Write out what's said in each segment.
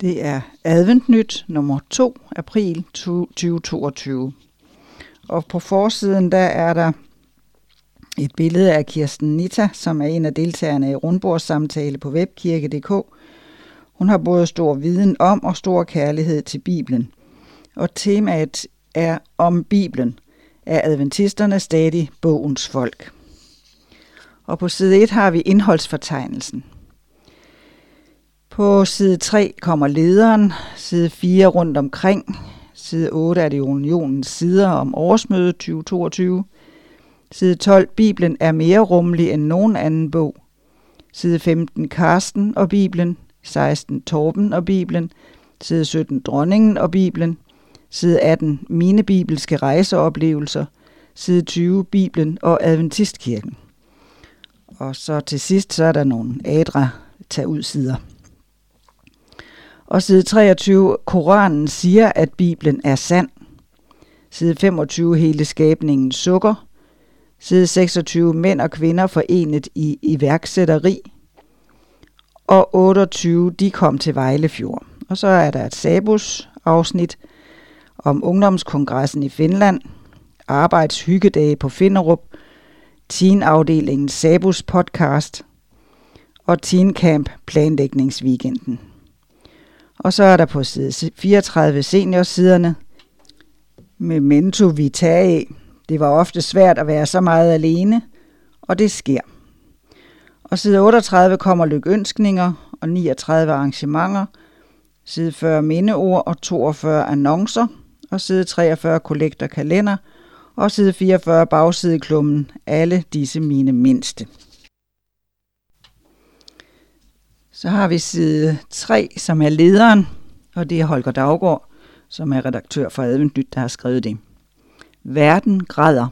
Det er adventnyt nummer 2, april 2022. Og på forsiden der er der et billede af Kirsten Nita, som er en af deltagerne i rundbordssamtale på webkirke.dk. Hun har både stor viden om og stor kærlighed til Bibelen. Og temaet er om Bibelen. Er adventisterne stadig bogens folk? Og på side 1 har vi indholdsfortegnelsen – på side 3 kommer lederen, side 4 rundt omkring, side 8 er det unionens sider om årsmødet 2022, side 12 Bibelen er mere rummelig end nogen anden bog, side 15 Karsten og Bibelen, 16 Torben og Bibelen, side 17 Dronningen og Bibelen, side 18 Mine bibelske rejseoplevelser, side 20 Bibelen og Adventistkirken. Og så til sidst så er der nogle adra tag ud sider. Og side 23, Koranen siger, at Bibelen er sand. Side 25, hele skabningen sukker. Side 26, mænd og kvinder forenet i iværksætteri. Og 28, de kom til Vejlefjord. Og så er der et Sabus afsnit om ungdomskongressen i Finland, arbejdshyggedage på Finderup, teenafdelingen Sabus podcast og Teen Camp planlægningsweekenden. Og så er der på side 34 seniorsiderne Memento Vitae. Det var ofte svært at være så meget alene, og det sker. Og side 38 kommer lykønskninger og 39 arrangementer, side 40 mindeord og 42 annoncer, og side 43 kollektor kalender, og side 44 bagsideklummen, alle disse mine mindste. Så har vi side 3, som er lederen, og det er Holger Daggaard, som er redaktør for Adventnyt, der har skrevet det. Verden græder.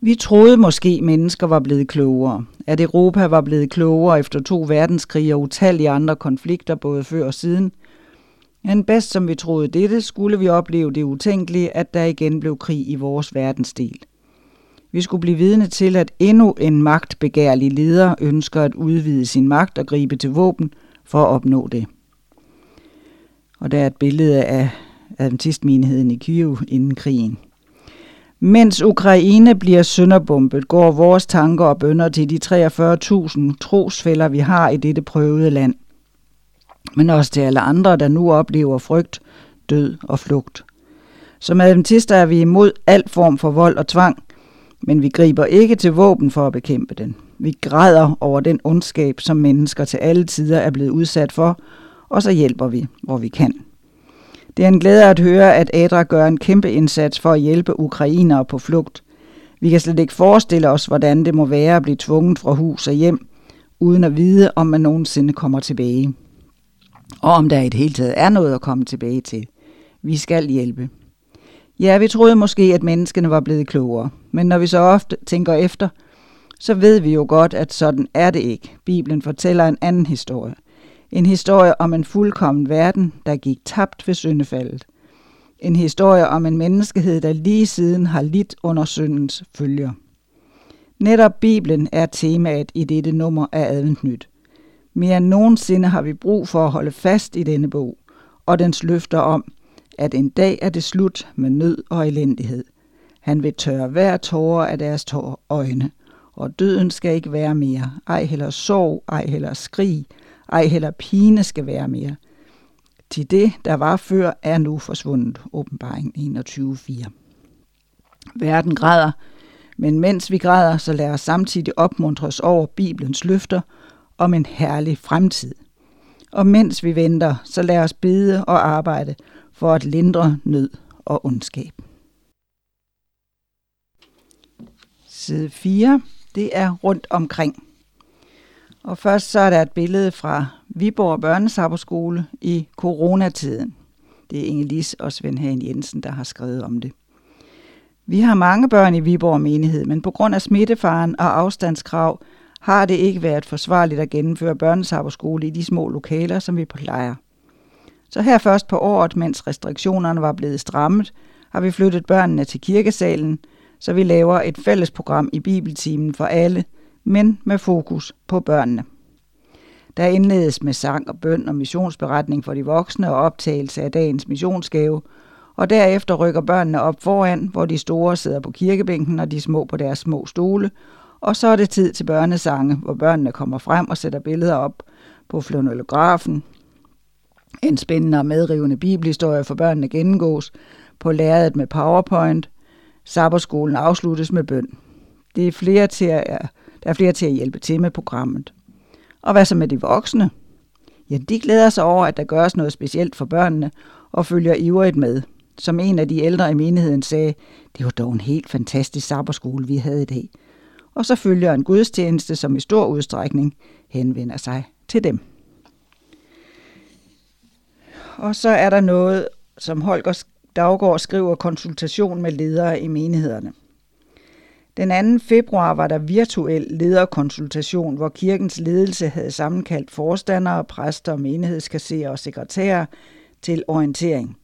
Vi troede måske, mennesker var blevet klogere, at Europa var blevet klogere efter to verdenskrige og utallige andre konflikter, både før og siden. Men bedst som vi troede dette, skulle vi opleve det utænkelige, at der igen blev krig i vores verdensdel – vi skulle blive vidne til, at endnu en magtbegærlig leder ønsker at udvide sin magt og gribe til våben for at opnå det. Og der er et billede af adventistmenigheden i Kyiv inden krigen. Mens Ukraine bliver sønderbombet, går vores tanker og bønder til de 43.000 trosfælder, vi har i dette prøvede land. Men også til alle andre, der nu oplever frygt, død og flugt. Som adventister er vi imod al form for vold og tvang, men vi griber ikke til våben for at bekæmpe den. Vi græder over den ondskab, som mennesker til alle tider er blevet udsat for, og så hjælper vi, hvor vi kan. Det er en glæde at høre, at Adra gør en kæmpe indsats for at hjælpe ukrainere på flugt. Vi kan slet ikke forestille os, hvordan det må være at blive tvunget fra hus og hjem, uden at vide, om man nogensinde kommer tilbage. Og om der i det hele taget er noget at komme tilbage til. Vi skal hjælpe. Ja, vi troede måske, at menneskene var blevet klogere, men når vi så ofte tænker efter, så ved vi jo godt, at sådan er det ikke. Bibelen fortæller en anden historie. En historie om en fuldkommen verden, der gik tabt ved syndefaldet. En historie om en menneskehed, der lige siden har lidt under syndens følger. Netop Bibelen er temaet i dette nummer af Adventnyt. Mere end nogensinde har vi brug for at holde fast i denne bog og dens løfter om, at en dag er det slut med nød og elendighed. Han vil tørre hver tårer af deres tår øjne, og døden skal ikke være mere. Ej heller sorg, ej heller skrig, ej heller pine skal være mere. Til det, der var før, er nu forsvundet. Åbenbaring 21.4. Verden græder, men mens vi græder, så lad os samtidig opmuntres over Bibelens løfter om en herlig fremtid. Og mens vi venter, så lad os bede og arbejde for at lindre nød og ondskab. Side 4, det er rundt omkring. Og først så er der et billede fra Viborg Børnesabberskole i coronatiden. Det er Inge Lis og Svend Hagen Jensen, der har skrevet om det. Vi har mange børn i Viborg menighed, men på grund af smittefaren og afstandskrav har det ikke været forsvarligt at gennemføre børnesabberskole i de små lokaler, som vi plejer. Så her først på året, mens restriktionerne var blevet strammet, har vi flyttet børnene til kirkesalen, så vi laver et fælles program i bibeltimen for alle, men med fokus på børnene. der indledes med sang og bøn og missionsberetning for de voksne og optagelse af dagens missionsgave, og derefter rykker børnene op foran, hvor de store sidder på kirkebænken og de små på deres små stole, og så er det tid til børnesange, hvor børnene kommer frem og sætter billeder op på flanellografen. En spændende og medrivende bibelhistorie for børnene gennemgås på lærredet med PowerPoint. Sabberskolen afsluttes med bøn. Det er flere til at, der er flere til at hjælpe til med programmet. Og hvad så med de voksne? Ja, de glæder sig over, at der gøres noget specielt for børnene og følger ivrigt med. Som en af de ældre i menigheden sagde, det var dog en helt fantastisk sabberskole, vi havde i dag. Og så følger en gudstjeneste, som i stor udstrækning henvender sig til dem. Og så er der noget, som Holger Daggaard skriver konsultation med ledere i menighederne. Den 2. februar var der virtuel lederkonsultation, hvor kirkens ledelse havde sammenkaldt forstandere, præster, menighedskasserer og sekretærer til orientering.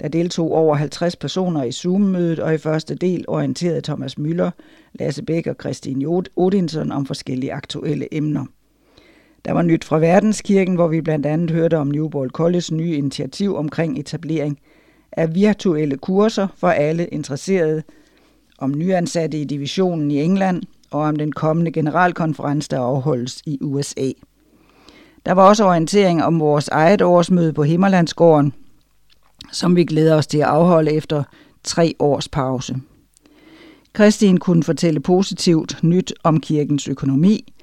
Der deltog over 50 personer i Zoom-mødet, og i første del orienterede Thomas Møller, Lasse Bæk og Christine Odinson om forskellige aktuelle emner. Der var nyt fra Verdenskirken, hvor vi blandt andet hørte om Newbold Colleges nye initiativ omkring etablering af virtuelle kurser for alle interesserede, om nyansatte i divisionen i England og om den kommende generalkonference, der afholdes i USA. Der var også orientering om vores eget årsmøde på Himmerlandsgården, som vi glæder os til at afholde efter tre års pause. Kristin kunne fortælle positivt nyt om kirkens økonomi,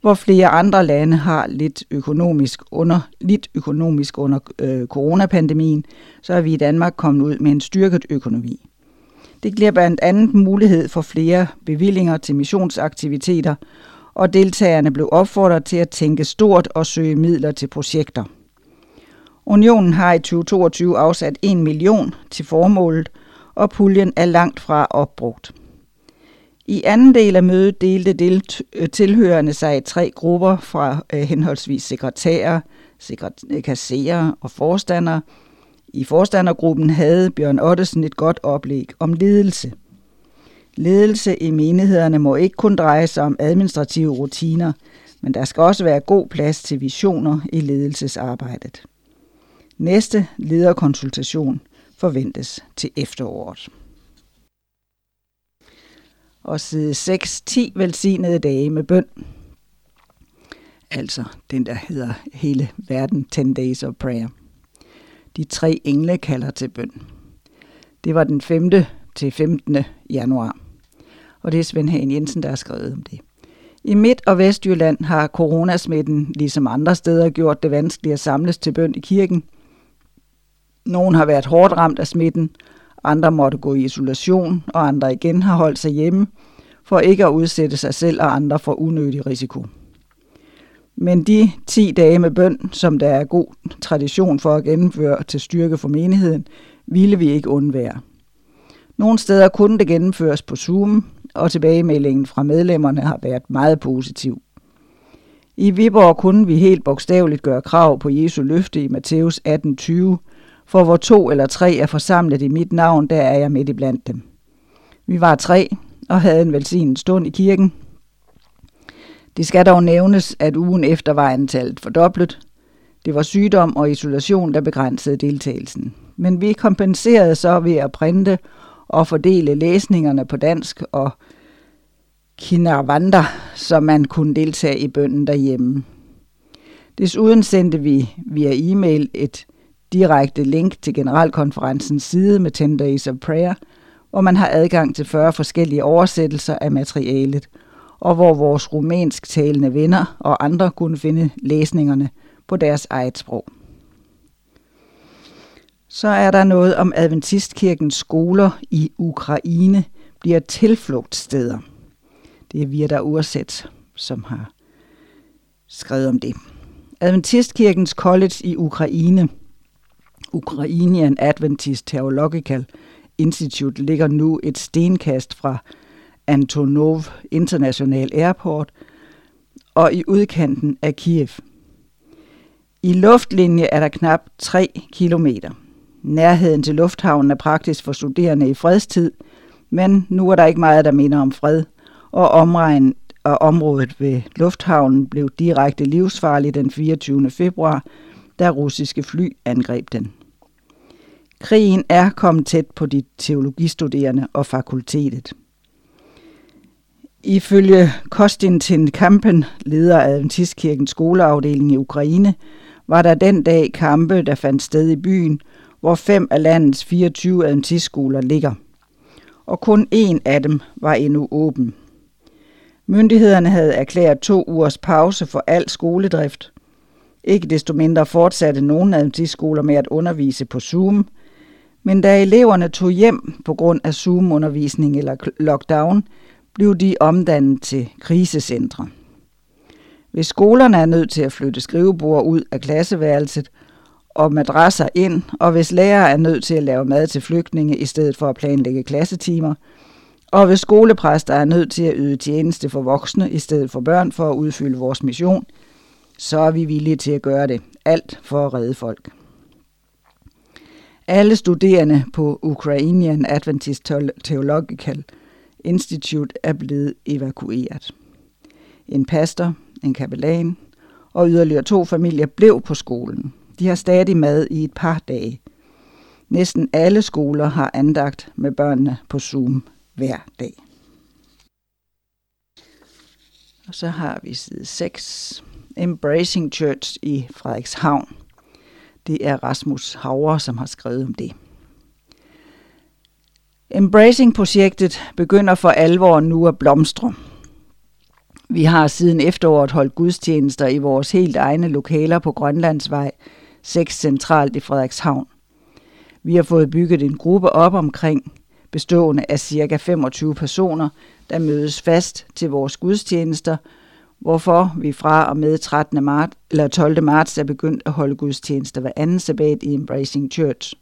hvor flere andre lande har lidt økonomisk under, lidt økonomisk under øh, coronapandemien, så er vi i Danmark kommet ud med en styrket økonomi. Det giver blandt andet mulighed for flere bevillinger til missionsaktiviteter, og deltagerne blev opfordret til at tænke stort og søge midler til projekter. Unionen har i 2022 afsat 1 million til formålet, og puljen er langt fra opbrugt. I anden del af mødet delte del øh, tilhørende sig i tre grupper fra øh, henholdsvis sekretærer, øh, kasserer og forstandere. I forstandergruppen havde Bjørn Ottesen et godt oplæg om ledelse. Ledelse i menighederne må ikke kun dreje sig om administrative rutiner, men der skal også være god plads til visioner i ledelsesarbejdet. Næste lederkonsultation forventes til efteråret. Og side 6, 10 velsignede dage med bøn. Altså den, der hedder hele verden 10 Days of Prayer. De tre engle kalder til bøn. Det var den 5. til 15. januar. Og det er Svend Hagen Jensen, der har skrevet om det. I Midt- og Vestjylland har coronasmitten, ligesom andre steder, gjort det vanskeligt at samles til bøn i kirken – Nogen har været hårdt ramt af smitten, andre måtte gå i isolation, og andre igen har holdt sig hjemme, for ikke at udsætte sig selv og andre for unødig risiko. Men de 10 dage med bøn, som der er god tradition for at gennemføre til styrke for menigheden, ville vi ikke undvære. Nogle steder kunne det gennemføres på Zoom, og tilbagemeldingen fra medlemmerne har været meget positiv. I Viborg kunne vi helt bogstaveligt gøre krav på Jesu løfte i Matthæus 18:20, for hvor to eller tre er forsamlet i mit navn, der er jeg midt i blandt dem. Vi var tre og havde en velsignet stund i kirken. Det skal dog nævnes, at ugen efter var antallet fordoblet. Det var sygdom og isolation, der begrænsede deltagelsen. Men vi kompenserede så ved at printe og fordele læsningerne på dansk og kinavanda, så man kunne deltage i bønden derhjemme. Desuden sendte vi via e-mail et direkte link til generalkonferencens side med 10 Days of Prayer, hvor man har adgang til 40 forskellige oversættelser af materialet, og hvor vores rumænsk talende venner og andre kunne finde læsningerne på deres eget sprog. Så er der noget om Adventistkirkens skoler i Ukraine bliver tilflugtssteder. Det er Virda Ursæt, som har skrevet om det. Adventistkirkens College i Ukraine – Ukrainian Adventist Theological Institute ligger nu et stenkast fra Antonov International Airport og i udkanten af Kiev. I luftlinje er der knap 3 kilometer. Nærheden til lufthavnen er praktisk for studerende i fredstid, men nu er der ikke meget, der minder om fred, og omegnen, og området ved lufthavnen blev direkte livsfarlig den 24. februar, da russiske fly angreb den. Krigen er kommet tæt på de teologistuderende og fakultetet. Ifølge Kostin Kampen, leder af Adventistkirkens skoleafdeling i Ukraine, var der den dag kampe, der fandt sted i byen, hvor fem af landets 24 adventistskoler ligger. Og kun en af dem var endnu åben. Myndighederne havde erklæret to ugers pause for al skoledrift. Ikke desto mindre fortsatte nogle adventistskoler med at undervise på Zoom, men da eleverne tog hjem på grund af Zoom-undervisning eller lockdown, blev de omdannet til krisecentre. Hvis skolerne er nødt til at flytte skrivebord ud af klasseværelset og madrasser ind, og hvis lærere er nødt til at lave mad til flygtninge i stedet for at planlægge klassetimer, og hvis skolepræster er nødt til at yde tjeneste for voksne i stedet for børn for at udfylde vores mission, så er vi villige til at gøre det. Alt for at redde folk. Alle studerende på Ukrainian Adventist Theological Institute er blevet evakueret. En pastor, en kapellan og yderligere to familier blev på skolen. De har stadig mad i et par dage. Næsten alle skoler har andagt med børnene på Zoom hver dag. Og så har vi side 6. Embracing Church i Frederikshavn. Det er Rasmus Hauer, som har skrevet om det. Embracing-projektet begynder for alvor nu at blomstre. Vi har siden efteråret holdt gudstjenester i vores helt egne lokaler på Grønlandsvej 6 centralt i Frederikshavn. Vi har fået bygget en gruppe op omkring, bestående af ca. 25 personer, der mødes fast til vores gudstjenester, hvorfor vi fra og med 13. Marts, eller 12. marts er begyndt at holde gudstjenester hver anden sabbat i Embracing Church.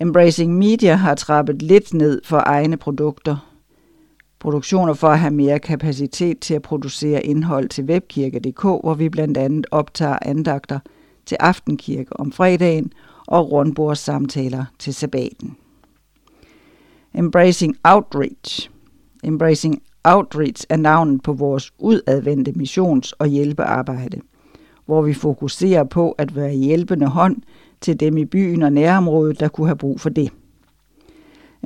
Embracing Media har trappet lidt ned for egne produkter. Produktioner for at have mere kapacitet til at producere indhold til webkirke.dk, hvor vi blandt andet optager andagter til aftenkirke om fredagen og rundbordssamtaler til sabbaten. Embracing Outreach. Embracing Outreach er navnet på vores udadvendte missions- og hjælpearbejde, hvor vi fokuserer på at være hjælpende hånd til dem i byen og nærområdet, der kunne have brug for det.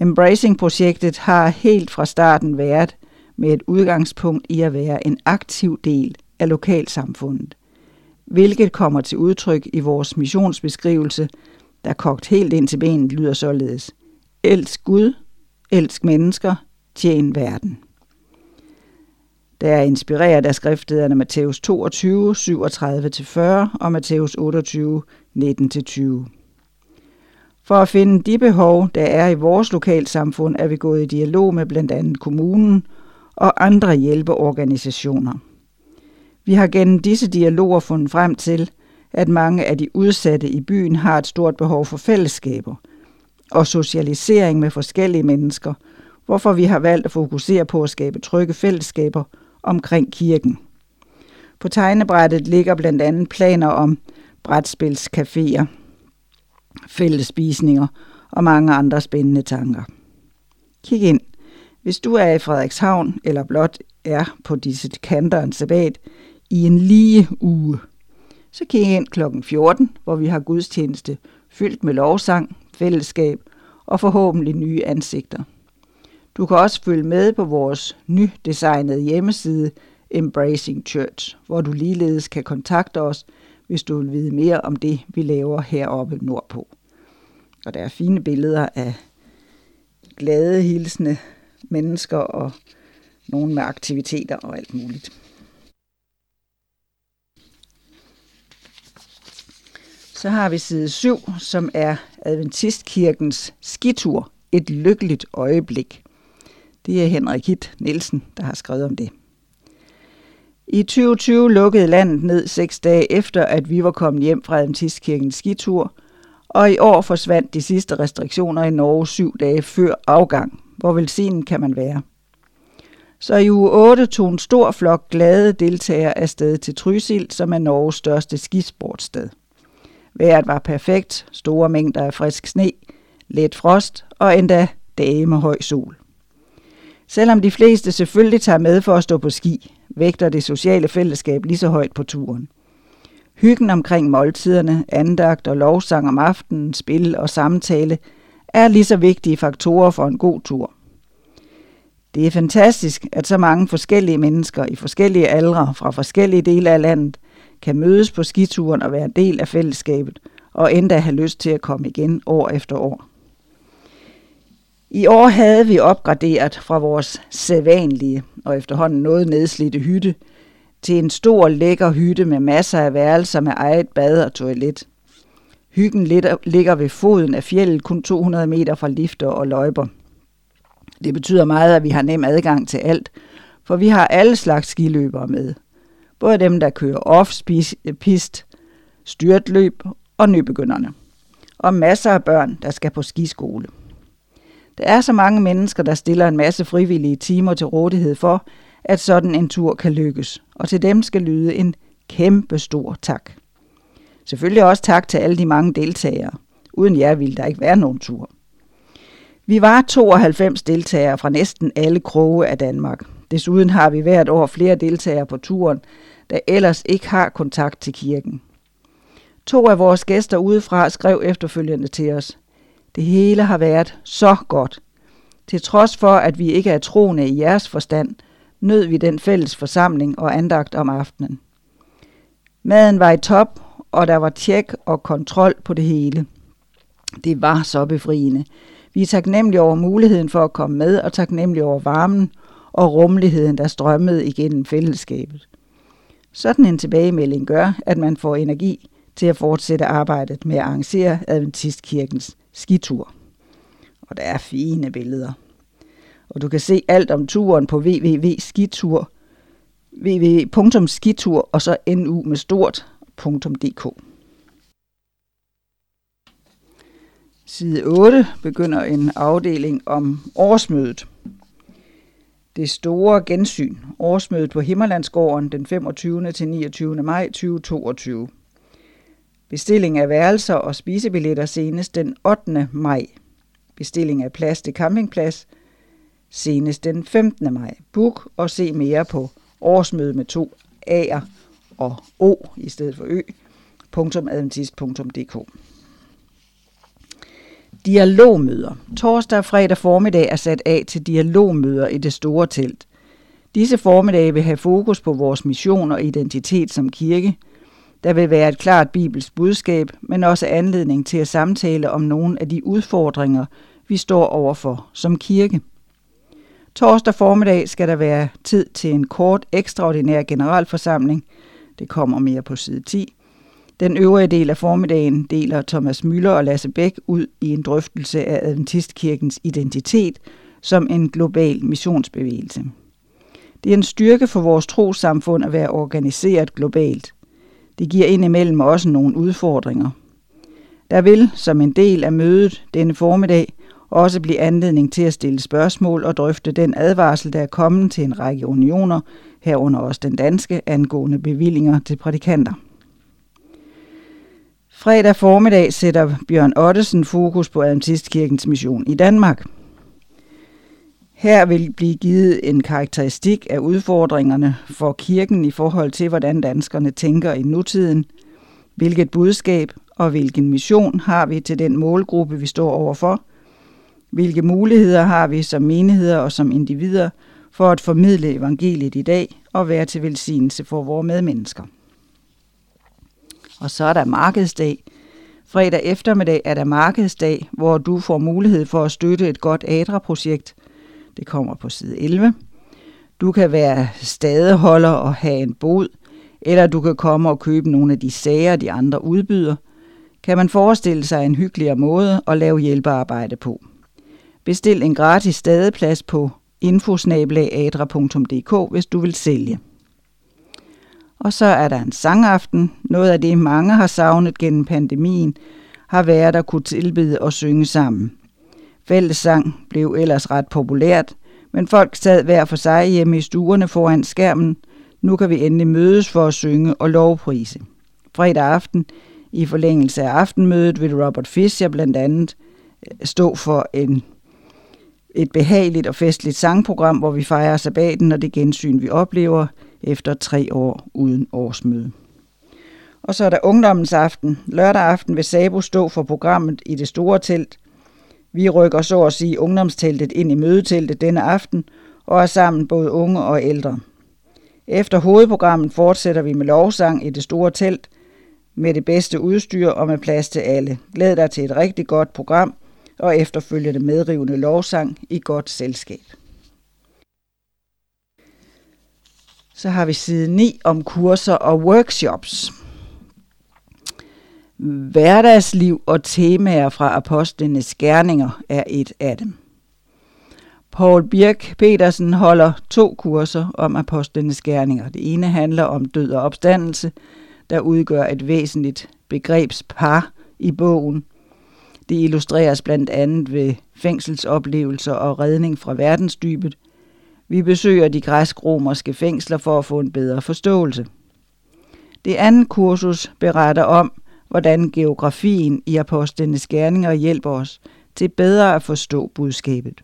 Embracing-projektet har helt fra starten været med et udgangspunkt i at være en aktiv del af lokalsamfundet, hvilket kommer til udtryk i vores missionsbeskrivelse, der kogt helt ind til benet lyder således. Elsk Gud, elsk mennesker, tjen verden. Der er inspireret af skriftlederne Matthæus 22, 37-40 og Matthæus 28, 19-20. For at finde de behov, der er i vores lokalsamfund, er vi gået i dialog med blandt andet kommunen og andre hjælpeorganisationer. Vi har gennem disse dialoger fundet frem til, at mange af de udsatte i byen har et stort behov for fællesskaber og socialisering med forskellige mennesker, hvorfor vi har valgt at fokusere på at skabe trygge fællesskaber omkring kirken. På tegnebrættet ligger blandt andet planer om brætspilscaféer, fællesspisninger og mange andre spændende tanker. Kig ind. Hvis du er i Frederikshavn eller blot er på disse kanter en sabbat i en lige uge, så kig ind kl. 14, hvor vi har gudstjeneste fyldt med lovsang, fællesskab og forhåbentlig nye ansigter. Du kan også følge med på vores nydesignede hjemmeside Embracing Church, hvor du ligeledes kan kontakte os, hvis du vil vide mere om det, vi laver heroppe nordpå. Og der er fine billeder af glade, hilsende mennesker og nogen med aktiviteter og alt muligt. Så har vi side 7, som er Adventistkirkens skitur. Et lykkeligt øjeblik. Det er Henrik Hitt Nielsen, der har skrevet om det. I 2020 lukkede landet ned seks dage efter, at vi var kommet hjem fra Adventistkirkens skitur, og i år forsvandt de sidste restriktioner i Norge syv dage før afgang. Hvor velsignen kan man være? Så i uge 8 tog en stor flok glade deltagere afsted til Trysil, som er Norges største skisportsted. Vejret var perfekt, store mængder af frisk sne, let frost og endda dage med høj sol. Selvom de fleste selvfølgelig tager med for at stå på ski, vægter det sociale fællesskab lige så højt på turen. Hyggen omkring måltiderne, andagt og lovsang om aftenen, spil og samtale er lige så vigtige faktorer for en god tur. Det er fantastisk, at så mange forskellige mennesker i forskellige aldre fra forskellige dele af landet kan mødes på skituren og være en del af fællesskabet, og endda have lyst til at komme igen år efter år. I år havde vi opgraderet fra vores sædvanlige og efterhånden noget nedslidte hytte til en stor lækker hytte med masser af værelser med eget bad og toilet. Hyggen ligger ved foden af fjellet kun 200 meter fra lifter og løjper. Det betyder meget, at vi har nem adgang til alt, for vi har alle slags skiløbere med. Både dem, der kører off-pist, styrtløb og nybegynderne. Og masser af børn, der skal på skiskole. Der er så mange mennesker, der stiller en masse frivillige timer til rådighed for, at sådan en tur kan lykkes, og til dem skal lyde en kæmpe stor tak. Selvfølgelig også tak til alle de mange deltagere. Uden jer ville der ikke være nogen tur. Vi var 92 deltagere fra næsten alle kroge af Danmark. Desuden har vi hvert år flere deltagere på turen, der ellers ikke har kontakt til kirken. To af vores gæster udefra skrev efterfølgende til os. Det hele har været så godt. Til trods for, at vi ikke er troende i jeres forstand, nød vi den fælles forsamling og andagt om aftenen. Maden var i top, og der var tjek og kontrol på det hele. Det var så befriende. Vi er taknemmelige over muligheden for at komme med, og taknemmelige over varmen og rummeligheden, der strømmede igennem fællesskabet. Sådan en tilbagemelding gør, at man får energi til at fortsætte arbejdet med at arrangere Adventistkirkens skitur. Og der er fine billeder. Og du kan se alt om turen på www.skitur, www.skitur og så nu med stort.dk. Side 8 begynder en afdeling om årsmødet. Det store gensyn. Årsmødet på Himmerlandsgården den 25. til 29. maj 2022. Bestilling af værelser og spisebilletter senest den 8. maj. Bestilling af plads til campingplads senest den 15. maj. Book og se mere på årsmøde med to A'er og O i stedet for Ø. .adventist.dk Dialogmøder. Torsdag og fredag formiddag er sat af til dialogmøder i det store telt. Disse formiddage vil have fokus på vores mission og identitet som kirke. Der vil være et klart bibelsk budskab, men også anledning til at samtale om nogle af de udfordringer, vi står overfor som kirke. Torsdag formiddag skal der være tid til en kort ekstraordinær generalforsamling. Det kommer mere på side 10 den øvrige del af formiddagen deler Thomas Møller og Lasse Bæk ud i en drøftelse af Adventistkirkens identitet som en global missionsbevægelse. Det er en styrke for vores trosamfund at være organiseret globalt. Det giver indimellem også nogle udfordringer. Der vil, som en del af mødet denne formiddag, også blive anledning til at stille spørgsmål og drøfte den advarsel, der er kommet til en række unioner, herunder også den danske, angående bevillinger til prædikanter. Fredag formiddag sætter Bjørn Ottesen fokus på Adventistkirkens mission i Danmark. Her vil blive givet en karakteristik af udfordringerne for kirken i forhold til, hvordan danskerne tænker i nutiden, hvilket budskab og hvilken mission har vi til den målgruppe, vi står overfor, hvilke muligheder har vi som menigheder og som individer for at formidle evangeliet i dag og være til velsignelse for vores medmennesker. Og så er der markedsdag. Fredag eftermiddag er der markedsdag, hvor du får mulighed for at støtte et godt ADRA-projekt. Det kommer på side 11. Du kan være stadeholder og have en bod, eller du kan komme og købe nogle af de sager, de andre udbyder. Kan man forestille sig en hyggeligere måde at lave hjælpearbejde på. Bestil en gratis stadeplads på infosnabelagadra.dk, hvis du vil sælge. Og så er der en sangaften. Noget af det, mange har savnet gennem pandemien, har været at kunne tilbyde og synge sammen. Fællessang blev ellers ret populært, men folk sad hver for sig hjemme i stuerne foran skærmen. Nu kan vi endelig mødes for at synge og lovprise. Fredag aften, i forlængelse af aftenmødet, vil Robert Fischer blandt andet øh, stå for en et behageligt og festligt sangprogram, hvor vi fejrer sabbaten og det gensyn, vi oplever efter tre år uden årsmøde. Og så er der ungdommens aften. Lørdag aften vil Sabo stå for programmet i det store telt. Vi rykker så at sige ungdomsteltet ind i mødeteltet denne aften og er sammen både unge og ældre. Efter hovedprogrammet fortsætter vi med lovsang i det store telt med det bedste udstyr og med plads til alle. Glæd dig til et rigtig godt program og efterfølgende medrivende lovsang i godt selskab. Så har vi side 9 om kurser og workshops. Hverdagsliv og temaer fra apostlenes gerninger er et af dem. Paul Birk Petersen holder to kurser om apostlenes gerninger. Det ene handler om død og opstandelse, der udgør et væsentligt begrebspar i bogen. Det illustreres blandt andet ved fængselsoplevelser og redning fra verdensdybet. Vi besøger de græsk-romerske fængsler for at få en bedre forståelse. Det andet kursus beretter om, hvordan geografien i apostlenes gerninger hjælper os til bedre at forstå budskabet.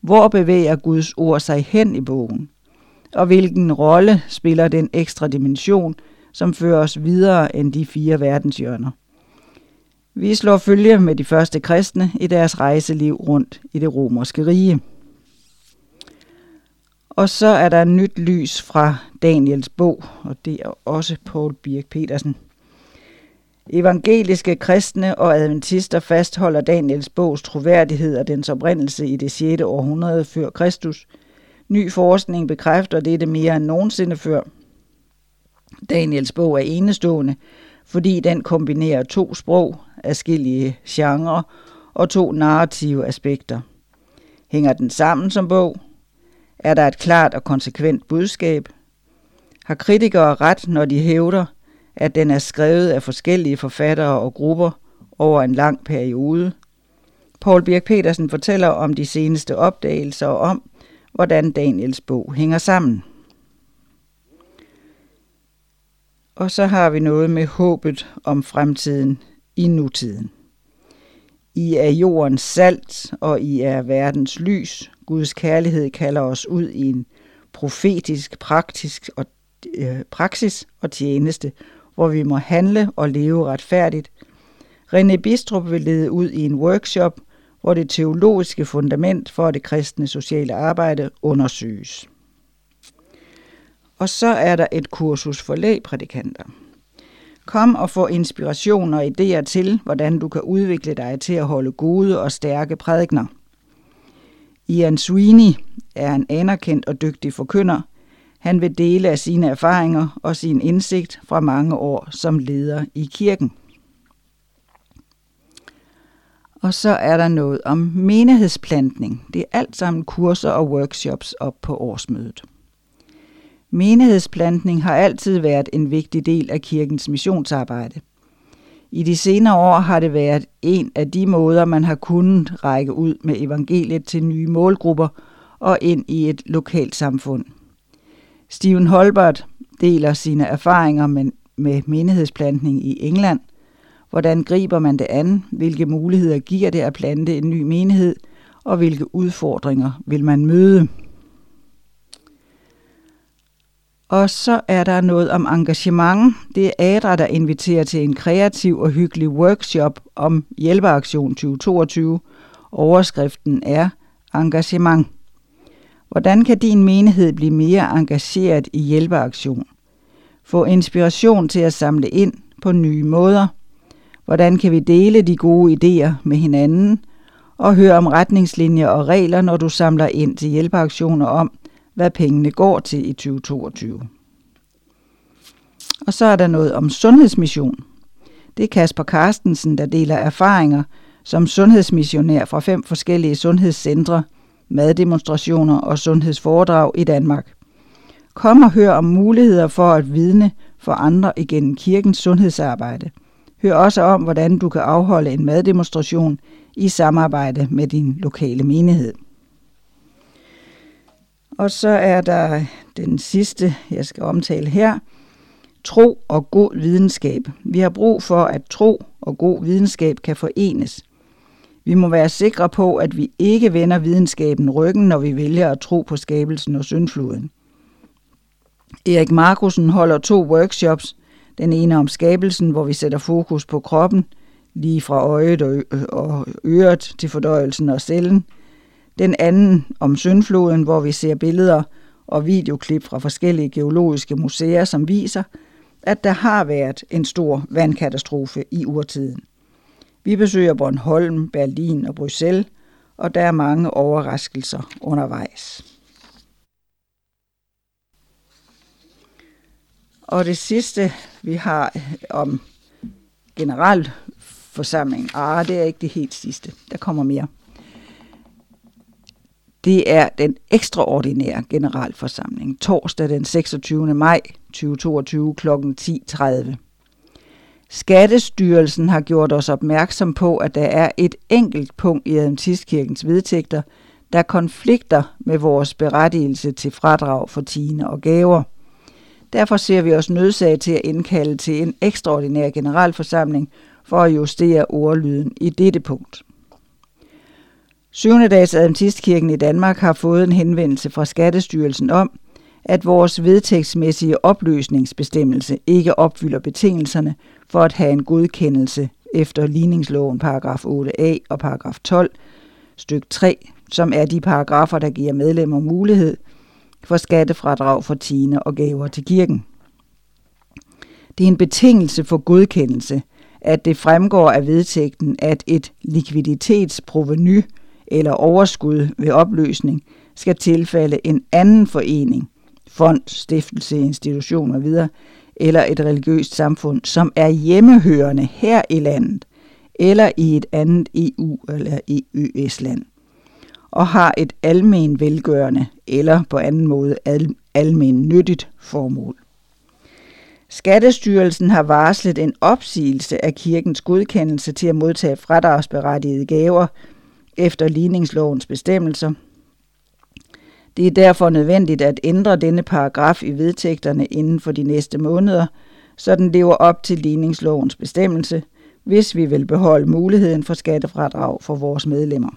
Hvor bevæger Guds ord sig hen i bogen? Og hvilken rolle spiller den ekstra dimension, som fører os videre end de fire verdenshjørner? Vi slår følge med de første kristne i deres rejseliv rundt i det romerske rige. Og så er der nyt lys fra Daniels bog, og det er også Paul Birk Petersen. Evangeliske kristne og adventister fastholder Daniels bogs troværdighed og dens oprindelse i det 6. århundrede før Kristus. Ny forskning bekræfter dette mere end nogensinde før. Daniels bog er enestående, fordi den kombinerer to sprog, afskillige genrer og to narrative aspekter. Hænger den sammen som bog? Er der et klart og konsekvent budskab? Har kritikere ret, når de hævder, at den er skrevet af forskellige forfattere og grupper over en lang periode. Paul Birk Petersen fortæller om de seneste opdagelser og om, hvordan Daniels bog hænger sammen. Og så har vi noget med håbet om fremtiden i nutiden. I er jordens salt, og I er verdens lys. Guds kærlighed kalder os ud i en profetisk praktisk og, øh, praksis og tjeneste, hvor vi må handle og leve retfærdigt. René Bistrup vil lede ud i en workshop, hvor det teologiske fundament for det kristne sociale arbejde undersøges. Og så er der et kursus for lægprædikanter. Kom og få inspiration og idéer til, hvordan du kan udvikle dig til at holde gode og stærke prædikner. Ian Sweeney er en anerkendt og dygtig forkynder – han vil dele af sine erfaringer og sin indsigt fra mange år som leder i kirken. Og så er der noget om menighedsplantning. Det er alt sammen kurser og workshops op på årsmødet. Menighedsplantning har altid været en vigtig del af kirkens missionsarbejde. I de senere år har det været en af de måder, man har kunnet række ud med evangeliet til nye målgrupper og ind i et lokalt samfund. Steven Holbert deler sine erfaringer med, med menighedsplantning i England. Hvordan griber man det an? Hvilke muligheder giver det at plante en ny menighed? Og hvilke udfordringer vil man møde? Og så er der noget om engagement. Det er Adra, der inviterer til en kreativ og hyggelig workshop om Hjælpeaktion 2022. Overskriften er Engagement. Hvordan kan din menighed blive mere engageret i hjælpeaktion? Få inspiration til at samle ind på nye måder. Hvordan kan vi dele de gode idéer med hinanden? Og høre om retningslinjer og regler, når du samler ind til hjælpeaktioner om, hvad pengene går til i 2022. Og så er der noget om sundhedsmission. Det er Kasper Carstensen, der deler erfaringer som sundhedsmissionær fra fem forskellige sundhedscentre – maddemonstrationer og sundhedsforedrag i Danmark. Kom og hør om muligheder for at vidne for andre igennem kirkens sundhedsarbejde. Hør også om, hvordan du kan afholde en maddemonstration i samarbejde med din lokale menighed. Og så er der den sidste, jeg skal omtale her. Tro og god videnskab. Vi har brug for, at tro og god videnskab kan forenes – vi må være sikre på, at vi ikke vender videnskaben ryggen, når vi vælger at tro på skabelsen og syndfloden. Erik Markusen holder to workshops. Den ene om skabelsen, hvor vi sætter fokus på kroppen, lige fra øjet og øret til fordøjelsen og cellen. Den anden om syndfloden, hvor vi ser billeder og videoklip fra forskellige geologiske museer, som viser, at der har været en stor vandkatastrofe i urtiden. Vi besøger Bornholm, Berlin og Bruxelles, og der er mange overraskelser undervejs. Og det sidste, vi har øh, om generalforsamling, ah, det er ikke det helt sidste. Der kommer mere. Det er den ekstraordinære generalforsamling, torsdag den 26. maj 2022 kl. 10.30. Skattestyrelsen har gjort os opmærksom på, at der er et enkelt punkt i Adventistkirkens vedtægter, der konflikter med vores berettigelse til fradrag for tiende og gaver. Derfor ser vi os nødsaget til at indkalde til en ekstraordinær generalforsamling for at justere ordlyden i dette punkt. Syvende dags Adventistkirken i Danmark har fået en henvendelse fra Skattestyrelsen om, at vores vedtægtsmæssige opløsningsbestemmelse ikke opfylder betingelserne for at have en godkendelse efter ligningsloven paragraf 8a og paragraf 12 styk 3, som er de paragrafer, der giver medlemmer mulighed for skattefradrag for tiende og gaver til kirken. Det er en betingelse for godkendelse, at det fremgår af vedtægten, at et likviditetsproveny eller overskud ved opløsning skal tilfalde en anden forening, fond, stiftelse, institution og videre, eller et religiøst samfund, som er hjemmehørende her i landet, eller i et andet EU- eller EØS-land, og har et almen velgørende eller på anden måde al- almen nyttigt formål. Skattestyrelsen har varslet en opsigelse af kirkens godkendelse til at modtage fradragsberettigede gaver efter ligningslovens bestemmelser. Det er derfor nødvendigt at ændre denne paragraf i vedtægterne inden for de næste måneder, så den lever op til ligningslovens bestemmelse, hvis vi vil beholde muligheden for skattefradrag for vores medlemmer.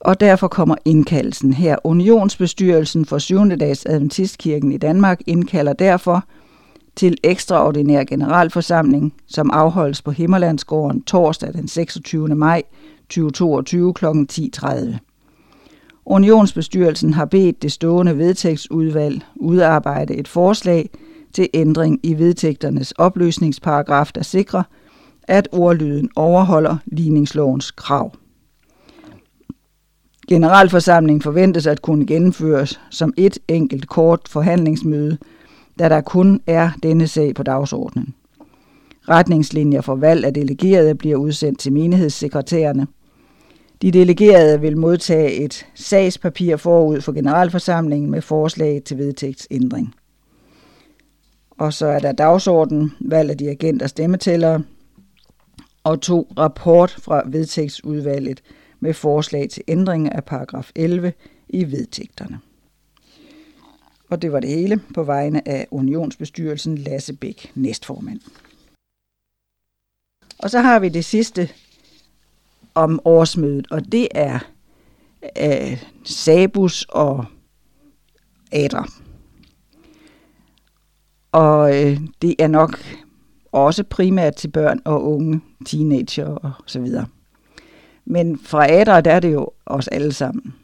Og derfor kommer indkaldelsen her. Unionsbestyrelsen for 7. dags Adventistkirken i Danmark indkalder derfor til ekstraordinær generalforsamling, som afholdes på Himmerlandsgården torsdag den 26. maj 2022 kl. 10.30. Unionsbestyrelsen har bedt det stående vedtægtsudvalg udarbejde et forslag til ændring i vedtægternes opløsningsparagraf, der sikrer, at ordlyden overholder ligningslovens krav. Generalforsamlingen forventes at kunne gennemføres som et enkelt kort forhandlingsmøde – da der kun er denne sag på dagsordenen. Retningslinjer for valg af delegerede bliver udsendt til menighedssekretærerne. De delegerede vil modtage et sagspapir forud for generalforsamlingen med forslag til vedtægtsændring. Og så er der dagsordenen, valg af dirigent og stemmetællere, og to rapport fra vedtægtsudvalget med forslag til ændring af paragraf 11 i vedtægterne. Og det var det hele på vegne af Unionsbestyrelsen Lasse Bæk, næstformand. Og så har vi det sidste om årsmødet, og det er øh, Sabus og Adra. Og øh, det er nok også primært til børn og unge, teenager og så videre. Men fra Adra, der er det jo os alle sammen.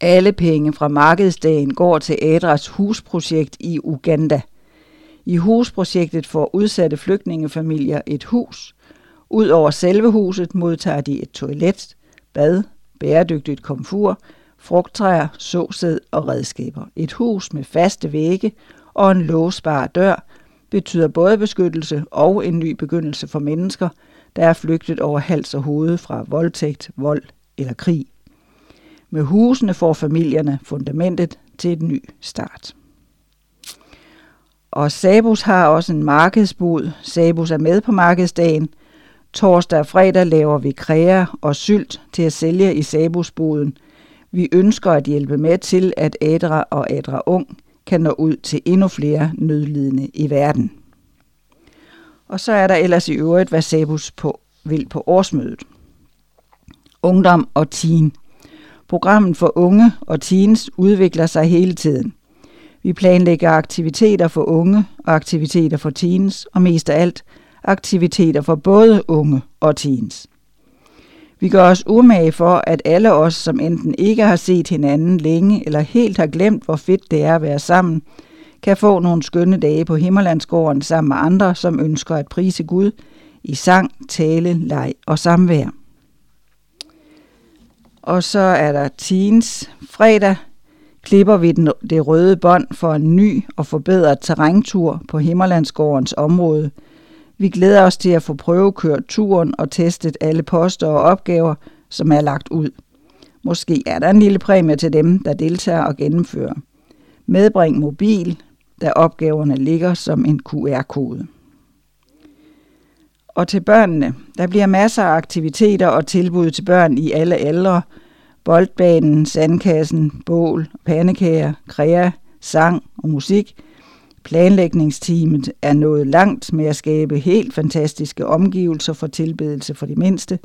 Alle penge fra markedsdagen går til Adras husprojekt i Uganda. I husprojektet får udsatte flygtningefamilier et hus. Udover selve huset modtager de et toilet, bad, bæredygtigt komfur, frugttræer, såsæd og redskaber. Et hus med faste vægge og en låsbar dør betyder både beskyttelse og en ny begyndelse for mennesker, der er flygtet over hals og hoved fra voldtægt, vold eller krig. Med husene får familierne fundamentet til et ny start. Og Sabus har også en markedsbud. Sabus er med på markedsdagen. Torsdag og fredag laver vi kræer og sylt til at sælge i Sabusboden. Vi ønsker at hjælpe med til, at Adra og Adra Ung kan nå ud til endnu flere nødlidende i verden. Og så er der ellers i øvrigt, hvad Sabus på vil på årsmødet. Ungdom og teen. Programmet for unge og teens udvikler sig hele tiden. Vi planlægger aktiviteter for unge og aktiviteter for teens, og mest af alt aktiviteter for både unge og teens. Vi gør os umage for, at alle os, som enten ikke har set hinanden længe eller helt har glemt, hvor fedt det er at være sammen, kan få nogle skønne dage på Himmerlandsgården sammen med andre, som ønsker at prise Gud i sang, tale, leg og samvær. Og så er der teens. Fredag klipper vi den, det røde bånd for en ny og forbedret terræntur på Himmerlandsgårdens område. Vi glæder os til at få prøvekørt turen og testet alle poster og opgaver, som er lagt ud. Måske er der en lille præmie til dem, der deltager og gennemfører. Medbring mobil, da opgaverne ligger som en QR-kode. Og til børnene. Der bliver masser af aktiviteter og tilbud til børn i alle aldre. Boldbanen, sandkassen, bål, pandekager, krea, sang og musik. Planlægningsteamet er nået langt med at skabe helt fantastiske omgivelser for tilbedelse for de mindste.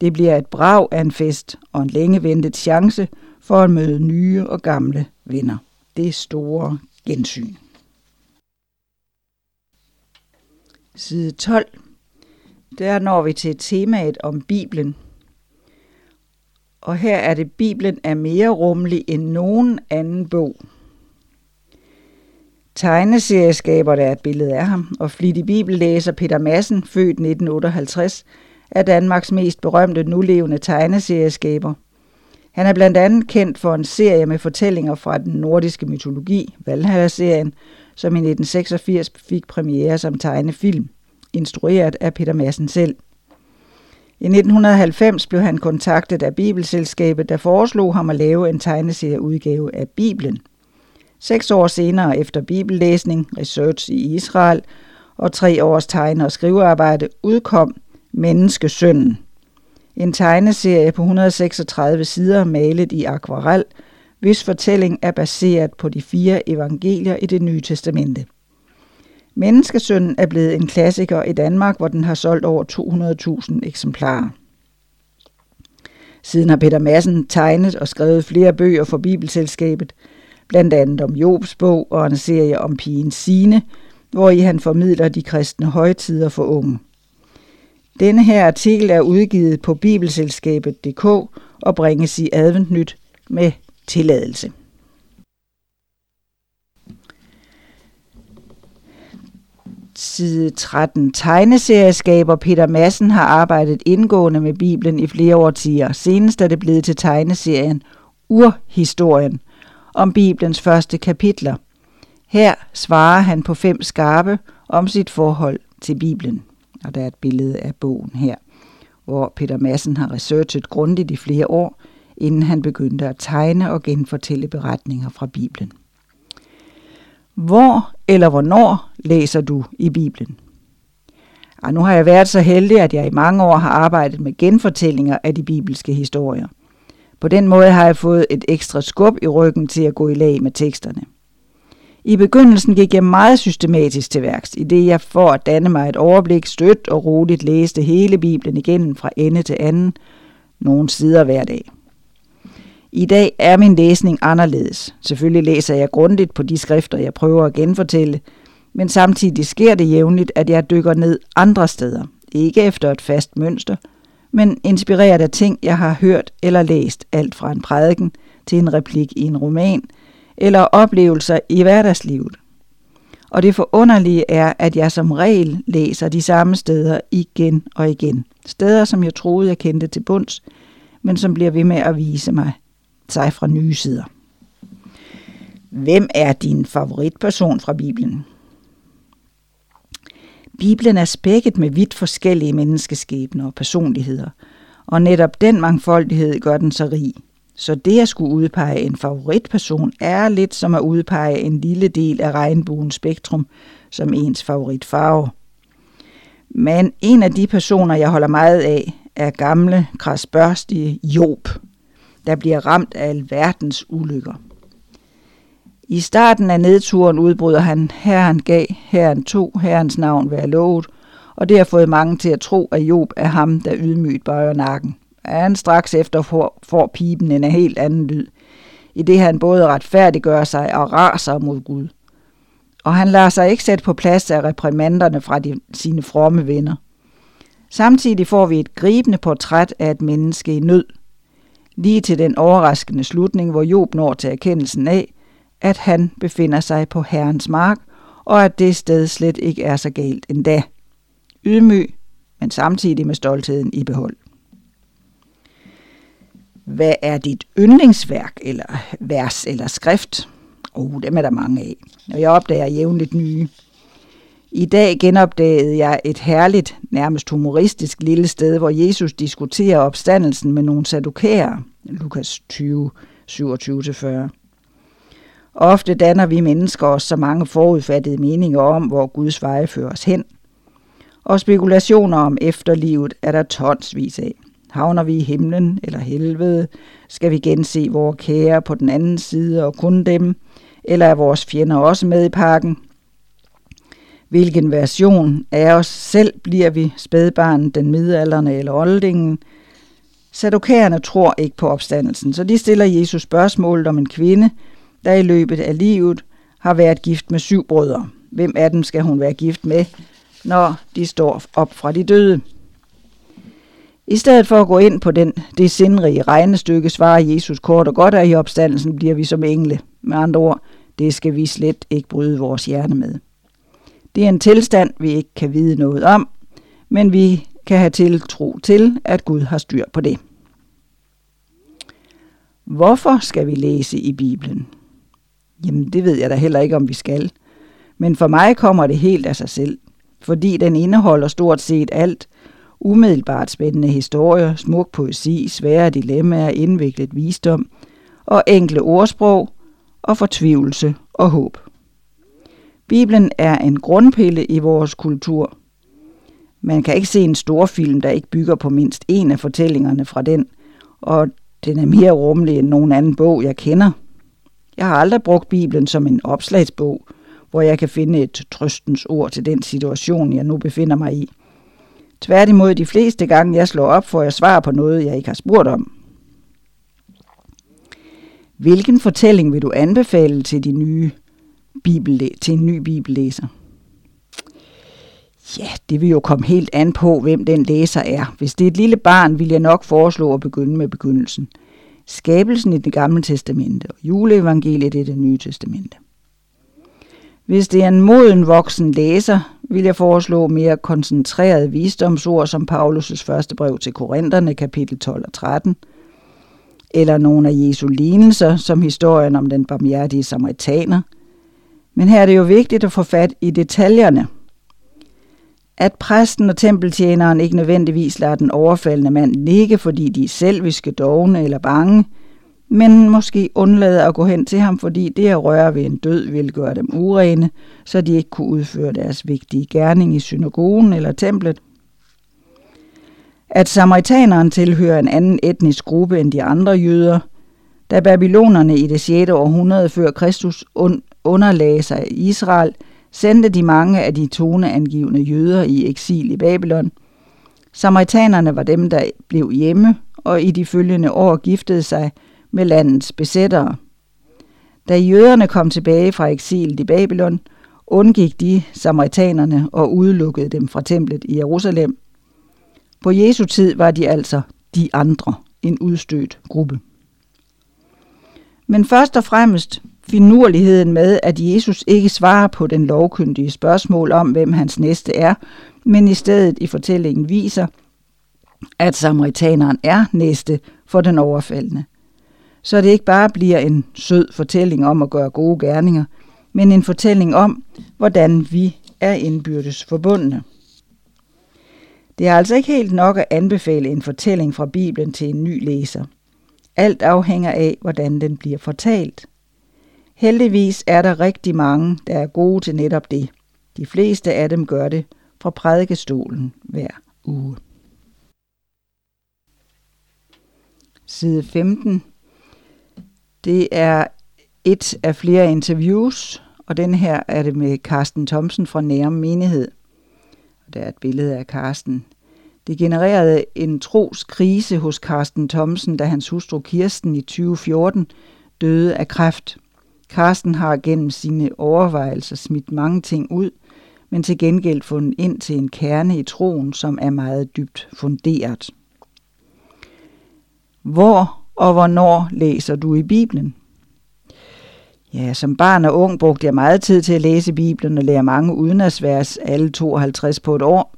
Det bliver et brag af en fest og en længe ventet chance for at møde nye og gamle venner. Det store gensyn. Side 12. Der når vi til temaet om Bibelen. Og her er det, Bibelen er mere rummelig end nogen anden bog. Tegneserieskaber, der er et billede af ham, og flittig bibellæser Peter Madsen, født 1958, er Danmarks mest berømte nulevende tegneserieskaber. Han er blandt andet kendt for en serie med fortællinger fra den nordiske mytologi, Valhalla-serien, som i 1986 fik premiere som tegnefilm instrueret af Peter Madsen selv. I 1990 blev han kontaktet af Bibelselskabet, der foreslog ham at lave en tegneserieudgave af Bibelen. Seks år senere efter bibellæsning, research i Israel og tre års tegne- og skrivearbejde udkom Menneskesønnen. En tegneserie på 136 sider malet i akvarel, hvis fortælling er baseret på de fire evangelier i det nye testamente. Menneskesønnen er blevet en klassiker i Danmark, hvor den har solgt over 200.000 eksemplarer. Siden har Peter Madsen tegnet og skrevet flere bøger for Bibelselskabet, blandt andet om Jobs bog og en serie om pigen Sine, hvor i han formidler de kristne højtider for unge. Denne her artikel er udgivet på bibelselskabet.dk og bringes i adventnyt med tilladelse. Side 13. Tegneserieskaber Peter Madsen har arbejdet indgående med Bibelen i flere årtier. Senest er det blevet til tegneserien Urhistorien om Bibelens første kapitler. Her svarer han på fem skarpe om sit forhold til Bibelen. Og der er et billede af bogen her, hvor Peter Madsen har researchet grundigt i flere år, inden han begyndte at tegne og genfortælle beretninger fra Bibelen. Hvor eller hvornår læser du i Bibelen? Og nu har jeg været så heldig, at jeg i mange år har arbejdet med genfortællinger af de bibelske historier. På den måde har jeg fået et ekstra skub i ryggen til at gå i lag med teksterne. I begyndelsen gik jeg meget systematisk til værks, i det jeg for at danne mig et overblik stødt og roligt læste hele Bibelen igennem fra ende til anden, nogle sider hver dag. I dag er min læsning anderledes. Selvfølgelig læser jeg grundigt på de skrifter, jeg prøver at genfortælle, men samtidig sker det jævnligt, at jeg dykker ned andre steder. Ikke efter et fast mønster, men inspireret af ting, jeg har hørt eller læst, alt fra en prædiken til en replik i en roman, eller oplevelser i hverdagslivet. Og det forunderlige er, at jeg som regel læser de samme steder igen og igen. Steder, som jeg troede, jeg kendte til bunds, men som bliver ved med at vise mig sig fra nye sider. Hvem er din favoritperson fra Bibelen? Bibelen er spækket med vidt forskellige menneskeskæbner og personligheder, og netop den mangfoldighed gør den så rig. Så det at skulle udpege en favoritperson er lidt som at udpege en lille del af regnbuens spektrum som ens favoritfarve. Men en af de personer, jeg holder meget af, er gamle, krasbørstige Job – der bliver ramt af alverdens ulykker. I starten af nedturen udbryder han, herren gav, herren to, herrens navn være lovet, og det har fået mange til at tro, at Job er ham, der ydmygt bøjer nakken. Er han straks efter får, får pipen en helt anden lyd, i det han både retfærdiggør sig og raser mod Gud. Og han lader sig ikke sætte på plads af reprimanderne fra de, sine fromme venner. Samtidig får vi et gribende portræt af et menneske i nød, lige til den overraskende slutning, hvor Job når til erkendelsen af, at han befinder sig på Herrens mark, og at det sted slet ikke er så galt endda. Ydmyg, men samtidig med stoltheden i behold. Hvad er dit yndlingsværk, eller vers, eller skrift? Oh, dem er der mange af, og jeg opdager jævnligt nye. I dag genopdagede jeg et herligt, nærmest humoristisk lille sted, hvor Jesus diskuterer opstandelsen med nogle sadukærer. Lukas 20, 27-40. Ofte danner vi mennesker os så mange forudfattede meninger om, hvor Guds veje fører os hen. Og spekulationer om efterlivet er der tonsvis af. Havner vi i himlen eller helvede? Skal vi gense vores kære på den anden side og kun dem? Eller er vores fjender også med i pakken? Hvilken version af os selv bliver vi, spædbarnet, den midalderne eller oldingen? Sadokærerne tror ikke på opstandelsen, så de stiller Jesus spørgsmålet om en kvinde, der i løbet af livet har været gift med syv brødre. Hvem af dem skal hun være gift med, når de står op fra de døde? I stedet for at gå ind på den, det sindrige regnestykke, svarer Jesus kort og godt, at i opstandelsen bliver vi som engle. Med andre ord, det skal vi slet ikke bryde vores hjerne med. Det er en tilstand, vi ikke kan vide noget om, men vi kan have tiltro til, at Gud har styr på det. Hvorfor skal vi læse i Bibelen? Jamen, det ved jeg da heller ikke, om vi skal. Men for mig kommer det helt af sig selv, fordi den indeholder stort set alt. Umiddelbart spændende historier, smuk poesi, svære dilemmaer, indviklet visdom og enkle ordsprog og fortvivlelse og håb. Bibelen er en grundpille i vores kultur. Man kan ikke se en stor film, der ikke bygger på mindst en af fortællingerne fra den, og den er mere rummelig end nogen anden bog, jeg kender. Jeg har aldrig brugt Bibelen som en opslagsbog, hvor jeg kan finde et trøstens ord til den situation, jeg nu befinder mig i. Tværtimod de fleste gange, jeg slår op, får jeg svar på noget, jeg ikke har spurgt om. Hvilken fortælling vil du anbefale til de nye bibel, til en ny bibellæser? Ja, det vil jo komme helt an på, hvem den læser er. Hvis det er et lille barn, vil jeg nok foreslå at begynde med begyndelsen. Skabelsen i det gamle testamente og juleevangeliet i det nye testamente. Hvis det er en moden voksen læser, vil jeg foreslå mere koncentrerede visdomsord som Paulus' første brev til Korintherne, kapitel 12 og 13, eller nogle af Jesu lignelser, som historien om den barmhjertige samaritaner. Men her er det jo vigtigt at få fat i detaljerne – at præsten og tempeltjeneren ikke nødvendigvis lader den overfaldende mand ligge, fordi de er selviske, dogne eller bange, men måske undlader at gå hen til ham, fordi det at røre ved en død vil gøre dem urene, så de ikke kunne udføre deres vigtige gerning i synagogen eller templet. At samaritaneren tilhører en anden etnisk gruppe end de andre jøder, da babylonerne i det 6. århundrede før Kristus underlagde sig i Israel – sendte de mange af de toneangivende jøder i eksil i Babylon. Samaritanerne var dem, der blev hjemme og i de følgende år giftede sig med landets besættere. Da jøderne kom tilbage fra eksil i Babylon, undgik de samaritanerne og udelukkede dem fra templet i Jerusalem. På Jesu tid var de altså de andre, en udstødt gruppe. Men først og fremmest finurligheden med, at Jesus ikke svarer på den lovkyndige spørgsmål om, hvem hans næste er, men i stedet i fortællingen viser, at samaritaneren er næste for den overfaldende. Så det ikke bare bliver en sød fortælling om at gøre gode gerninger, men en fortælling om, hvordan vi er indbyrdes forbundne. Det er altså ikke helt nok at anbefale en fortælling fra Bibelen til en ny læser. Alt afhænger af, hvordan den bliver fortalt. Heldigvis er der rigtig mange, der er gode til netop det. De fleste af dem gør det fra prædikestolen hver uge. Side 15. Det er et af flere interviews, og den her er det med Carsten Thomsen fra Nærum Menighed. Der er et billede af Carsten. Det genererede en troskrise hos Carsten Thomsen, da hans hustru Kirsten i 2014 døde af kræft. Karsten har gennem sine overvejelser smidt mange ting ud, men til gengæld fundet ind til en kerne i troen, som er meget dybt funderet. Hvor og hvornår læser du i Bibelen? Ja, som barn og ung brugte jeg meget tid til at læse Bibelen og lære mange udenadsvers, alle 52 på et år.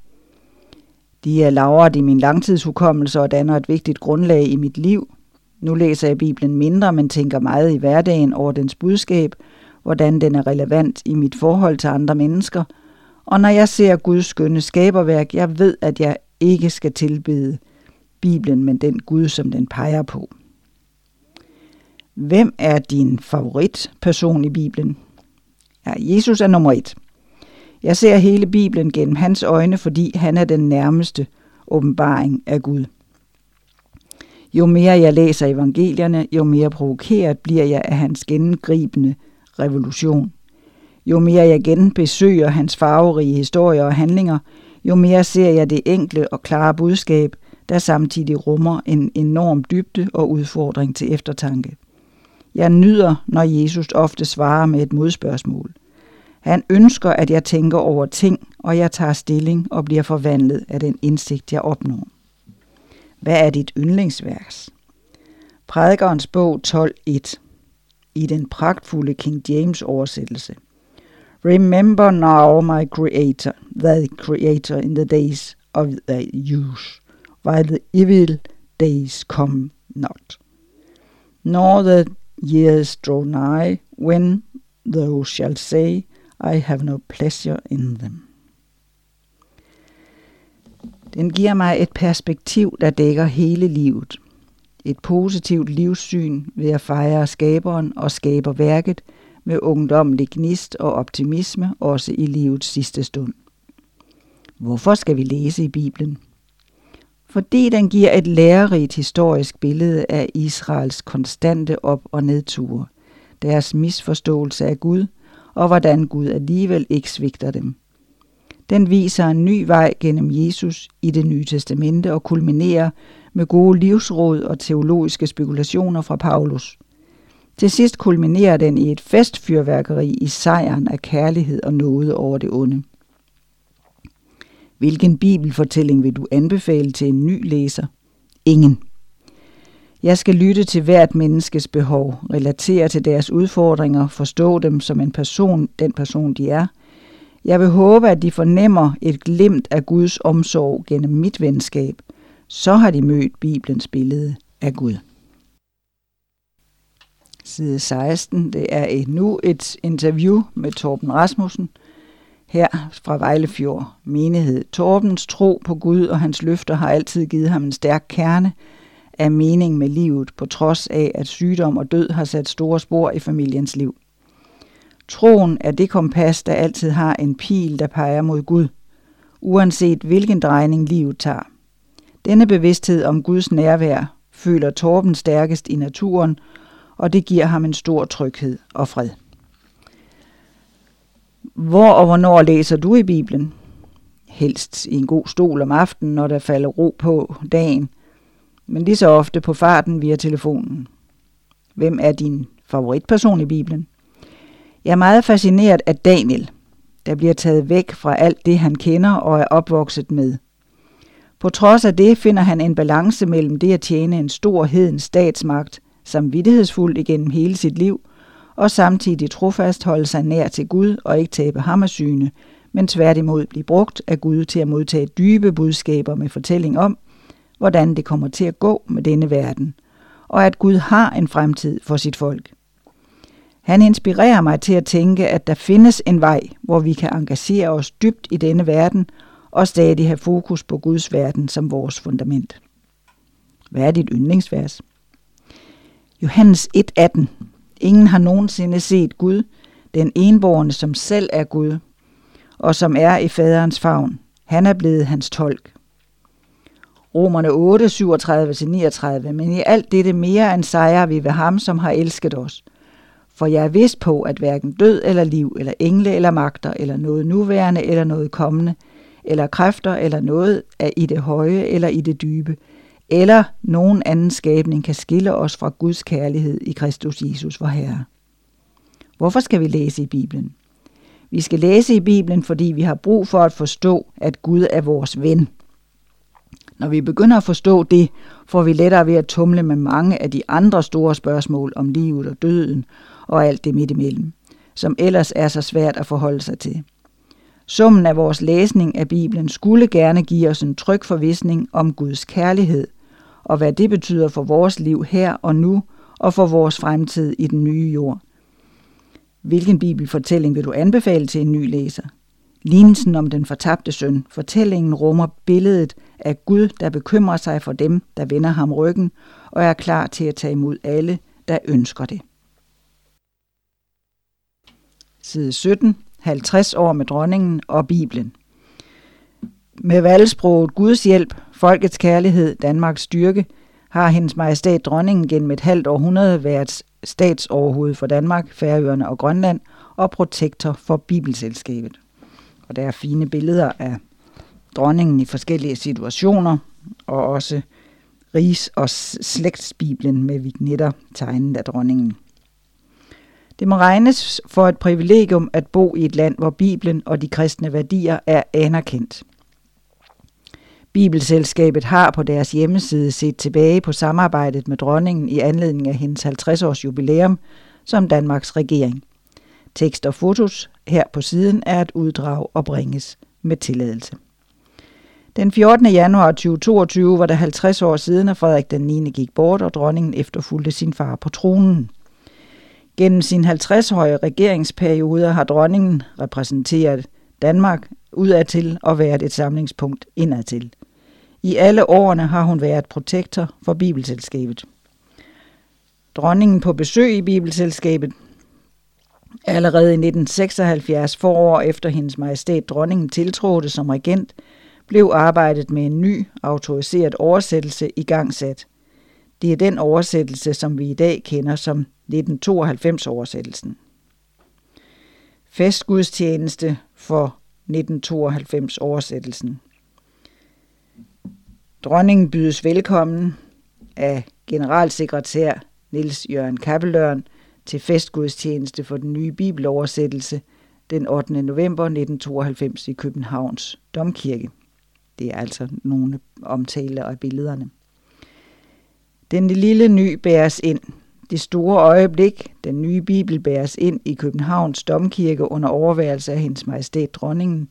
De er lavret i min langtidshukommelse og danner et vigtigt grundlag i mit liv. Nu læser jeg Bibelen mindre, men tænker meget i hverdagen over dens budskab, hvordan den er relevant i mit forhold til andre mennesker. Og når jeg ser Guds skønne skaberværk, jeg ved, at jeg ikke skal tilbede Bibelen, men den Gud, som den peger på. Hvem er din favoritperson i Bibelen? Ja, Jesus er nummer et. Jeg ser hele Bibelen gennem hans øjne, fordi han er den nærmeste åbenbaring af Gud. Jo mere jeg læser evangelierne, jo mere provokeret bliver jeg af hans gennemgribende revolution. Jo mere jeg genbesøger hans farverige historier og handlinger, jo mere ser jeg det enkle og klare budskab, der samtidig rummer en enorm dybde og udfordring til eftertanke. Jeg nyder, når Jesus ofte svarer med et modspørgsmål. Han ønsker, at jeg tænker over ting, og jeg tager stilling og bliver forvandlet af den indsigt, jeg opnår. Hvad er dit yndlingsvers? Prædikernes bog 12.1 i den pragtfulde King James oversættelse. Remember now my creator, the creator in the days of thy youth, while the evil days come not. Nor the years draw nigh, when thou shalt say, I have no pleasure in them. Den giver mig et perspektiv, der dækker hele livet. Et positivt livssyn ved at fejre skaberen og skaber værket med ungdommelig gnist og optimisme også i livets sidste stund. Hvorfor skal vi læse i Bibelen? Fordi den giver et lærerigt historisk billede af Israels konstante op- og nedture, deres misforståelse af Gud og hvordan Gud alligevel ikke svigter dem. Den viser en ny vej gennem Jesus i det nye testamente og kulminerer med gode livsråd og teologiske spekulationer fra Paulus. Til sidst kulminerer den i et festfyrværkeri i sejren af kærlighed og nåde over det onde. Hvilken bibelfortælling vil du anbefale til en ny læser? Ingen. Jeg skal lytte til hvert menneskes behov, relatere til deres udfordringer, forstå dem som en person, den person de er. Jeg vil håbe, at de fornemmer et glimt af Guds omsorg gennem mit venskab. Så har de mødt Bibelens billede af Gud. Side 16. Det er nu et interview med Torben Rasmussen, her fra Vejlefjord menighed. Torbens tro på Gud og hans løfter har altid givet ham en stærk kerne af mening med livet, på trods af, at sygdom og død har sat store spor i familiens liv. Troen er det kompas, der altid har en pil, der peger mod Gud, uanset hvilken drejning livet tager. Denne bevidsthed om Guds nærvær føler Torben stærkest i naturen, og det giver ham en stor tryghed og fred. Hvor og hvornår læser du i Bibelen? Helst i en god stol om aftenen, når der falder ro på dagen, men lige så ofte på farten via telefonen. Hvem er din favoritperson i Bibelen? Jeg er meget fascineret af Daniel, der bliver taget væk fra alt det, han kender og er opvokset med. På trods af det finder han en balance mellem det at tjene en stor heden statsmagt, samvittighedsfuldt igennem hele sit liv, og samtidig trofast holde sig nær til Gud og ikke tabe ham af syne, men tværtimod blive brugt af Gud til at modtage dybe budskaber med fortælling om, hvordan det kommer til at gå med denne verden, og at Gud har en fremtid for sit folk. Han inspirerer mig til at tænke, at der findes en vej, hvor vi kan engagere os dybt i denne verden og stadig have fokus på Guds verden som vores fundament. Hvad er dit yndlingsvers? Johannes 1.18 Ingen har nogensinde set Gud, den enborne, som selv er Gud, og som er i faderens favn. Han er blevet hans tolk. Romerne 8, 37-39, men i alt dette mere end sejrer vi ved ham, som har elsket os. For jeg er vist på, at hverken død eller liv, eller engle eller magter, eller noget nuværende eller noget kommende, eller kræfter eller noget er i det høje eller i det dybe, eller nogen anden skabning kan skille os fra Guds kærlighed i Kristus Jesus, vor Herre. Hvorfor skal vi læse i Bibelen? Vi skal læse i Bibelen, fordi vi har brug for at forstå, at Gud er vores ven. Når vi begynder at forstå det, får vi lettere ved at tumle med mange af de andre store spørgsmål om livet og døden og alt det midt imellem, som ellers er så svært at forholde sig til. Summen af vores læsning af Bibelen skulle gerne give os en tryg forvisning om Guds kærlighed, og hvad det betyder for vores liv her og nu, og for vores fremtid i den nye jord. Hvilken bibelfortælling vil du anbefale til en ny læser? Lignelsen om den fortabte søn. Fortællingen rummer billedet af Gud, der bekymrer sig for dem, der vender ham ryggen, og er klar til at tage imod alle, der ønsker det. Side 17. 50 år med dronningen og Bibelen. Med valgsproget Guds hjælp, folkets kærlighed, Danmarks styrke, har hendes majestæt dronningen gennem et halvt århundrede været statsoverhoved for Danmark, Færøerne og Grønland og protektor for Bibelselskabet. Og der er fine billeder af dronningen i forskellige situationer, og også Rigs- og slægtsbiblen med vignetter tegnet af dronningen. Det må regnes for et privilegium at bo i et land, hvor Bibelen og de kristne værdier er anerkendt. Bibelselskabet har på deres hjemmeside set tilbage på samarbejdet med dronningen i anledning af hendes 50-års jubilæum som Danmarks regering. Tekst og fotos her på siden er et uddrag og bringes med tilladelse. Den 14. januar 2022 var det 50 år siden, at Frederik den 9. gik bort, og dronningen efterfulgte sin far på tronen. Gennem sin 50-årige regeringsperiode har dronningen repræsenteret Danmark udadtil og været et samlingspunkt indadtil. I alle årene har hun været protektor for Bibelselskabet. Dronningen på besøg i Bibelselskabet allerede i 1976, forår efter hendes majestæt dronningen tiltrådte som regent, blev arbejdet med en ny, autoriseret oversættelse i gang sat. Det er den oversættelse, som vi i dag kender som 1992-oversættelsen. Festgudstjeneste for 1992-oversættelsen. Dronningen bydes velkommen af generalsekretær Niels Jørgen Kappelørn til festgudstjeneste for den nye bibeloversættelse den 8. november 1992 i Københavns Domkirke. Det er altså nogle omtaler af billederne. Den lille ny bæres ind. Det store øjeblik, den nye bibel bæres ind i Københavns Domkirke under overværelse af hendes majestæt dronningen.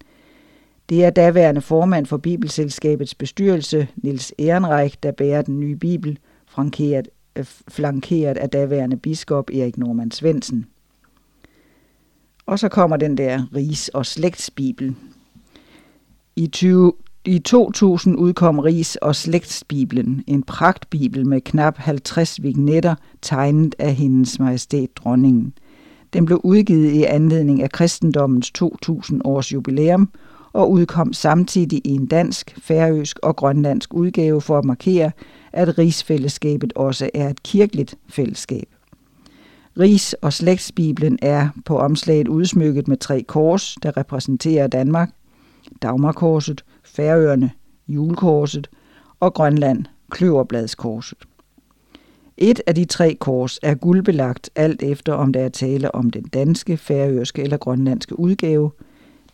Det er daværende formand for Bibelselskabets bestyrelse, Nils Ehrenreich, der bærer den nye bibel, flankeret, øh, flankeret af daværende biskop Erik Norman Svensen. Og så kommer den der Ris- og slægtsbibel. I 20, i 2000 udkom Ris og Slægtsbibelen, en pragtbibel med knap 50 vignetter tegnet af hendes majestæt dronningen. Den blev udgivet i anledning af kristendommens 2000 års jubilæum og udkom samtidig i en dansk, færøsk og grønlandsk udgave for at markere, at rigsfællesskabet også er et kirkeligt fællesskab. Ris- og slægtsbibelen er på omslaget udsmykket med tre kors, der repræsenterer Danmark, Dagmarkorset, Færøerne, Julekorset og Grønland, Kløverbladskorset. Et af de tre kors er guldbelagt alt efter om der er tale om den danske, færøske eller grønlandske udgave.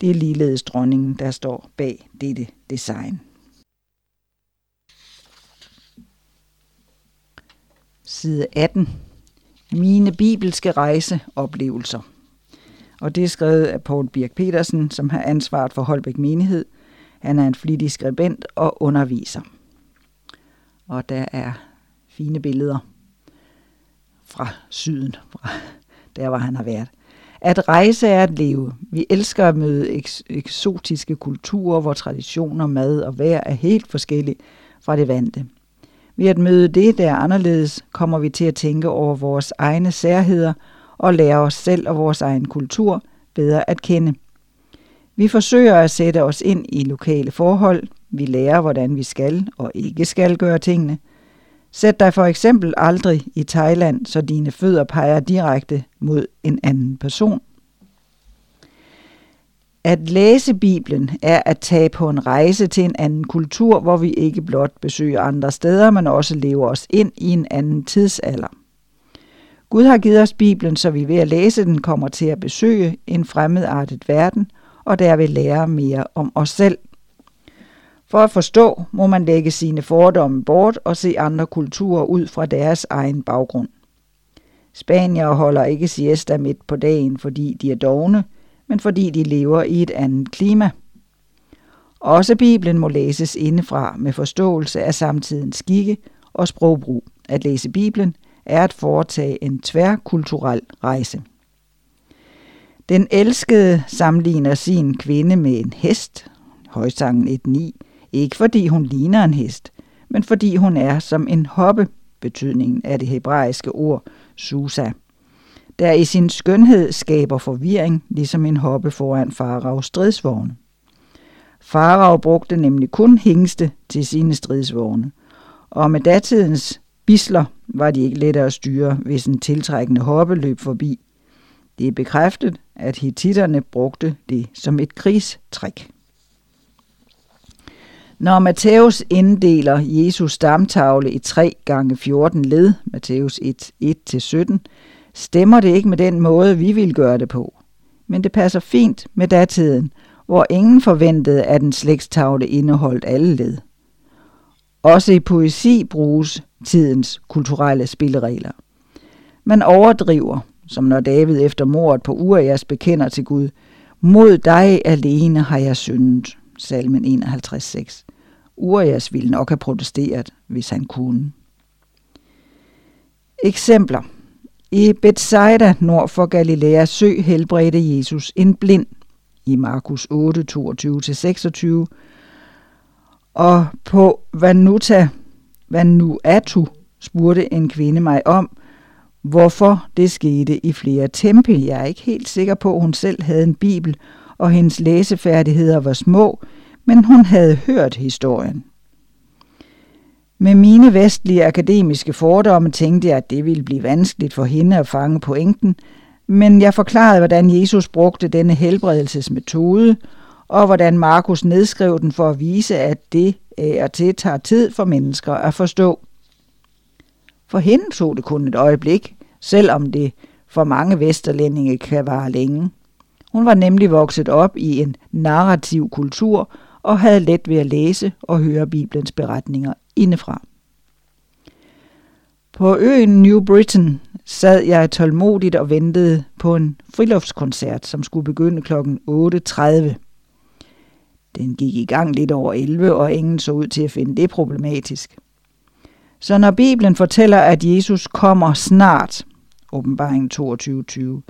Det er ligeledes dronningen, der står bag dette design. Side 18. Mine bibelske rejseoplevelser. Og det er skrevet af Paul Birk Petersen, som har ansvaret for Holbæk Menighed, han er en flittig skribent og underviser. Og der er fine billeder fra syden, fra der hvor han har været. At rejse er at leve. Vi elsker at møde eks- eksotiske kulturer, hvor traditioner, mad og vejr er helt forskellige fra det vante. Ved at møde det, der er anderledes, kommer vi til at tænke over vores egne særheder og lære os selv og vores egen kultur bedre at kende. Vi forsøger at sætte os ind i lokale forhold. Vi lærer, hvordan vi skal og ikke skal gøre tingene. Sæt dig for eksempel aldrig i Thailand, så dine fødder peger direkte mod en anden person. At læse Bibelen er at tage på en rejse til en anden kultur, hvor vi ikke blot besøger andre steder, men også lever os ind i en anden tidsalder. Gud har givet os Bibelen, så vi ved at læse den kommer til at besøge en fremmedartet verden, og derved lære mere om os selv. For at forstå må man lægge sine fordomme bort og se andre kulturer ud fra deres egen baggrund. Spanier holder ikke siesta midt på dagen, fordi de er dogne, men fordi de lever i et andet klima. Også Bibelen må læses indefra med forståelse af samtidens skikke og sprogbrug. At læse Bibelen er at foretage en tværkulturel rejse. Den elskede sammenligner sin kvinde med en hest, højsangen 1.9, ikke fordi hun ligner en hest, men fordi hun er som en hoppe, betydningen af det hebraiske ord Susa, der i sin skønhed skaber forvirring, ligesom en hoppe foran Faraos stridsvogne. Farao brugte nemlig kun hængste til sine stridsvogne, og med datidens bisler var de ikke lette at styre, hvis en tiltrækkende hoppe løb forbi. Det er bekræftet, at hititterne brugte det som et krigstrik. Når Matthæus inddeler Jesus stamtavle i 3 gange 14 led, Matthæus 1, 1-17, stemmer det ikke med den måde, vi vil gøre det på. Men det passer fint med datiden, hvor ingen forventede, at en slægtstavle indeholdt alle led. Også i poesi bruges tidens kulturelle spilleregler. Man overdriver, som når David efter mordet på Urias bekender til Gud, mod dig alene har jeg syndet. Salmen 51.6. Urias ville nok have protesteret, hvis han kunne. Eksempler. I Bethsaida nord for Galilea sø helbredte Jesus en blind i Markus 8, 22-26, og på Vanuta, Vanuatu spurgte en kvinde mig om, hvorfor det skete i flere tempe. Jeg er ikke helt sikker på, at hun selv havde en bibel, og hendes læsefærdigheder var små, men hun havde hørt historien. Med mine vestlige akademiske fordomme tænkte jeg, at det ville blive vanskeligt for hende at fange pointen, men jeg forklarede, hvordan Jesus brugte denne helbredelsesmetode, og hvordan Markus nedskrev den for at vise, at det af og til tager tid for mennesker at forstå. For hende tog det kun et øjeblik, selvom det for mange vesterlændinge kan vare længe. Hun var nemlig vokset op i en narrativ kultur og havde let ved at læse og høre Bibelens beretninger indefra. På øen New Britain sad jeg tålmodigt og ventede på en friluftskoncert, som skulle begynde kl. 8.30. Den gik i gang lidt over 11, og ingen så ud til at finde det problematisk. Så når Bibelen fortæller, at Jesus kommer snart, åbenbaring 22.20,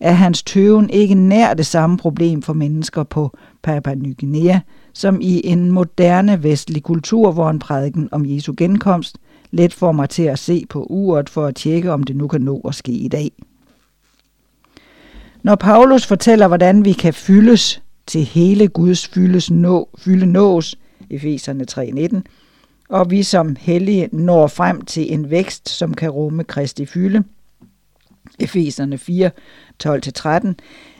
er hans tøven ikke nær det samme problem for mennesker på Papua Ny Guinea, som i en moderne vestlig kultur, hvor en prædiken om Jesu genkomst let får mig til at se på uret for at tjekke, om det nu kan nå at ske i dag. Når Paulus fortæller, hvordan vi kan fyldes til hele Guds fyldes nå, fylde nås, Efeserne 3.19, og vi som hellige når frem til en vækst, som kan rumme Kristi fylde, Efeserne 4, 12-13,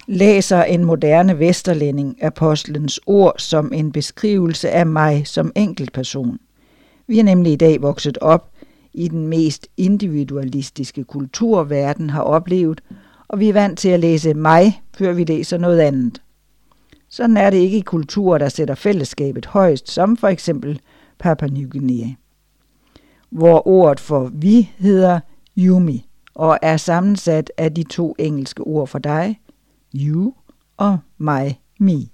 læser en moderne vesterlænding apostlens ord som en beskrivelse af mig som enkeltperson. Vi er nemlig i dag vokset op i den mest individualistiske kultur, verden har oplevet, og vi er vant til at læse mig, før vi læser noget andet. Sådan er det ikke i kulturer, der sætter fællesskabet højst, som for eksempel Papua New Guinea, hvor ordet for vi hedder Yumi og er sammensat af de to engelske ord for dig, you, og mig, me.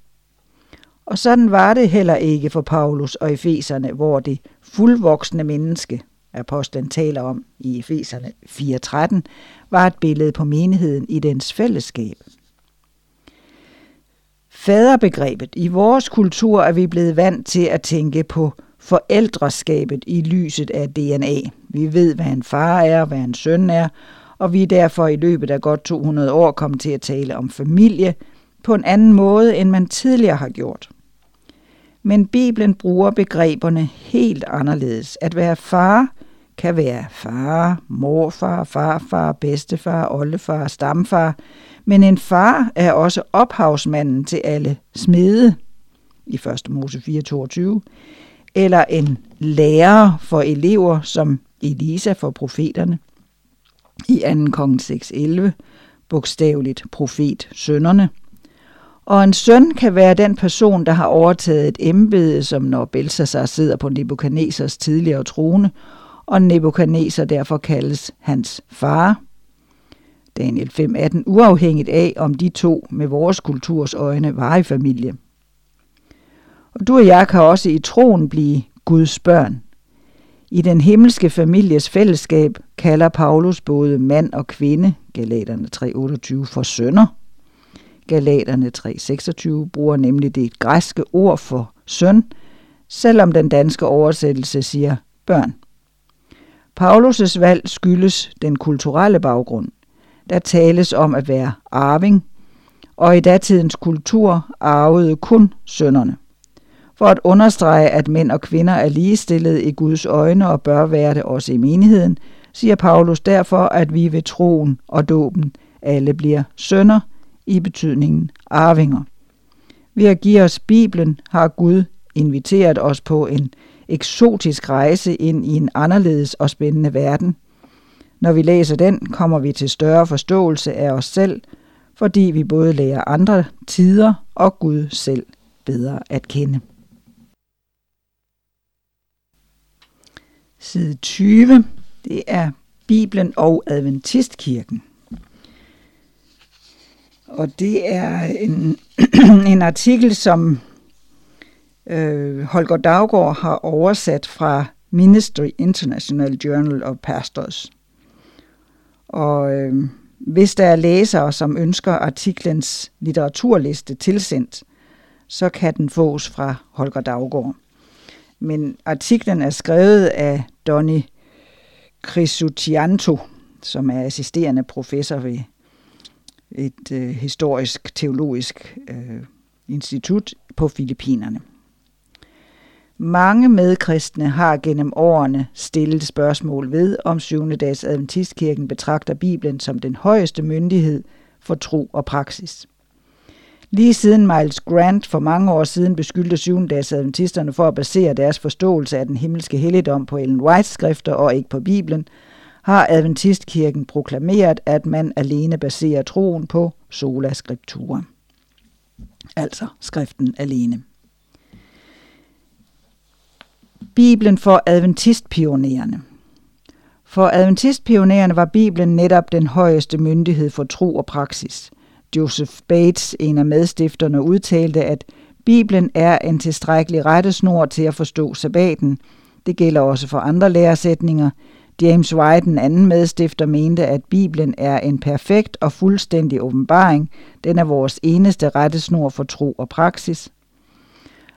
Og sådan var det heller ikke for Paulus og Efeserne, hvor det fuldvoksne menneske, apostlen taler om i Efeserne 4.13, var et billede på menigheden i dens fællesskab. Faderbegrebet. I vores kultur er vi blevet vant til at tænke på forældreskabet i lyset af DNA. Vi ved, hvad en far er, hvad en søn er, og vi er derfor i løbet af godt 200 år kommet til at tale om familie på en anden måde, end man tidligere har gjort. Men Bibelen bruger begreberne helt anderledes. At være far kan være far, morfar, farfar, bedstefar, oldefar, stamfar, Men en far er også ophavsmanden til alle smede, i 1. Mose 4:22, eller en lærer for elever, som Elisa for profeterne, i 2. kong 6:11, bogstaveligt profet sønderne. Og en søn kan være den person, der har overtaget et embede, som når Belsasar sidder på Nebuchadnezzars tidligere trone, og Nebuchadnezzar derfor kaldes hans far. Daniel 5.18, uafhængigt af, om de to med vores kulturs øjne var i familie. Og du og jeg kan også i troen blive Guds børn. I den himmelske families fællesskab kalder Paulus både mand og kvinde, Galaterne 3.28, for sønner. Galaterne 3.26 bruger nemlig det græske ord for søn, selvom den danske oversættelse siger børn. Paulus' valg skyldes den kulturelle baggrund. Der tales om at være arving, og i datidens kultur arvede kun sønderne. For at understrege, at mænd og kvinder er ligestillede i Guds øjne og bør være det også i menigheden, siger Paulus derfor, at vi ved troen og dåben alle bliver sønner i betydningen arvinger. Ved at give os Bibelen har Gud inviteret os på en eksotisk rejse ind i en anderledes og spændende verden. Når vi læser den, kommer vi til større forståelse af os selv, fordi vi både lærer andre tider og Gud selv bedre at kende. Side 20, det er Bibelen og Adventistkirken. Og det er en, en artikel, som øh, Holger Daggaard har oversat fra Ministry International Journal of Pastors. Og øh, hvis der er læsere, som ønsker artiklens litteraturliste tilsendt, så kan den fås fra Holger Daggaard. Men artiklen er skrevet af Donny Crisutianto, som er assisterende professor ved et øh, historisk teologisk øh, institut på Filippinerne. Mange medkristne har gennem årene stillet spørgsmål ved, om 7. dags adventistkirken betragter Bibelen som den højeste myndighed for tro og praksis. Lige siden Miles Grant for mange år siden beskyldte 7. adventisterne for at basere deres forståelse af den himmelske helligdom på Ellen Whites skrifter og ikke på Bibelen, har Adventistkirken proklameret, at man alene baserer troen på sola scriptura. Altså skriften alene. Bibelen for adventistpionererne. For adventistpionererne var Bibelen netop den højeste myndighed for tro og praksis. Joseph Bates, en af medstifterne, udtalte, at Bibelen er en tilstrækkelig rettesnor til at forstå sabbaten. Det gælder også for andre læresætninger. James White, den anden medstifter, mente, at Bibelen er en perfekt og fuldstændig åbenbaring. Den er vores eneste rettesnor for tro og praksis.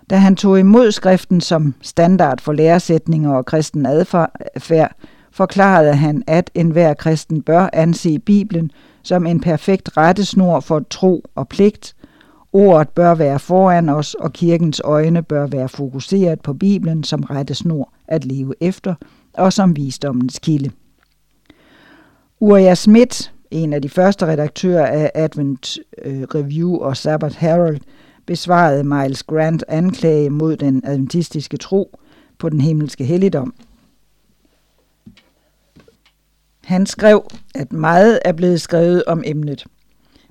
Da han tog imod skriften som standard for læresætninger og kristen adfærd, forklarede han, at enhver kristen bør anse Bibelen som en perfekt rettesnor for tro og pligt. Ordet bør være foran os, og kirkens øjne bør være fokuseret på Bibelen som rettesnor at leve efter og som visdommens kilde. Uriah Smith, en af de første redaktører af Advent øh, Review og Sabbath Herald, besvarede Miles Grant anklage mod den adventistiske tro på den himmelske helligdom. Han skrev, at meget er blevet skrevet om emnet.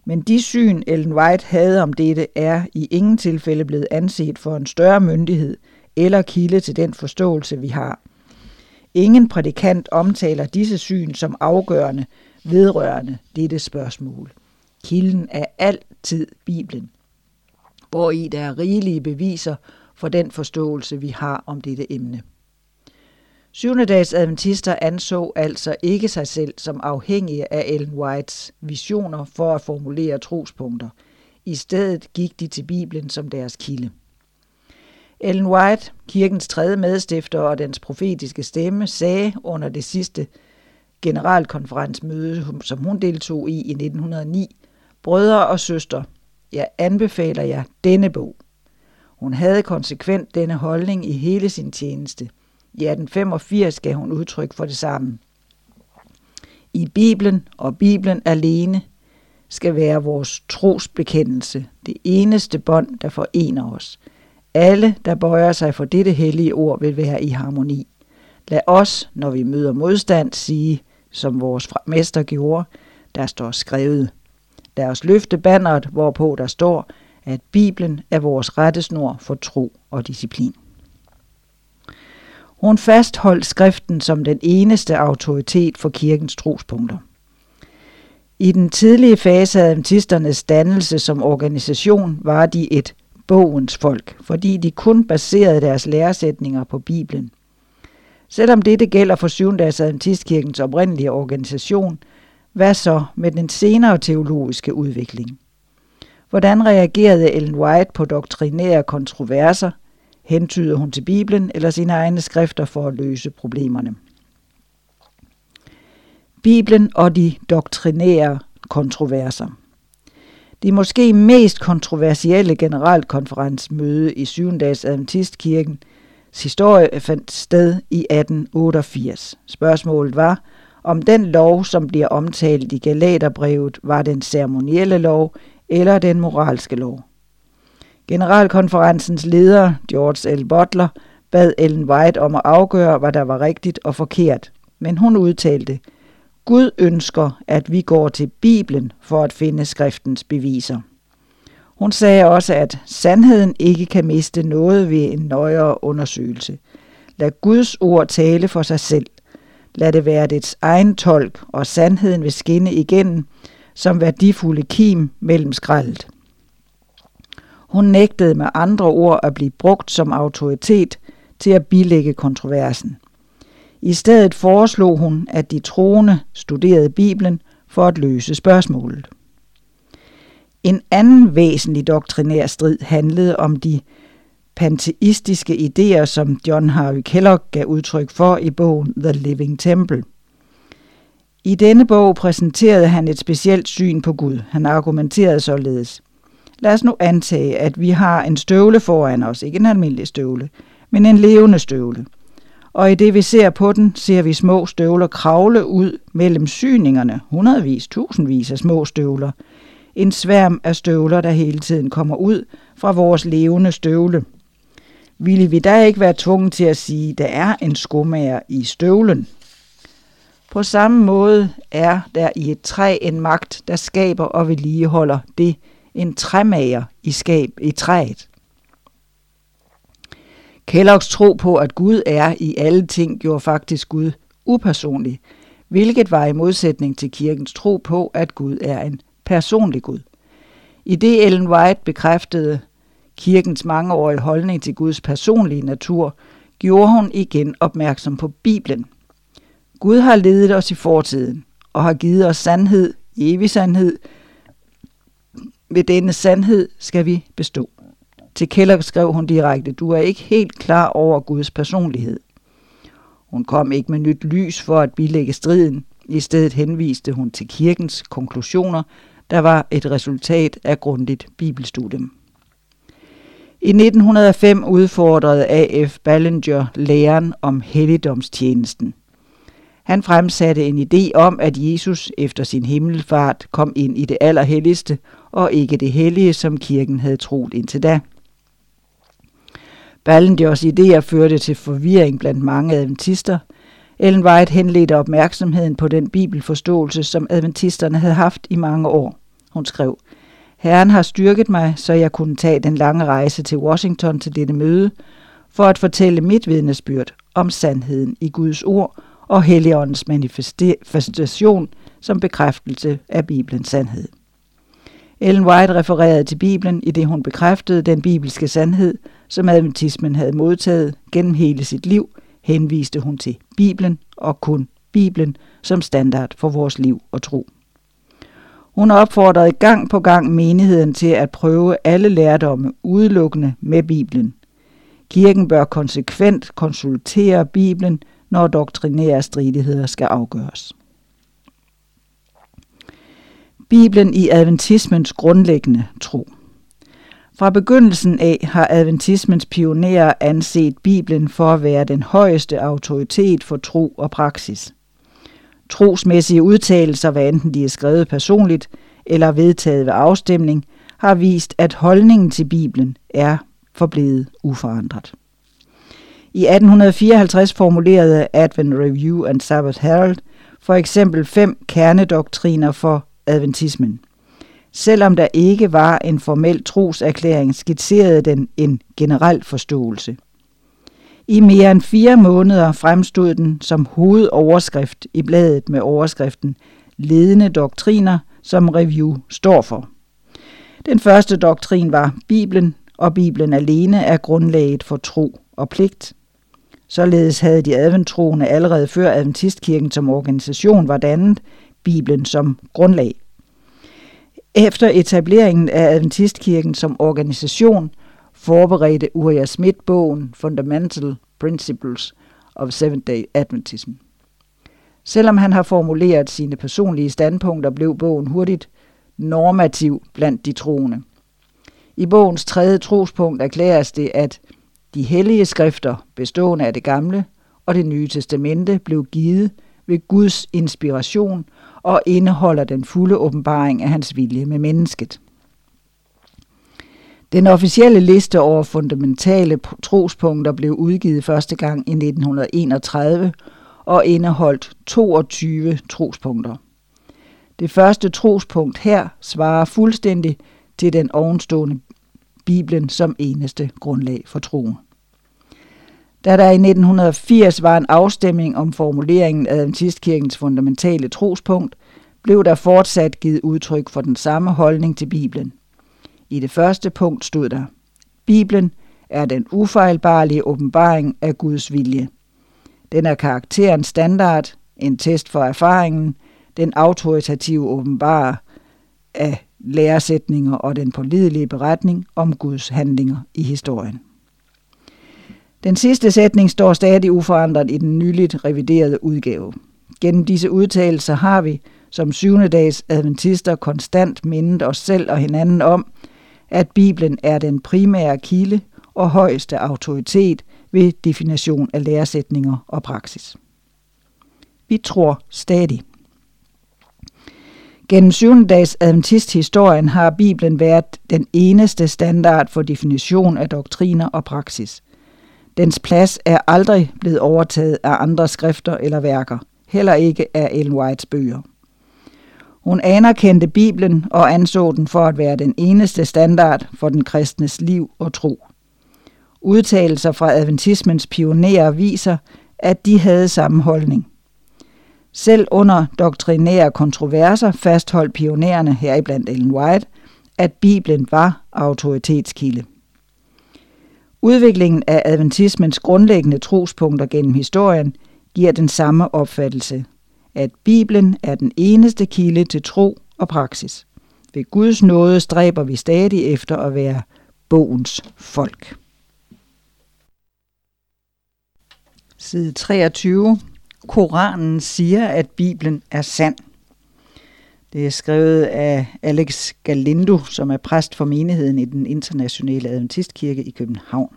Men de syn, Ellen White havde om dette, er i ingen tilfælde blevet anset for en større myndighed eller kilde til den forståelse, vi har. Ingen prædikant omtaler disse syn som afgørende vedrørende dette spørgsmål. Kilden er altid Bibelen hvor i der er rigelige beviser for den forståelse, vi har om dette emne. Syvende-dags adventister anså altså ikke sig selv som afhængige af Ellen Whites visioner for at formulere trospunkter. I stedet gik de til Bibelen som deres kilde. Ellen White, kirkens tredje medstifter og dens profetiske stemme, sagde under det sidste generalkonferencemøde, som hun deltog i i 1909, Brødre og søstre, jeg anbefaler jer denne bog. Hun havde konsekvent denne holdning i hele sin tjeneste. I 1885 gav hun udtryk for det samme. I Bibelen og Bibelen alene skal være vores trosbekendelse, det eneste bånd, der forener os. Alle, der bøjer sig for dette hellige ord, vil være i harmoni. Lad os, når vi møder modstand, sige, som vores mester gjorde, der står skrevet. Lad os løfte banneret, hvorpå der står, at Bibelen er vores rettesnor for tro og disciplin. Hun fastholdt skriften som den eneste autoritet for kirkens trospunkter. I den tidlige fase af adventisternes dannelse som organisation var de et bogens folk, fordi de kun baserede deres læresætninger på Bibelen. Selvom dette gælder for syvendags Adventistkirkens oprindelige organisation, hvad så med den senere teologiske udvikling? Hvordan reagerede Ellen White på doktrinære kontroverser? Hentyder hun til Bibelen eller sine egne skrifter for at løse problemerne? Bibelen og de doktrinære kontroverser. Det måske mest kontroversielle generalkonferencemøde i 7. dags Adventistkirken historie fandt sted i 1888. Spørgsmålet var, om den lov, som bliver omtalt i Galaterbrevet, var den ceremonielle lov eller den moralske lov. Generalkonferencens leder, George L. Butler, bad Ellen White om at afgøre, hvad der var rigtigt og forkert, men hun udtalte, Gud ønsker, at vi går til Bibelen for at finde skriftens beviser. Hun sagde også, at sandheden ikke kan miste noget ved en nøjere undersøgelse. Lad Guds ord tale for sig selv. Lad det være dets egen tolk, og sandheden vil skinne igennem som værdifulde kim mellem skraldet. Hun nægtede med andre ord at blive brugt som autoritet til at bilægge kontroversen. I stedet foreslog hun, at de troende studerede Bibelen for at løse spørgsmålet. En anden væsentlig doktrinær strid handlede om de panteistiske idéer, som John Harvey Kellogg gav udtryk for i bogen The Living Temple. I denne bog præsenterede han et specielt syn på Gud. Han argumenterede således. Lad os nu antage, at vi har en støvle foran os, ikke en almindelig støvle, men en levende støvle. Og i det vi ser på den, ser vi små støvler kravle ud mellem syningerne, hundredvis, tusindvis af små støvler. En sværm af støvler, der hele tiden kommer ud fra vores levende støvle. Ville vi da ikke være tvunget til at sige, at der er en skomager i støvlen? På samme måde er der i et træ en magt, der skaber og vedligeholder det, en træmager i skab i træet. Kelloggs tro på, at Gud er i alle ting, gjorde faktisk Gud upersonlig, hvilket var i modsætning til kirkens tro på, at Gud er en personlig Gud. I det Ellen White bekræftede kirkens mangeårige holdning til Guds personlige natur, gjorde hun igen opmærksom på Bibelen. Gud har ledet os i fortiden og har givet os sandhed, evig sandhed. Ved denne sandhed skal vi bestå. Til Keller skrev hun direkte, du er ikke helt klar over Guds personlighed. Hun kom ikke med nyt lys for at bilægge striden. I stedet henviste hun til kirkens konklusioner, der var et resultat af grundigt bibelstudium. I 1905 udfordrede A.F. Ballinger læren om helligdomstjenesten. Han fremsatte en idé om, at Jesus efter sin himmelfart kom ind i det allerhelligste og ikke det hellige, som kirken havde troet indtil da. Ballingers idéer førte til forvirring blandt mange adventister. Ellen White henledte opmærksomheden på den bibelforståelse, som adventisterne havde haft i mange år. Hun skrev, Herren har styrket mig, så jeg kunne tage den lange rejse til Washington til dette møde, for at fortælle mit vidnesbyrd om sandheden i Guds ord og Helligåndens manifestation som bekræftelse af Bibelens sandhed. Ellen White refererede til Bibelen, i det hun bekræftede den bibelske sandhed, som adventismen havde modtaget gennem hele sit liv, henviste hun til Bibelen og kun Bibelen som standard for vores liv og tro. Hun opfordrede gang på gang menigheden til at prøve alle lærdomme udelukkende med Bibelen. Kirken bør konsekvent konsultere Bibelen, når doktrinære stridigheder skal afgøres. Bibelen i adventismens grundlæggende tro. Fra begyndelsen af har adventismens pionerer anset Bibelen for at være den højeste autoritet for tro og praksis. Trosmæssige udtalelser, hvad enten de er skrevet personligt eller vedtaget ved afstemning, har vist, at holdningen til Bibelen er forblevet uforandret. I 1854 formulerede Advent Review and Sabbath Herald for eksempel fem kernedoktriner for adventismen. Selvom der ikke var en formel troserklæring, skitserede den en generel forståelse. I mere end fire måneder fremstod den som hovedoverskrift i bladet med overskriften Ledende doktriner, som Review står for. Den første doktrin var Bibelen, og Bibelen alene er grundlaget for tro og pligt. Således havde de adventroende allerede før Adventistkirken som organisation var dannet Bibelen som grundlag. Efter etableringen af Adventistkirken som organisation forberedte Uriah Smith bogen Fundamental Principles of Seventh-day Adventism. Selvom han har formuleret sine personlige standpunkter, blev bogen hurtigt normativ blandt de troende. I bogens tredje trospunkt erklæres det, at de hellige skrifter, bestående af det gamle og det nye testamente, blev givet ved Guds inspiration og indeholder den fulde åbenbaring af hans vilje med mennesket. Den officielle liste over fundamentale trospunkter blev udgivet første gang i 1931 og indeholdt 22 trospunkter. Det første trospunkt her svarer fuldstændig til den ovenstående Bibelen som eneste grundlag for troen. Da der i 1980 var en afstemning om formuleringen af Adventistkirkens fundamentale trospunkt, blev der fortsat givet udtryk for den samme holdning til Bibelen. I det første punkt stod der, Bibelen er den ufejlbarlige åbenbaring af Guds vilje. Den er karakteren standard, en test for erfaringen, den autoritative åbenbarer af læresætninger og den pålidelige beretning om Guds handlinger i historien. Den sidste sætning står stadig uforandret i den nyligt reviderede udgave. Gennem disse udtalelser har vi, som syvende dags adventister, konstant mindet os selv og hinanden om, at Bibelen er den primære kilde og højeste autoritet ved definition af læresætninger og praksis. Vi tror stadig. Gennem syvende dags adventisthistorien har Bibelen været den eneste standard for definition af doktriner og praksis. Dens plads er aldrig blevet overtaget af andre skrifter eller værker, heller ikke af Ellen Whites bøger. Hun anerkendte Bibelen og anså den for at være den eneste standard for den kristnes liv og tro. Udtalelser fra adventismens pionerer viser, at de havde samme holdning. Selv under doktrinære kontroverser fastholdt pionererne heriblandt Ellen White, at Bibelen var autoritetskilde. Udviklingen af adventismens grundlæggende trospunkter gennem historien giver den samme opfattelse, at Bibelen er den eneste kilde til tro og praksis. Ved Guds nåde stræber vi stadig efter at være bogens folk. Side 23. Koranen siger, at Bibelen er sand. Det er skrevet af Alex Galindo, som er præst for menigheden i den internationale adventistkirke i København.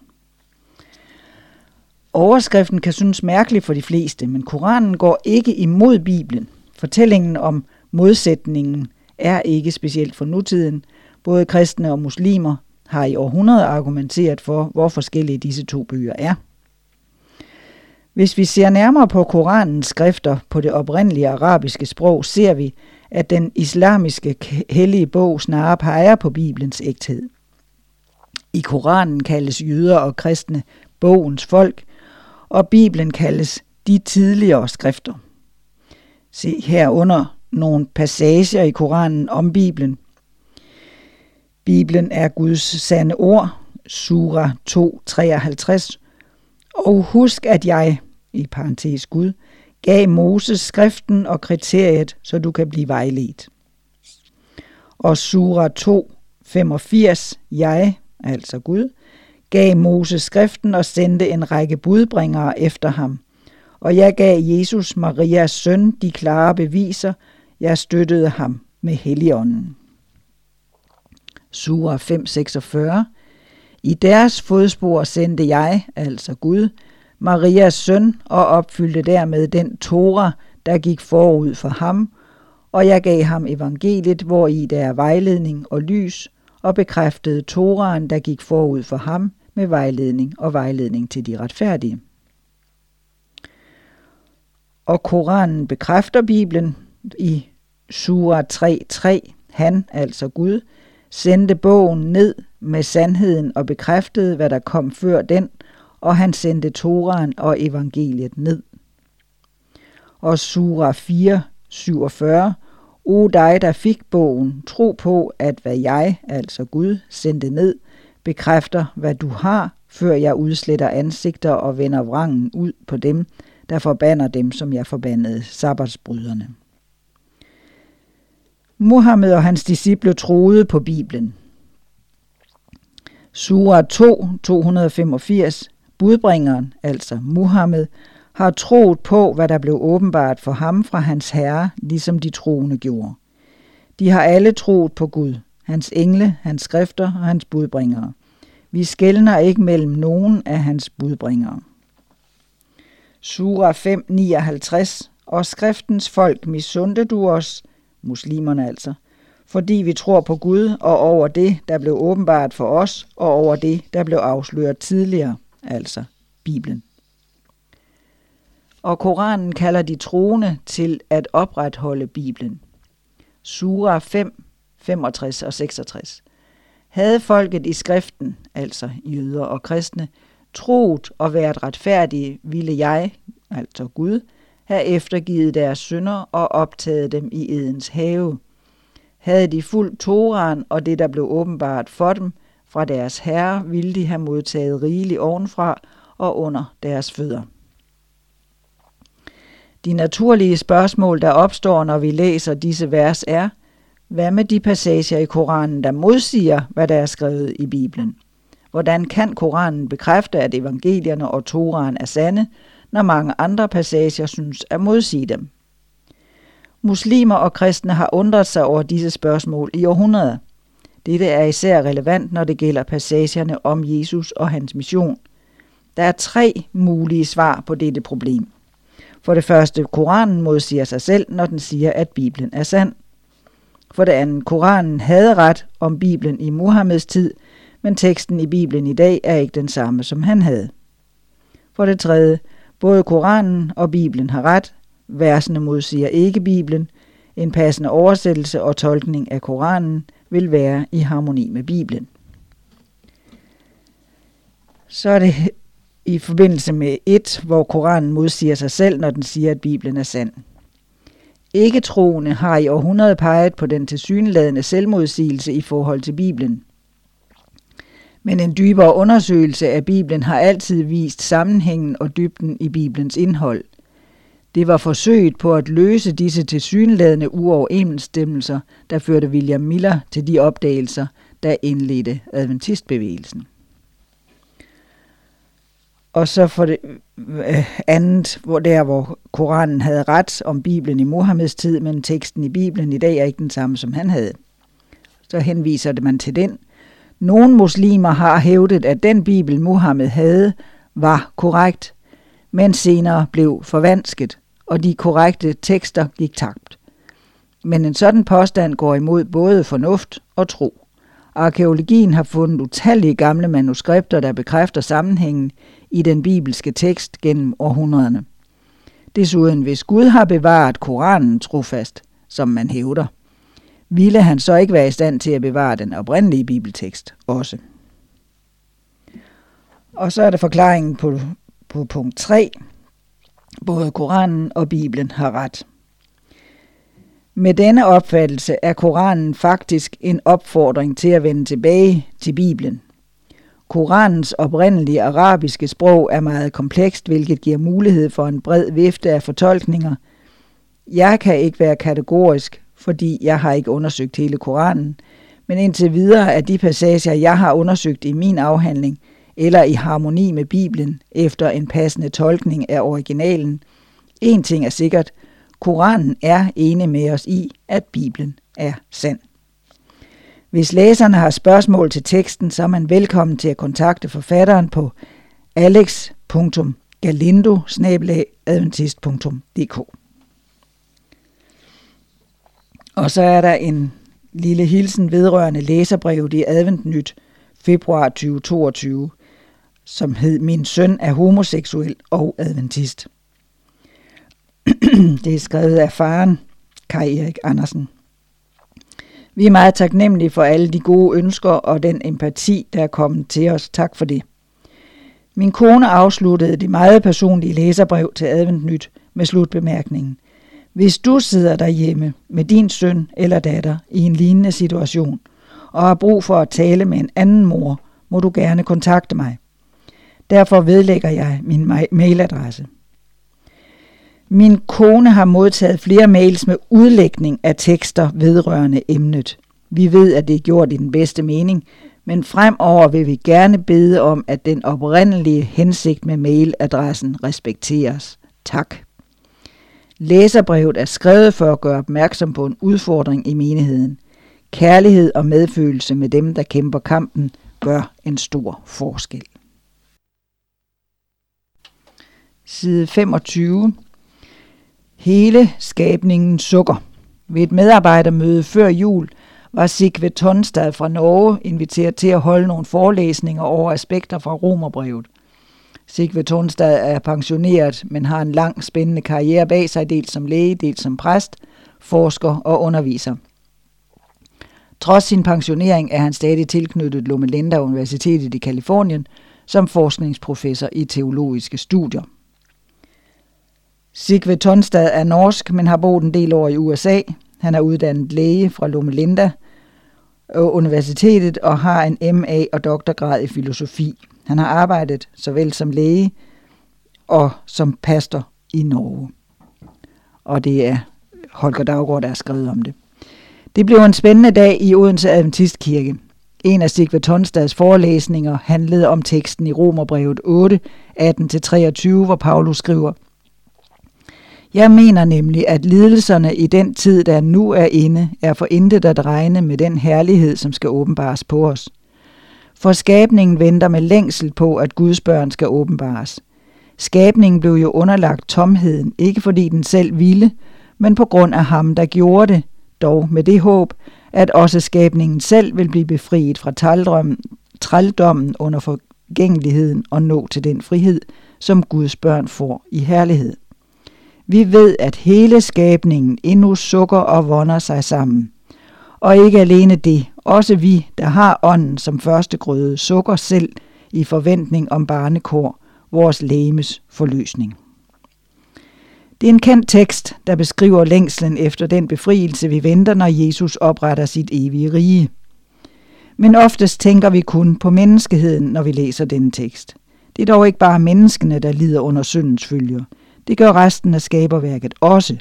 Overskriften kan synes mærkelig for de fleste, men Koranen går ikke imod Bibelen. Fortællingen om modsætningen er ikke specielt for nutiden. Både kristne og muslimer har i århundreder argumenteret for, hvor forskellige disse to bøger er. Hvis vi ser nærmere på Koranens skrifter på det oprindelige arabiske sprog, ser vi, at den islamiske hellige bog snarere peger på Bibelens ægthed. I Koranen kaldes jøder og kristne bogens folk, og Bibelen kaldes de tidligere skrifter. Se herunder nogle passager i Koranen om Bibelen. Bibelen er Guds sande ord, Sura 2:53. Og husk, at jeg, i parentes Gud, gav Moses skriften og kriteriet, så du kan blive vejledt. Og Sura 2, 85, jeg, altså Gud, gav Moses skriften og sendte en række budbringere efter ham. Og jeg gav Jesus, Marias søn, de klare beviser, jeg støttede ham med Helligånden. Sura 5:46 I deres fodspor sendte jeg, altså Gud, Marias søn og opfyldte dermed den Tora, der gik forud for ham, og jeg gav ham evangeliet, hvor i der er vejledning og lys, og bekræftede Toraen, der gik forud for ham med vejledning og vejledning til de retfærdige. Og Koranen bekræfter Bibelen i Sura 3.3. Han, altså Gud, sendte bogen ned med sandheden og bekræftede, hvad der kom før den, og han sendte Toran og evangeliet ned. Og Sura 4, 47. O dig, der fik bogen, tro på, at hvad jeg, altså Gud, sendte ned, bekræfter, hvad du har, før jeg udsletter ansigter og vender vrangen ud på dem, der forbander dem, som jeg forbandede, sabbatsbryderne. Muhammed og hans disciple troede på Bibelen. Sura 2, 285, budbringeren, altså Muhammed, har troet på, hvad der blev åbenbart for ham fra hans herre, ligesom de troende gjorde. De har alle troet på Gud, hans engle, hans skrifter og hans budbringere. Vi skældner ikke mellem nogen af hans budbringere. Surah 5:59 Og skriftens folk misundte du os, muslimerne altså, fordi vi tror på Gud og over det, der blev åbenbart for os, og over det, der blev afsløret tidligere, altså Bibelen. Og Koranen kalder de troende til at opretholde Bibelen. Surah 5, 65 og 66. Havde folket i skriften, altså jøder og kristne, troet og været retfærdige, ville jeg, altså Gud, have eftergivet deres synder og optaget dem i edens have. Havde de fuldt Toran og det, der blev åbenbart for dem fra deres herre, ville de have modtaget rigeligt ovenfra og under deres fødder. De naturlige spørgsmål, der opstår, når vi læser disse vers, er, hvad med de passager i Koranen, der modsiger, hvad der er skrevet i Bibelen? Hvordan kan Koranen bekræfte, at evangelierne og Toraen er sande, når mange andre passager synes at modsige dem? Muslimer og kristne har undret sig over disse spørgsmål i århundreder. Dette er især relevant, når det gælder passagerne om Jesus og hans mission. Der er tre mulige svar på dette problem. For det første, Koranen modsiger sig selv, når den siger, at Bibelen er sand. For det andet, Koranen havde ret om Bibelen i Muhammeds tid, men teksten i Bibelen i dag er ikke den samme, som han havde. For det tredje, både Koranen og Bibelen har ret, versene modsiger ikke Bibelen, en passende oversættelse og tolkning af Koranen vil være i harmoni med Bibelen. Så er det i forbindelse med et, hvor Koranen modsiger sig selv, når den siger, at Bibelen er sand. Ikke-troende har i århundrede peget på den tilsyneladende selvmodsigelse i forhold til Bibelen. Men en dybere undersøgelse af Bibelen har altid vist sammenhængen og dybden i Bibelens indhold. Det var forsøget på at løse disse tilsyneladende uoverensstemmelser, der førte William Miller til de opdagelser, der indledte adventistbevægelsen. Og så for det øh, andet, hvor der hvor Koranen havde ret om Bibelen i Mohammeds tid, men teksten i Bibelen i dag er ikke den samme, som han havde. Så henviser det man til den. Nogle muslimer har hævdet, at den Bibel Muhammed havde, var korrekt, men senere blev forvansket, og de korrekte tekster gik tabt. Men en sådan påstand går imod både fornuft og tro. Arkeologien har fundet utallige gamle manuskripter, der bekræfter sammenhængen i den bibelske tekst gennem århundrederne. Desuden, hvis Gud har bevaret Koranen trofast, som man hævder, ville han så ikke være i stand til at bevare den oprindelige bibeltekst også. Og så er der forklaringen på, på punkt 3. Både Koranen og Bibelen har ret. Med denne opfattelse er Koranen faktisk en opfordring til at vende tilbage til Bibelen. Koranens oprindelige arabiske sprog er meget komplekst, hvilket giver mulighed for en bred vifte af fortolkninger. Jeg kan ikke være kategorisk, fordi jeg har ikke undersøgt hele Koranen, men indtil videre er de passager, jeg har undersøgt i min afhandling, eller i harmoni med Bibelen efter en passende tolkning af originalen. En ting er sikkert, Koranen er enig med os i, at Bibelen er sand. Hvis læserne har spørgsmål til teksten, så er man velkommen til at kontakte forfatteren på alex.galindo Og så er der en lille hilsen vedrørende læserbrevet i Adventnyt februar 2022, som hed Min søn er homoseksuel og adventist. det er skrevet af faren, Kai Erik Andersen. Vi er meget taknemmelige for alle de gode ønsker og den empati, der er kommet til os. Tak for det. Min kone afsluttede det meget personlige læserbrev til Adventnyt med slutbemærkningen. Hvis du sidder derhjemme med din søn eller datter i en lignende situation og har brug for at tale med en anden mor, må du gerne kontakte mig. Derfor vedlægger jeg min mailadresse. Min kone har modtaget flere mails med udlægning af tekster vedrørende emnet. Vi ved, at det er gjort i den bedste mening, men fremover vil vi gerne bede om, at den oprindelige hensigt med mailadressen respekteres. Tak. Læserbrevet er skrevet for at gøre opmærksom på en udfordring i menigheden. Kærlighed og medfølelse med dem, der kæmper kampen, gør en stor forskel. Side 25 Hele skabningen sukker. Ved et medarbejdermøde før jul var Sigve Tonstad fra Norge inviteret til at holde nogle forelæsninger over aspekter fra Romerbrevet. Sigve Tonstad er pensioneret, men har en lang, spændende karriere bag sig, dels som læge, dels som præst, forsker og underviser. Trods sin pensionering er han stadig tilknyttet Loma Linda Universitetet i Kalifornien som forskningsprofessor i teologiske studier. Sigve Tonstad er norsk, men har boet en del år i USA. Han er uddannet læge fra Loma Linda øh, Universitetet og har en MA og doktorgrad i filosofi. Han har arbejdet såvel som læge og som pastor i Norge. Og det er Holger Daggaard, der har skrevet om det. Det blev en spændende dag i Odense Adventistkirke. En af Sigve Tonstads forelæsninger handlede om teksten i Romerbrevet 8, 18-23, hvor Paulus skriver – jeg mener nemlig, at lidelserne i den tid, der nu er inde, er for intet at regne med den herlighed, som skal åbenbares på os. For skabningen venter med længsel på, at Guds børn skal åbenbares. Skabningen blev jo underlagt tomheden, ikke fordi den selv ville, men på grund af ham, der gjorde det, dog med det håb, at også skabningen selv vil blive befriet fra trældommen under forgængeligheden og nå til den frihed, som Guds børn får i herlighed. Vi ved, at hele skabningen endnu sukker og vonder sig sammen. Og ikke alene det, også vi, der har ånden som første grøde, sukker selv i forventning om barnekår, vores lægemes forløsning. Det er en kendt tekst, der beskriver længslen efter den befrielse, vi venter, når Jesus opretter sit evige rige. Men oftest tænker vi kun på menneskeheden, når vi læser denne tekst. Det er dog ikke bare menneskene, der lider under syndens følger – det gør resten af skaberværket også.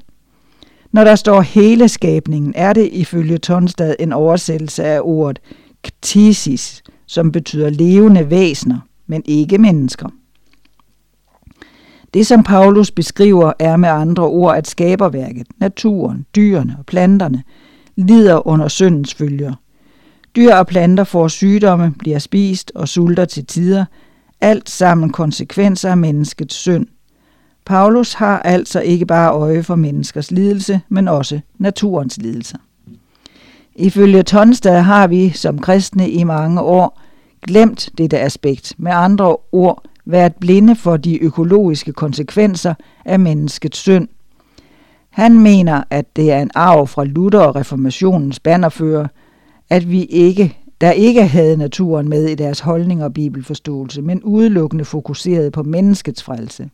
Når der står hele skabningen, er det ifølge Tonstad en oversættelse af ordet ktisis, som betyder levende væsener, men ikke mennesker. Det, som Paulus beskriver, er med andre ord, at skaberværket, naturen, dyrene og planterne lider under syndens følger. Dyr og planter får sygdomme, bliver spist og sulter til tider, alt sammen konsekvenser af menneskets synd – Paulus har altså ikke bare øje for menneskers lidelse, men også naturens lidelser. Ifølge Tonstad har vi som kristne i mange år glemt dette aspekt, med andre ord været blinde for de økologiske konsekvenser af menneskets synd. Han mener, at det er en arv fra Luther og reformationens bannerfører, at vi ikke, der ikke havde naturen med i deres holdning og bibelforståelse, men udelukkende fokuseret på menneskets frelse.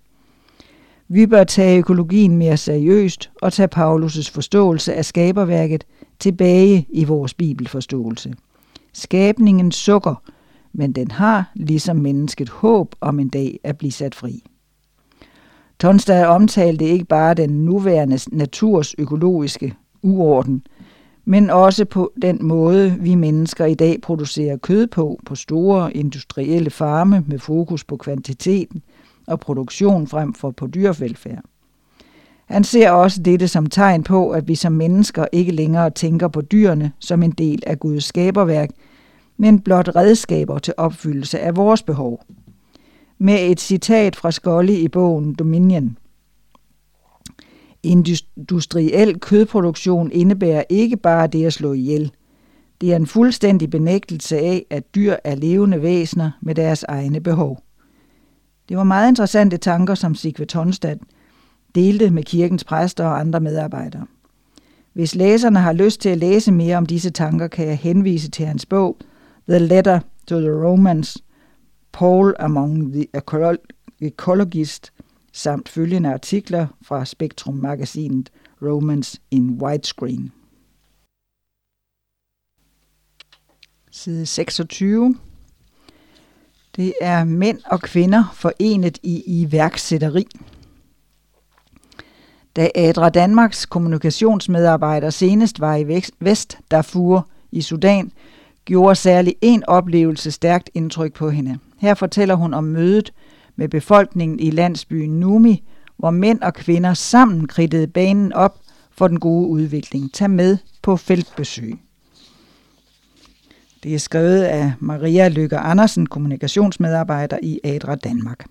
Vi bør tage økologien mere seriøst og tage Paulus' forståelse af skaberværket tilbage i vores bibelforståelse. Skabningen sukker, men den har ligesom mennesket håb om en dag at blive sat fri. Tonstad omtalte ikke bare den nuværende naturs økologiske uorden, men også på den måde, vi mennesker i dag producerer kød på, på store industrielle farme med fokus på kvantiteten – og produktion frem for på dyrevelfærd. Han ser også dette som tegn på, at vi som mennesker ikke længere tænker på dyrene som en del af Guds skaberværk, men blot redskaber til opfyldelse af vores behov. Med et citat fra Scully i bogen Dominion. Industriel kødproduktion indebærer ikke bare det at slå ihjel. Det er en fuldstændig benægtelse af, at dyr er levende væsener med deres egne behov. Det var meget interessante tanker, som Sigve Tonstad delte med kirkens præster og andre medarbejdere. Hvis læserne har lyst til at læse mere om disse tanker, kan jeg henvise til hans bog The Letter to the Romans, Paul Among the Ecologists, samt følgende artikler fra Spektrum-magasinet Romans in Widescreen. Side 26. Det er mænd og kvinder forenet i iværksætteri. Da Adra Danmarks kommunikationsmedarbejder senest var i Vest Darfur i Sudan, gjorde særlig en oplevelse stærkt indtryk på hende. Her fortæller hun om mødet med befolkningen i landsbyen Numi, hvor mænd og kvinder sammen kridtede banen op for den gode udvikling. Tag med på feltbesøg. Det er skrevet af Maria Lykke Andersen, kommunikationsmedarbejder i Adra Danmark.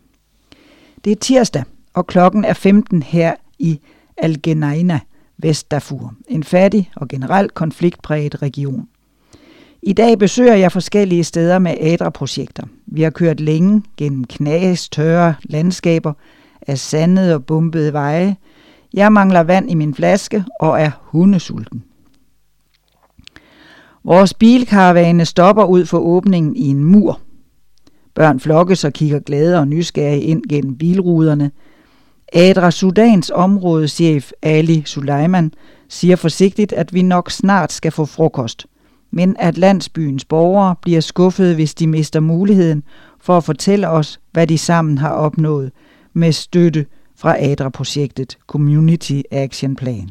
Det er tirsdag, og klokken er 15 her i Algenaina, Vestdafur. En fattig og generelt konfliktpræget region. I dag besøger jeg forskellige steder med ADRA-projekter. Vi har kørt længe gennem knas, tørre landskaber af sandede og bumpede veje. Jeg mangler vand i min flaske og er hundesulten. Vores bilkaravane stopper ud for åbningen i en mur. Børn flokkes og kigger glade og nysgerrige ind gennem bilruderne. Adra Sudans områdeschef Ali Suleiman siger forsigtigt, at vi nok snart skal få frokost – men at landsbyens borgere bliver skuffede, hvis de mister muligheden for at fortælle os, hvad de sammen har opnået med støtte fra ADRA-projektet Community Action Plan.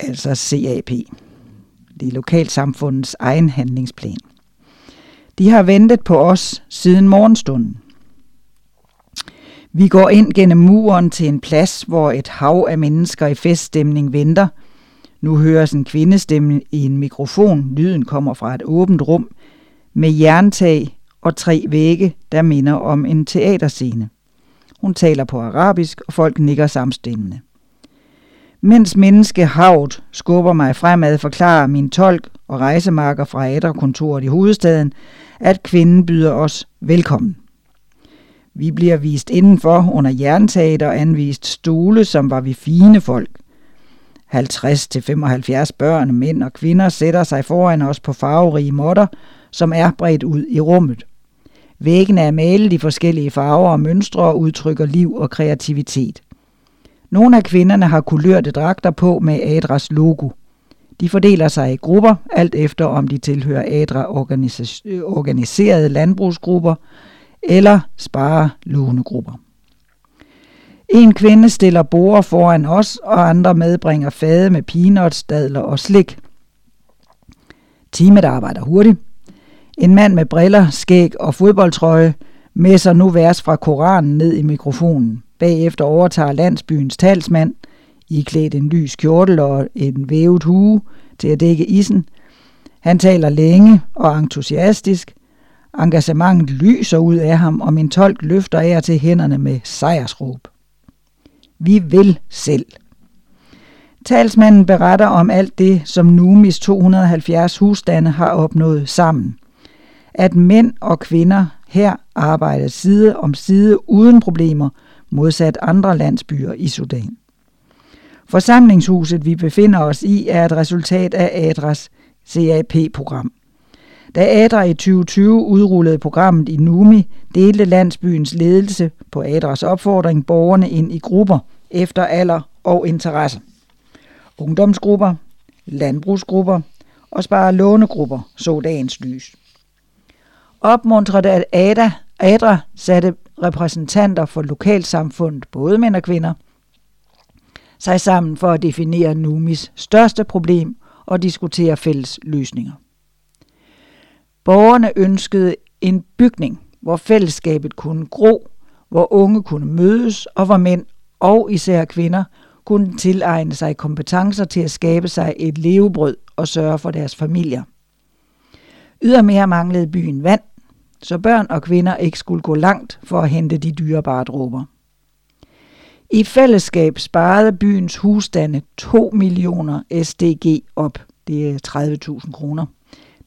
Altså CAP i lokalsamfundets egen handlingsplan. De har ventet på os siden morgenstunden. Vi går ind gennem muren til en plads, hvor et hav af mennesker i feststemning venter – nu høres en kvindestemme i en mikrofon. Lyden kommer fra et åbent rum med jerntag og tre vægge, der minder om en teaterscene. Hun taler på arabisk, og folk nikker samstemmende. Mens menneskehavet skubber mig fremad, forklarer min tolk og rejsemarker fra Adra-kontoret i hovedstaden, at kvinden byder os velkommen. Vi bliver vist indenfor under jerntaget og anvist stole, som var vi fine folk. 50-75 børn, mænd og kvinder sætter sig foran os på farverige måtter, som er bredt ud i rummet. Væggene er malet i forskellige farver og mønstre og udtrykker liv og kreativitet. Nogle af kvinderne har kulørte dragter på med Adras logo. De fordeler sig i grupper, alt efter om de tilhører Adra øh, organiserede landbrugsgrupper eller spare lånegrupper. En kvinde stiller borer foran os, og andre medbringer fade med peanuts, dadler og slik. Teamet arbejder hurtigt. En mand med briller, skæg og fodboldtrøje messer nu vers fra Koranen ned i mikrofonen. Bagefter overtager landsbyens talsmand, i klædt en lys kjortel og en vævet hue til at dække isen. Han taler længe og entusiastisk. Engagementet lyser ud af ham, og min tolk løfter af til hænderne med sejrsråb. Vi vil selv. Talsmanden beretter om alt det, som Numis 270 husstande har opnået sammen. At mænd og kvinder her arbejder side om side uden problemer, modsat andre landsbyer i Sudan. Forsamlingshuset, vi befinder os i, er et resultat af ADRAs CAP-program. Da ADRA i 2020 udrullede programmet i Numi, delte landsbyens ledelse på ADRAs opfordring borgerne ind i grupper efter alder og interesse. Ungdomsgrupper, landbrugsgrupper og spare lånegrupper så dagens lys. Opmuntret af ADA, ADRA satte repræsentanter for lokalsamfundet, både mænd og kvinder, sig sammen for at definere Numis største problem og diskutere fælles løsninger. Borgerne ønskede en bygning, hvor fællesskabet kunne gro, hvor unge kunne mødes og hvor mænd og især kvinder kunne tilegne sig kompetencer til at skabe sig et levebrød og sørge for deres familier. Ydermere manglede byen vand, så børn og kvinder ikke skulle gå langt for at hente de dyrebare dråber. I fællesskab sparede byens husstande 2 millioner SDG op, det er 30.000 kroner,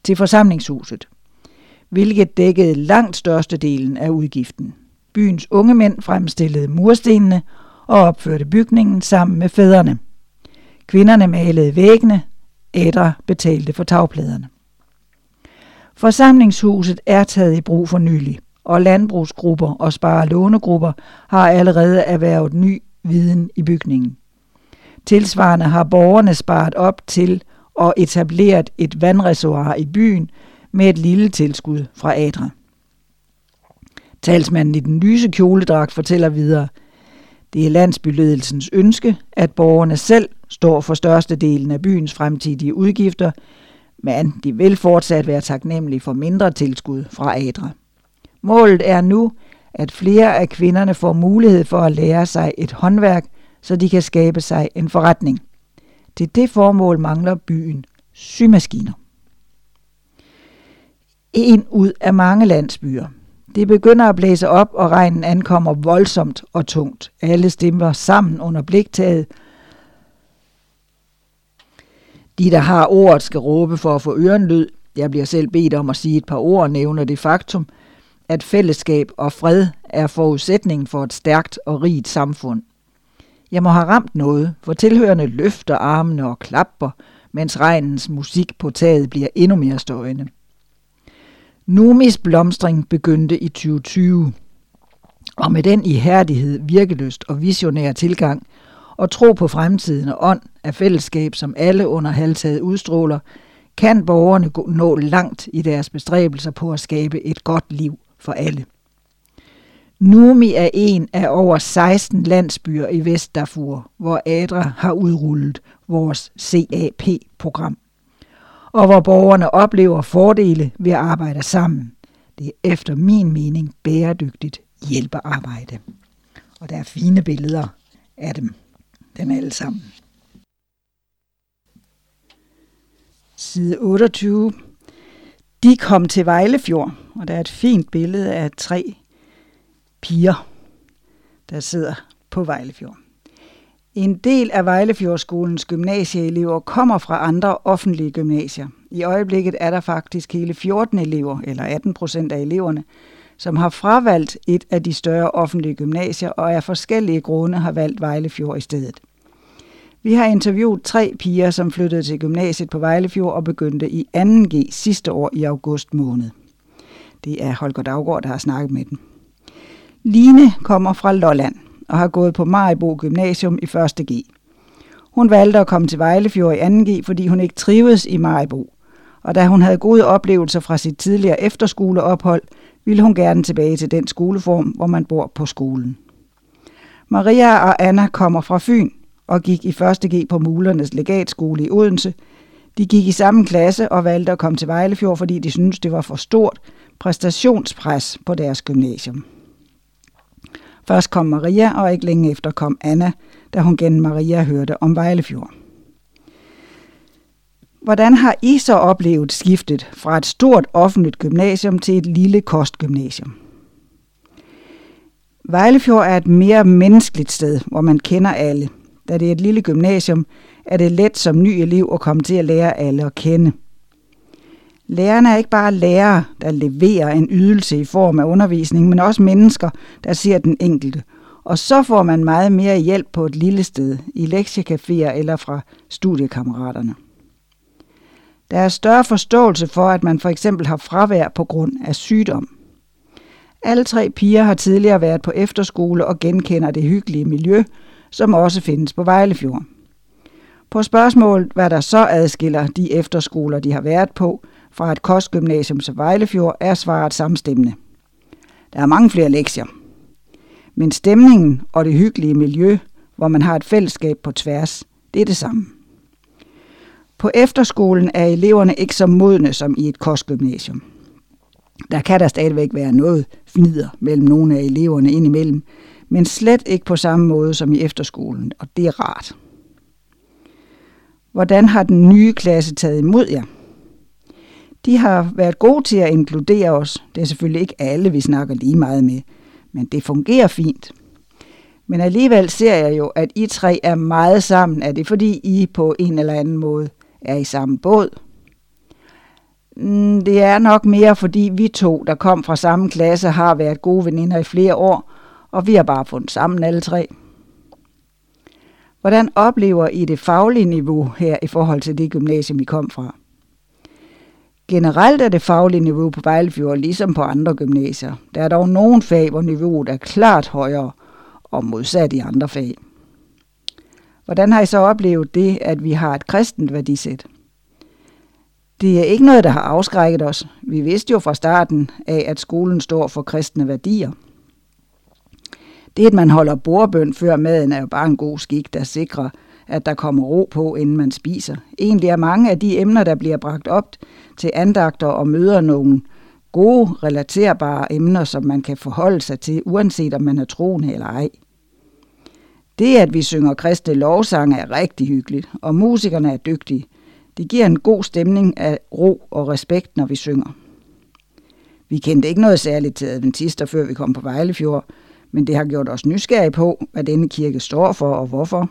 til forsamlingshuset, hvilket dækkede langt størstedelen af udgiften. Byens unge mænd fremstillede murstenene og opførte bygningen sammen med fædrene. Kvinderne malede væggene, ædre betalte for tagpladerne. Forsamlingshuset er taget i brug for nylig, og landbrugsgrupper og sparelånegrupper har allerede erhvervet ny viden i bygningen. Tilsvarende har borgerne sparet op til og etableret et vandreservoir i byen med et lille tilskud fra Adra. Talsmanden i den lyse kjoledragt fortæller videre, det er landsbyledelsens ønske, at borgerne selv står for størstedelen af byens fremtidige udgifter, men de vil fortsat være taknemmelige for mindre tilskud fra Adra. Målet er nu, at flere af kvinderne får mulighed for at lære sig et håndværk, så de kan skabe sig en forretning. Til det formål mangler byen symaskiner. En ud af mange landsbyer. Det begynder at blæse op, og regnen ankommer voldsomt og tungt. Alle stemmer sammen under bliktaget. De, der har ordet, skal råbe for at få ørenlyd. Jeg bliver selv bedt om at sige et par ord og nævner det faktum, at fællesskab og fred er forudsætningen for et stærkt og rigt samfund. Jeg må have ramt noget, for tilhørende løfter armene og klapper, mens regnens musik på taget bliver endnu mere støjende. Numis blomstring begyndte i 2020, og med den ihærdighed, virkeløst og visionær tilgang og tro på fremtiden og ånd af fællesskab, som alle under halvtaget udstråler, kan borgerne nå langt i deres bestræbelser på at skabe et godt liv for alle. Numi er en af over 16 landsbyer i Vestdarfur, hvor ADRA har udrullet vores CAP-program, og hvor borgerne oplever fordele ved at arbejde sammen. Det er efter min mening bæredygtigt hjælpearbejde. Og der er fine billeder af dem, dem alle sammen. Side 28. De kom til Vejlefjord, og der er et fint billede af tre piger, der sidder på Vejlefjord. En del af Vejlefjordskolens gymnasieelever kommer fra andre offentlige gymnasier. I øjeblikket er der faktisk hele 14 elever, eller 18 procent af eleverne, som har fravalgt et af de større offentlige gymnasier og af forskellige grunde har valgt Vejlefjord i stedet. Vi har interviewet tre piger, som flyttede til gymnasiet på Vejlefjord og begyndte i 2G sidste år i august måned. Det er Holger Daggaard, der har snakket med dem. Line kommer fra Lolland og har gået på Maribo Gymnasium i 1. G. Hun valgte at komme til Vejlefjord i 2. G, fordi hun ikke trivedes i Maribo. Og da hun havde gode oplevelser fra sit tidligere efterskoleophold, ville hun gerne tilbage til den skoleform, hvor man bor på skolen. Maria og Anna kommer fra Fyn og gik i 1.G på Mulernes legatskole i Odense. De gik i samme klasse og valgte at komme til Vejlefjord, fordi de syntes, det var for stort præstationspres på deres gymnasium. Først kom Maria, og ikke længe efter kom Anna, da hun gennem Maria hørte om Vejlefjord. Hvordan har I så oplevet skiftet fra et stort offentligt gymnasium til et lille kostgymnasium? Vejlefjord er et mere menneskeligt sted, hvor man kender alle. Da det er et lille gymnasium, er det let som ny elev at komme til at lære alle at kende – Lærerne er ikke bare lærere, der leverer en ydelse i form af undervisning, men også mennesker, der ser den enkelte. Og så får man meget mere hjælp på et lille sted, i lektiecaféer eller fra studiekammeraterne. Der er større forståelse for, at man for eksempel har fravær på grund af sygdom. Alle tre piger har tidligere været på efterskole og genkender det hyggelige miljø, som også findes på Vejlefjord. På spørgsmålet, hvad der så adskiller de efterskoler, de har været på, fra et kostgymnasium som Vejlefjord er svaret samstemmende. Der er mange flere lektier. Men stemningen og det hyggelige miljø, hvor man har et fællesskab på tværs, det er det samme. På efterskolen er eleverne ikke så modne som i et kostgymnasium. Der kan der stadigvæk være noget fnider mellem nogle af eleverne indimellem, men slet ikke på samme måde som i efterskolen, og det er rart. Hvordan har den nye klasse taget imod jer? De har været gode til at inkludere os. Det er selvfølgelig ikke alle, vi snakker lige meget med, men det fungerer fint. Men alligevel ser jeg jo, at I tre er meget sammen. Er det fordi I på en eller anden måde er i samme båd? Mm, det er nok mere fordi vi to, der kom fra samme klasse, har været gode veninder i flere år, og vi har bare fundet sammen alle tre. Hvordan oplever I det faglige niveau her i forhold til det gymnasium, I kom fra? Generelt er det faglige niveau på Vejlefjord ligesom på andre gymnasier. Der er dog nogle fag, hvor niveauet er klart højere og modsat i andre fag. Hvordan har I så oplevet det, at vi har et kristent værdisæt? Det er ikke noget, der har afskrækket os. Vi vidste jo fra starten af, at skolen står for kristne værdier. Det, at man holder bordbøn før maden, er jo bare en god skik, der sikrer, at der kommer ro på, inden man spiser. Egentlig er mange af de emner, der bliver bragt op til andagter og møder nogle gode, relaterbare emner, som man kan forholde sig til, uanset om man er troende eller ej. Det, at vi synger kristne lovsange, er rigtig hyggeligt, og musikerne er dygtige. Det giver en god stemning af ro og respekt, når vi synger. Vi kendte ikke noget særligt til adventister, før vi kom på Vejlefjord, men det har gjort os nysgerrige på, hvad denne kirke står for og hvorfor.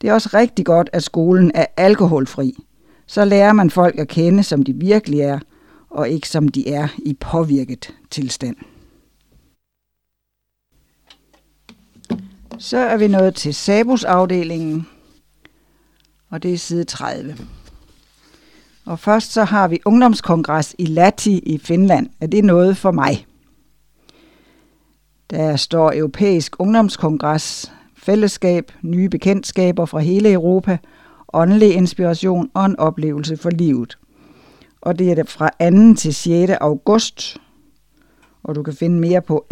Det er også rigtig godt, at skolen er alkoholfri. Så lærer man folk at kende, som de virkelig er, og ikke som de er i påvirket tilstand. Så er vi nået til Sabus afdelingen, og det er side 30. Og først så har vi ungdomskongres i Lati i Finland. Er det noget for mig? Der står Europæisk Ungdomskongres, fællesskab, nye bekendtskaber fra hele Europa, åndelig inspiration og en oplevelse for livet. Og det er fra 2. til 6. august, og du kan finde mere på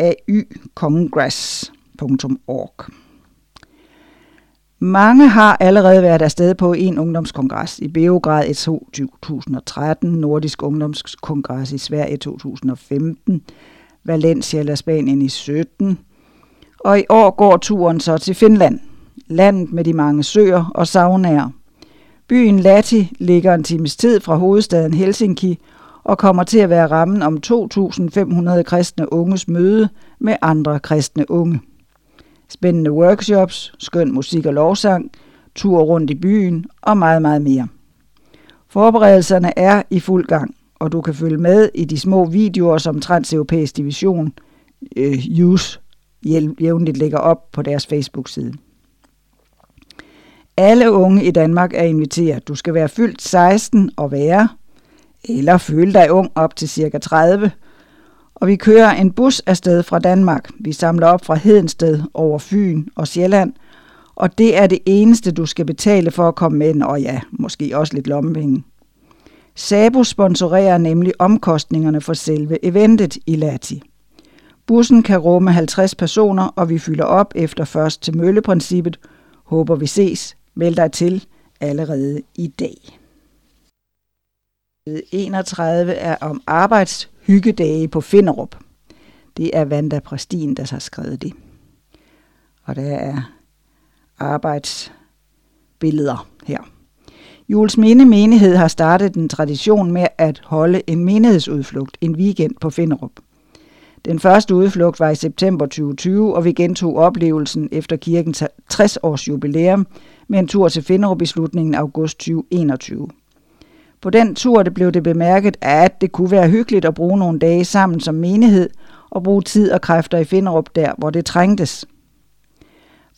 aucongress.org. Mange har allerede været afsted på en ungdomskongres i Beograd i 2013, Nordisk Ungdomskongres i Sverige i 2015, Valencia eller Spanien i 17, og i år går turen så til Finland, landet med de mange søer og saunaer. Byen Lati ligger en times tid fra hovedstaden Helsinki og kommer til at være rammen om 2.500 kristne unges møde med andre kristne unge. Spændende workshops, skøn musik og lovsang, tur rundt i byen og meget, meget mere. Forberedelserne er i fuld gang, og du kan følge med i de små videoer, som Transeuropæisk Division øh, Use jævnligt lægger op på deres Facebook-side. Alle unge i Danmark er inviteret. Du skal være fyldt 16 og være, eller føle dig ung op til cirka 30, og vi kører en bus afsted fra Danmark. Vi samler op fra Hedensted over Fyn og Sjælland, og det er det eneste, du skal betale for at komme med, og ja, måske også lidt lommepenge. Sabo sponsorerer nemlig omkostningerne for selve eventet i Lati. Bussen kan rumme 50 personer, og vi fylder op efter først til mølleprincippet. Håber vi ses. Meld dig til allerede i dag. 31 er om hyggedage på Finderup. Det er Vanda Præstin, der har skrevet det. Og der er arbejdsbilleder her. Jules Minde Menighed har startet en tradition med at holde en menighedsudflugt en weekend på Finderup. Den første udflugt var i september 2020, og vi gentog oplevelsen efter kirkens 60 års jubilæum med en tur til Finderup i slutningen af august 2021. På den tur det blev det bemærket, at det kunne være hyggeligt at bruge nogle dage sammen som menighed og bruge tid og kræfter i Finderup der, hvor det trængtes.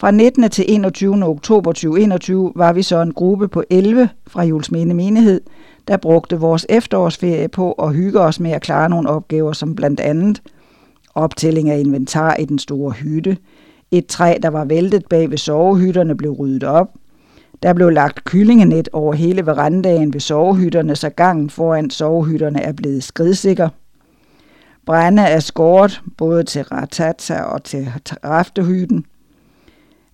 Fra 19. til 21. oktober 2021 var vi så en gruppe på 11 fra Julesminde Menighed, der brugte vores efterårsferie på at hygge os med at klare nogle opgaver, som blandt andet optælling af inventar i den store hytte, et træ, der var væltet bag ved sovehytterne, blev ryddet op, der blev lagt kyllingenet over hele verandaen ved sovehytterne, så gangen foran sovehytterne er blevet skridsikker. Brænde er skåret både til ratata og til raftehytten.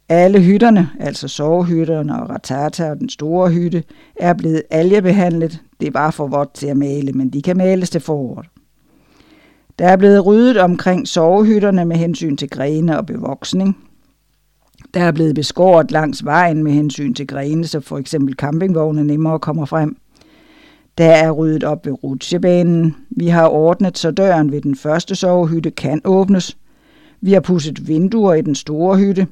Alle hytterne, altså sovehytterne og ratata og den store hytte, er blevet algebehandlet. Det var for vådt til at male, men de kan males til foråret. Der er blevet ryddet omkring sovehytterne med hensyn til grene og bevoksning. Der er blevet beskåret langs vejen med hensyn til grene, så for eksempel campingvogne nemmere kommer frem. Der er ryddet op ved rutsjebanen. Vi har ordnet, så døren ved den første sovehytte kan åbnes. Vi har pudset vinduer i den store hytte.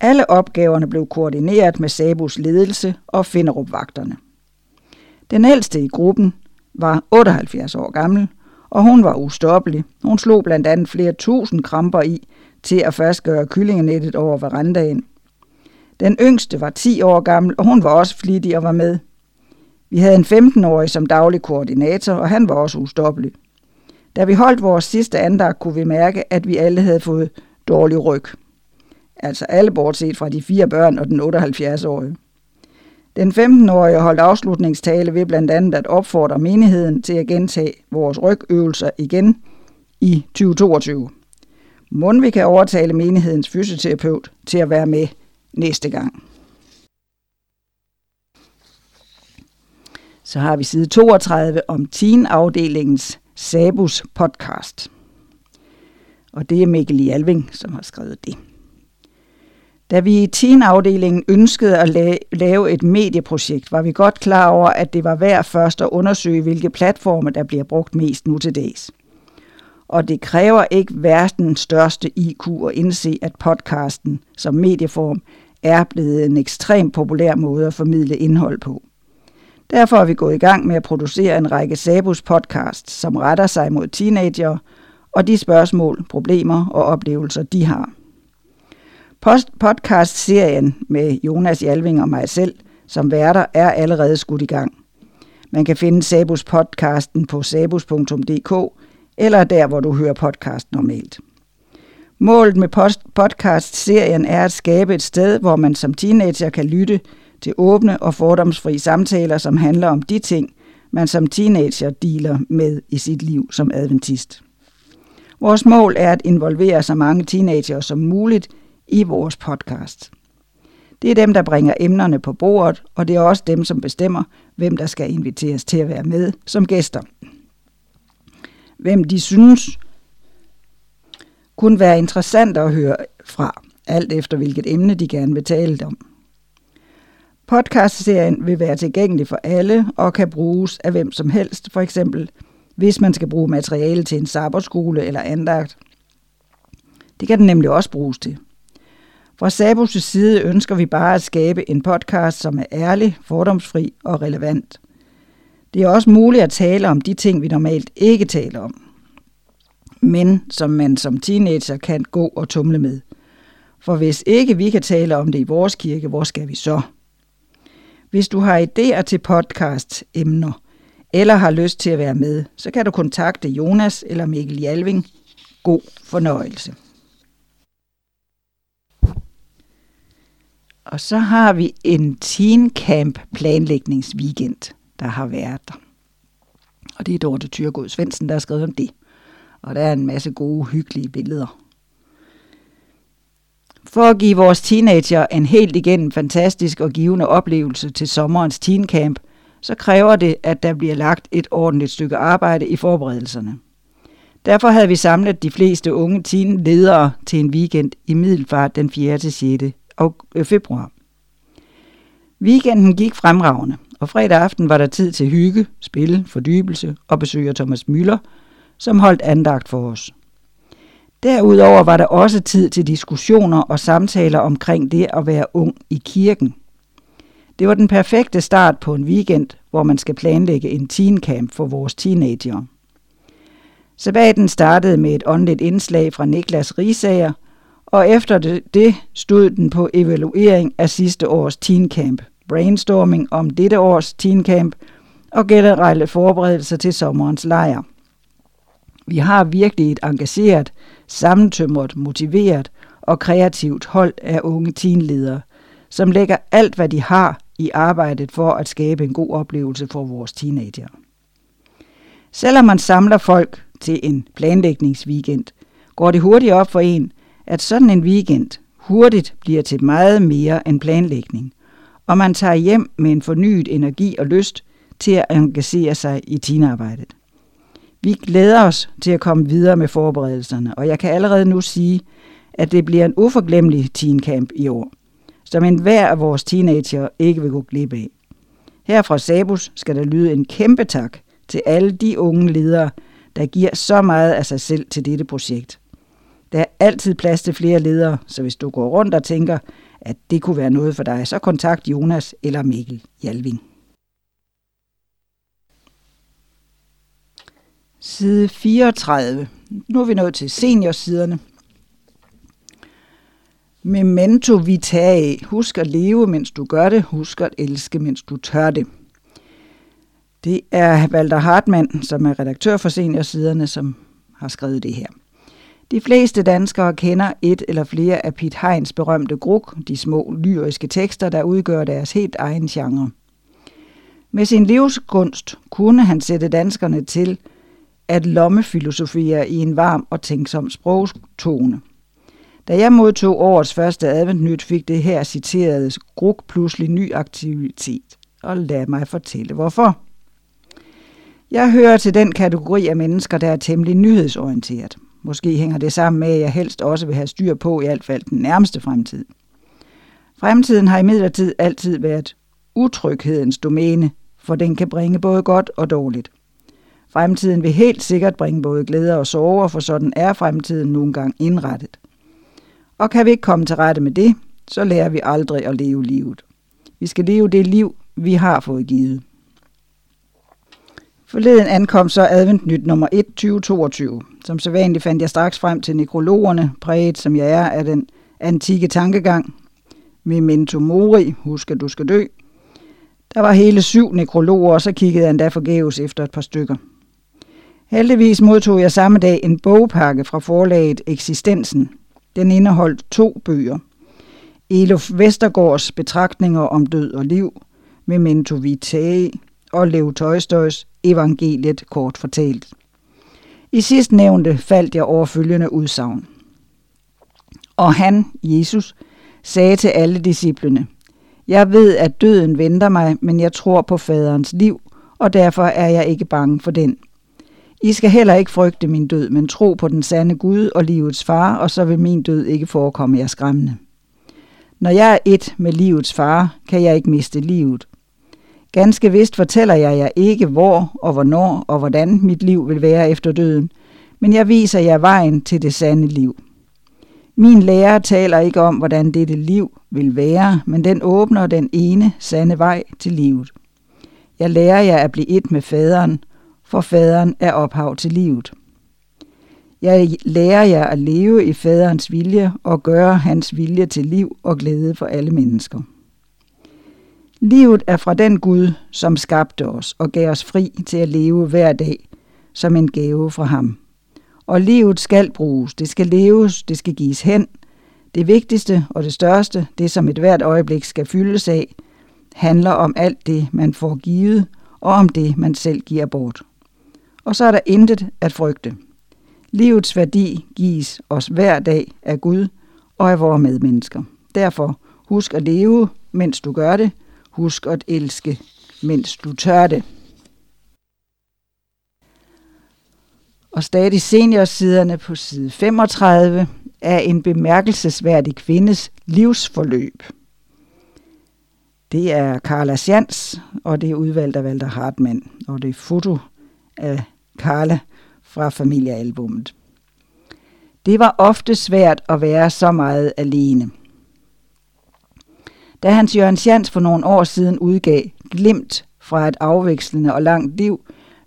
Alle opgaverne blev koordineret med Sabus ledelse og Finderup-vagterne. Den ældste i gruppen var 78 år gammel, og hun var ustoppelig. Hun slog blandt andet flere tusind kramper i til at fastgøre kyllingenettet over verandaen. Den yngste var 10 år gammel, og hun var også flittig og var med. Vi havde en 15-årig som daglig koordinator, og han var også ustoppelig. Da vi holdt vores sidste andagt, kunne vi mærke, at vi alle havde fået dårlig ryg. Altså alle bortset fra de fire børn og den 78-årige. Den 15-årige holdt afslutningstale ved blandt andet at opfordre menigheden til at gentage vores rygøvelser igen i 2022. Må vi kan overtale menighedens fysioterapeut til at være med næste gang. Så har vi side 32 om teenafdelingens Sabus podcast. Og det er Mikkel Jalving, som har skrevet det. Da vi i teenafdelingen ønskede at lave et medieprojekt, var vi godt klar over, at det var værd først at undersøge, hvilke platforme, der bliver brugt mest nu til dags. Og det kræver ikke verdens største IQ at indse, at podcasten som medieform er blevet en ekstremt populær måde at formidle indhold på. Derfor er vi gået i gang med at producere en række Sabus podcasts, som retter sig mod teenager og de spørgsmål, problemer og oplevelser, de har. Podcast-serien med Jonas Jalving og mig selv som værter er allerede skudt i gang. Man kan finde Sabus podcasten på sabus.dk eller der, hvor du hører podcast normalt. Målet med podcast-serien er at skabe et sted, hvor man som teenager kan lytte til åbne og fordomsfri samtaler, som handler om de ting, man som teenager dealer med i sit liv som adventist. Vores mål er at involvere så mange teenager som muligt i vores podcast. Det er dem, der bringer emnerne på bordet, og det er også dem, som bestemmer, hvem der skal inviteres til at være med som gæster. Hvem de synes kunne være interessant at høre fra, alt efter hvilket emne de gerne vil tale om. Podcastserien vil være tilgængelig for alle og kan bruges af hvem som helst, for eksempel hvis man skal bruge materiale til en sabberskole eller andagt. Det kan den nemlig også bruges til. Fra Sabos side ønsker vi bare at skabe en podcast, som er ærlig, fordomsfri og relevant. Det er også muligt at tale om de ting, vi normalt ikke taler om, men som man som teenager kan gå og tumle med. For hvis ikke vi kan tale om det i vores kirke, hvor skal vi så? Hvis du har idéer til podcast-emner, eller har lyst til at være med, så kan du kontakte Jonas eller Mikkel Jalving. God fornøjelse. Og så har vi en teen camp planlægningsweekend, der har været der. Og det er Dorte Tyrgod Svendsen, der har skrevet om det. Og der er en masse gode, hyggelige billeder. For at give vores teenager en helt igennem fantastisk og givende oplevelse til sommerens teencamp, så kræver det, at der bliver lagt et ordentligt stykke arbejde i forberedelserne. Derfor havde vi samlet de fleste unge teenledere til en weekend i Middelfart den 4. til 6. Øh, februar. Weekenden gik fremragende, og fredag aften var der tid til hygge, spil, fordybelse og besøg af Thomas Møller, som holdt andagt for os. Derudover var der også tid til diskussioner og samtaler omkring det at være ung i kirken. Det var den perfekte start på en weekend, hvor man skal planlægge en teencamp for vores teenager. Sabbaten startede med et åndeligt indslag fra Niklas Risager, og efter det stod den på evaluering af sidste års teencamp, brainstorming om dette års teencamp og generelle forberedelser til sommerens lejr. Vi har virkelig et engageret, sammentømret, motiveret og kreativt hold af unge teenledere, som lægger alt, hvad de har i arbejdet for at skabe en god oplevelse for vores teenager. Selvom man samler folk til en planlægningsweekend, går det hurtigt op for en, at sådan en weekend hurtigt bliver til meget mere end planlægning, og man tager hjem med en fornyet energi og lyst til at engagere sig i teenarbejdet. Vi glæder os til at komme videre med forberedelserne, og jeg kan allerede nu sige, at det bliver en uforglemmelig teencamp i år, som enhver af vores teenager ikke vil gå glip af. Her fra Sabus skal der lyde en kæmpe tak til alle de unge ledere, der giver så meget af sig selv til dette projekt. Der er altid plads til flere ledere, så hvis du går rundt og tænker, at det kunne være noget for dig, så kontakt Jonas eller Mikkel Jalving. Side 34. Nu er vi nået til seniorsiderne. Memento vitae. Husk at leve, mens du gør det. Husk at elske, mens du tør det. Det er Walter Hartmann, som er redaktør for seniorsiderne, som har skrevet det her. De fleste danskere kender et eller flere af Piet Heins berømte gruk, de små lyriske tekster, der udgør deres helt egen genre. Med sin livskunst kunne han sætte danskerne til at lommefilosofere i en varm og tænksom sprogtone. Da jeg modtog årets første adventnyt, fik det her citerede gruk pludselig ny aktivitet. Og lad mig fortælle hvorfor. Jeg hører til den kategori af mennesker, der er temmelig nyhedsorienteret. Måske hænger det sammen med, at jeg helst også vil have styr på i alt fald den nærmeste fremtid. Fremtiden har imidlertid altid været utryghedens domæne, for den kan bringe både godt og dårligt. Fremtiden vil helt sikkert bringe både glæder og sorger, for sådan er fremtiden nogle gange indrettet. Og kan vi ikke komme til rette med det, så lærer vi aldrig at leve livet. Vi skal leve det liv, vi har fået givet. Forleden ankom så adventnyt nummer 1 2022. Som så vanligt fandt jeg straks frem til nekrologerne, præget som jeg er af den antikke tankegang. Memento mori, husk at du skal dø. Der var hele syv nekrologer, og så kiggede jeg endda forgæves efter et par stykker. Heldigvis modtog jeg samme dag en bogpakke fra forlaget Eksistensen. Den indeholdt to bøger. Elof Vestergaards betragtninger om død og liv, Memento Vitae og Lev Tolstoys Evangeliet kort fortalt. I sidst nævnte faldt jeg over følgende udsagn. Og han, Jesus, sagde til alle disciplene, Jeg ved, at døden venter mig, men jeg tror på faderens liv, og derfor er jeg ikke bange for den. I skal heller ikke frygte min død, men tro på den sande Gud og livets far, og så vil min død ikke forekomme jer skræmmende. Når jeg er et med livets far, kan jeg ikke miste livet. Ganske vist fortæller jeg jer ikke, hvor og hvornår og hvordan mit liv vil være efter døden, men jeg viser jer vejen til det sande liv. Min lærer taler ikke om, hvordan dette liv vil være, men den åbner den ene sande vej til livet. Jeg lærer jer at blive et med faderen, for faderen er ophav til livet. Jeg lærer jer at leve i faderens vilje og gøre hans vilje til liv og glæde for alle mennesker. Livet er fra den Gud, som skabte os og gav os fri til at leve hver dag som en gave fra ham. Og livet skal bruges, det skal leves, det skal gives hen. Det vigtigste og det største, det som et hvert øjeblik skal fyldes af, handler om alt det, man får givet, og om det, man selv giver bort. Og så er der intet at frygte. Livets værdi gives os hver dag af Gud og af vores medmennesker. Derfor husk at leve, mens du gør det, Husk at elske, mens du tør det. Og stadig seniorsiderne på side 35 er en bemærkelsesværdig kvindes livsforløb. Det er Carla Jans, og det er udvalgt af Walter Hartmann, og det er foto af Carla fra familiealbummet. Det var ofte svært at være så meget alene – da Hans Jørgen Sjans for nogle år siden udgav Glimt fra et afvekslende og langt liv,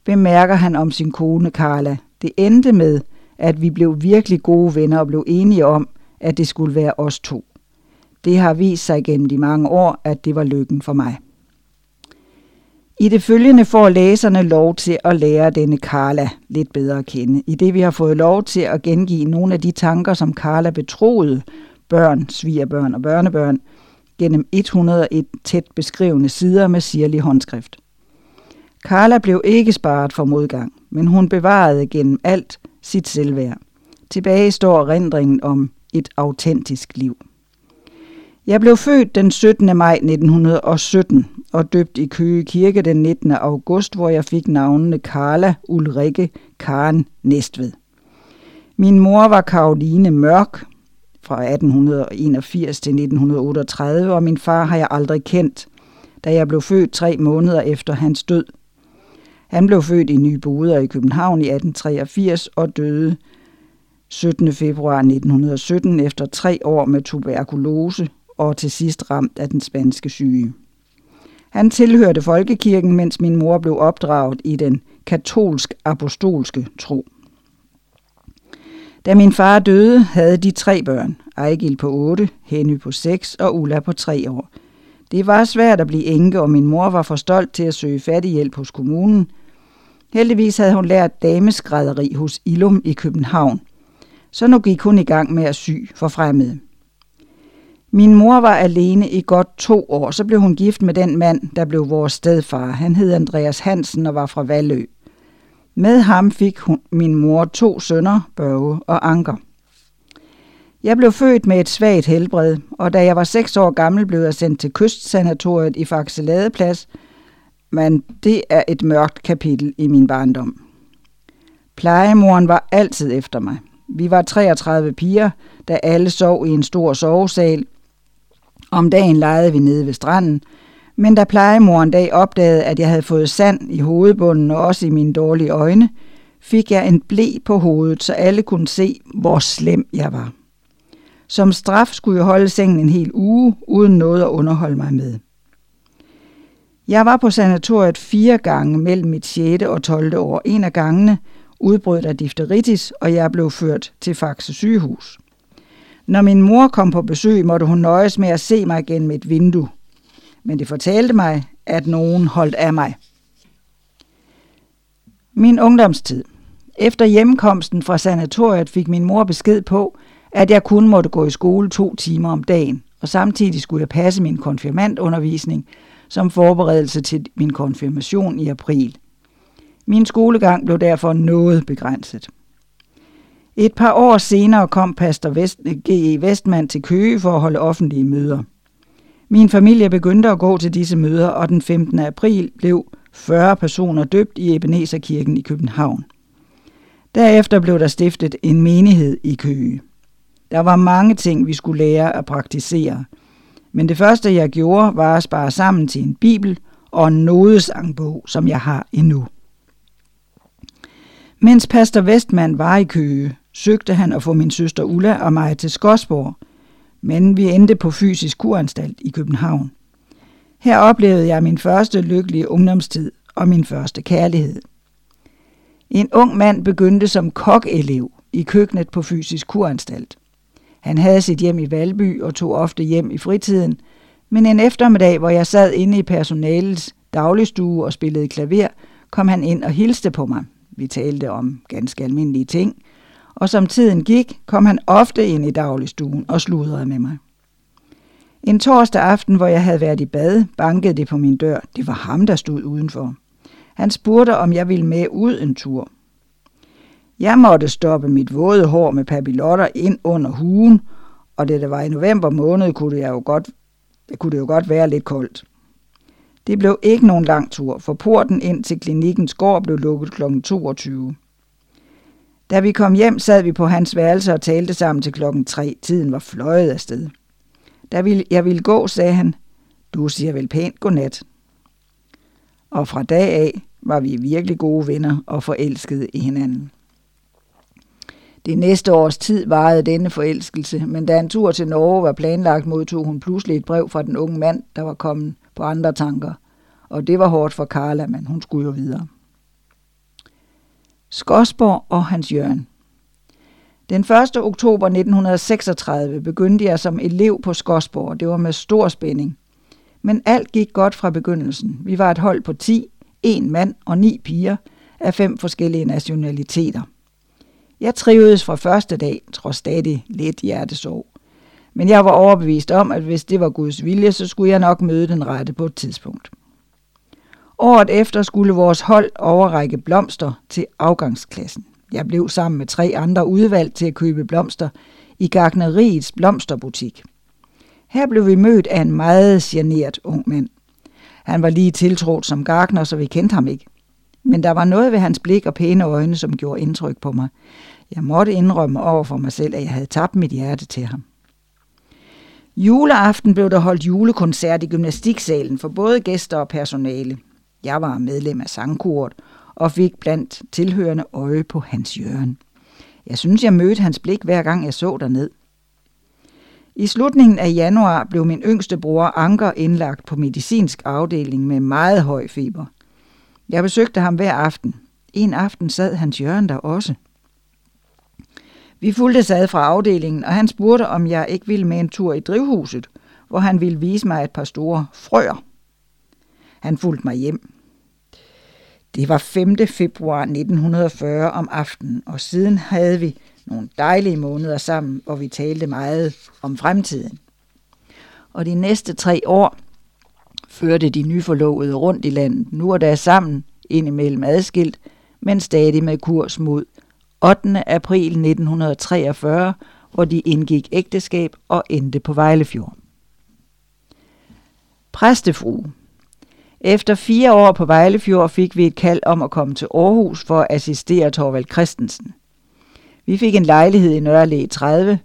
bemærker han om sin kone Carla. Det endte med, at vi blev virkelig gode venner og blev enige om, at det skulle være os to. Det har vist sig gennem de mange år, at det var lykken for mig. I det følgende får læserne lov til at lære denne Carla lidt bedre at kende, i det vi har fået lov til at gengive nogle af de tanker, som Carla betroede børn, svigerbørn og børnebørn, gennem 101 tæt beskrivende sider med sirlig håndskrift. Carla blev ikke sparet for modgang, men hun bevarede gennem alt sit selvværd. Tilbage står erindringen om et autentisk liv. Jeg blev født den 17. maj 1917 og døbt i Køge Kirke den 19. august, hvor jeg fik navnene Carla Ulrikke Karen Næstved. Min mor var Karoline Mørk, fra 1881 til 1938, og min far har jeg aldrig kendt, da jeg blev født tre måneder efter hans død. Han blev født i Nye Boder i København i 1883 og døde 17. februar 1917 efter tre år med tuberkulose og til sidst ramt af den spanske syge. Han tilhørte folkekirken, mens min mor blev opdraget i den katolsk-apostolske tro. Da min far døde, havde de tre børn. Ejgil på 8, Henny på 6 og Ulla på 3 år. Det var svært at blive enke, og min mor var for stolt til at søge fattighjælp hos kommunen. Heldigvis havde hun lært dameskrædderi hos Ilum i København. Så nu gik hun i gang med at sy for fremmede. Min mor var alene i godt to år, så blev hun gift med den mand, der blev vores stedfar. Han hed Andreas Hansen og var fra Valø. Med ham fik hun, min mor to sønner, Børge og Anker. Jeg blev født med et svagt helbred, og da jeg var seks år gammel, blev jeg sendt til kystsanatoriet i Faxeladeplads, men det er et mørkt kapitel i min barndom. Plejemoren var altid efter mig. Vi var 33 piger, da alle sov i en stor sovesal. Om dagen legede vi nede ved stranden, men da plejemor en dag opdagede, at jeg havde fået sand i hovedbunden og også i mine dårlige øjne, fik jeg en blæ på hovedet, så alle kunne se, hvor slem jeg var. Som straf skulle jeg holde sengen en hel uge, uden noget at underholde mig med. Jeg var på sanatoriet fire gange mellem mit 6. og 12. år. En af gangene udbrød der difteritis, og jeg blev ført til Faxe sygehus. Når min mor kom på besøg, måtte hun nøjes med at se mig gennem et vindue men det fortalte mig, at nogen holdt af mig. Min ungdomstid. Efter hjemkomsten fra sanatoriet fik min mor besked på, at jeg kun måtte gå i skole to timer om dagen, og samtidig skulle jeg passe min konfirmandundervisning som forberedelse til min konfirmation i april. Min skolegang blev derfor noget begrænset. Et par år senere kom pastor Vest, G.E. Vestmand til Køge for at holde offentlige møder. Min familie begyndte at gå til disse møder, og den 15. april blev 40 personer døbt i Ebeneserkirken i København. Derefter blev der stiftet en menighed i Køge. Der var mange ting, vi skulle lære at praktisere. Men det første, jeg gjorde, var at spare sammen til en bibel og en nodesangbog, som jeg har endnu. Mens pastor Vestmand var i Køge, søgte han at få min søster Ulla og mig til Skosborg – men vi endte på fysisk kuranstalt i København. Her oplevede jeg min første lykkelige ungdomstid og min første kærlighed. En ung mand begyndte som kokelev i køkkenet på fysisk kuranstalt. Han havde sit hjem i Valby og tog ofte hjem i fritiden, men en eftermiddag, hvor jeg sad inde i personalets dagligstue og spillede klaver, kom han ind og hilste på mig. Vi talte om ganske almindelige ting, og som tiden gik, kom han ofte ind i dagligstuen og sludrede med mig. En torsdag aften, hvor jeg havde været i bad, bankede det på min dør. Det var ham, der stod udenfor. Han spurgte, om jeg ville med ud en tur. Jeg måtte stoppe mit våde hår med papillotter ind under hugen, og det der var i november måned, kunne det, jo godt, det kunne det jo godt være lidt koldt. Det blev ikke nogen lang tur, for porten ind til klinikkens gård blev lukket kl. 22. Da vi kom hjem, sad vi på hans værelse og talte sammen til klokken tre. Tiden var fløjet afsted. Da jeg ville gå, sagde han, du siger vel pænt godnat. Og fra dag af var vi virkelig gode venner og forelskede i hinanden. Det næste års tid varede denne forelskelse, men da en tur til Norge var planlagt, modtog hun pludselig et brev fra den unge mand, der var kommet på andre tanker. Og det var hårdt for Carla, men hun skulle jo videre. Skosborg og Hans Jørgen. Den 1. oktober 1936 begyndte jeg som elev på Skosborg, og det var med stor spænding. Men alt gik godt fra begyndelsen. Vi var et hold på 10, en mand og ni piger af fem forskellige nationaliteter. Jeg trivedes fra første dag, trods stadig lidt hjertesorg. Men jeg var overbevist om, at hvis det var Guds vilje, så skulle jeg nok møde den rette på et tidspunkt. Året efter skulle vores hold overrække blomster til afgangsklassen. Jeg blev sammen med tre andre udvalgt til at købe blomster i Gartneriets blomsterbutik. Her blev vi mødt af en meget generet ung mand. Han var lige tiltrådt som gartner, så vi kendte ham ikke. Men der var noget ved hans blik og pæne øjne, som gjorde indtryk på mig. Jeg måtte indrømme over for mig selv, at jeg havde tabt mit hjerte til ham. Juleaften blev der holdt julekoncert i gymnastiksalen for både gæster og personale. Jeg var medlem af sangkort og fik blandt tilhørende øje på Hans Jørgen. Jeg synes, jeg mødte hans blik hver gang jeg så derned. I slutningen af januar blev min yngste bror Anker indlagt på medicinsk afdeling med meget høj feber. Jeg besøgte ham hver aften. En aften sad hans Jørgen der også. Vi fulgte sad fra afdelingen, og han spurgte, om jeg ikke ville med en tur i drivhuset, hvor han ville vise mig et par store frøer. Han fulgte mig hjem. Det var 5. februar 1940 om aftenen, og siden havde vi nogle dejlige måneder sammen, hvor vi talte meget om fremtiden. Og de næste tre år førte de nyforlovede rundt i landet, nu og da sammen, indimellem adskilt, men stadig med kurs mod 8. april 1943, hvor de indgik ægteskab og endte på Vejlefjord. Præstefrue efter fire år på Vejlefjord fik vi et kald om at komme til Aarhus for at assistere Torvald Christensen. Vi fik en lejlighed i Nørre 30.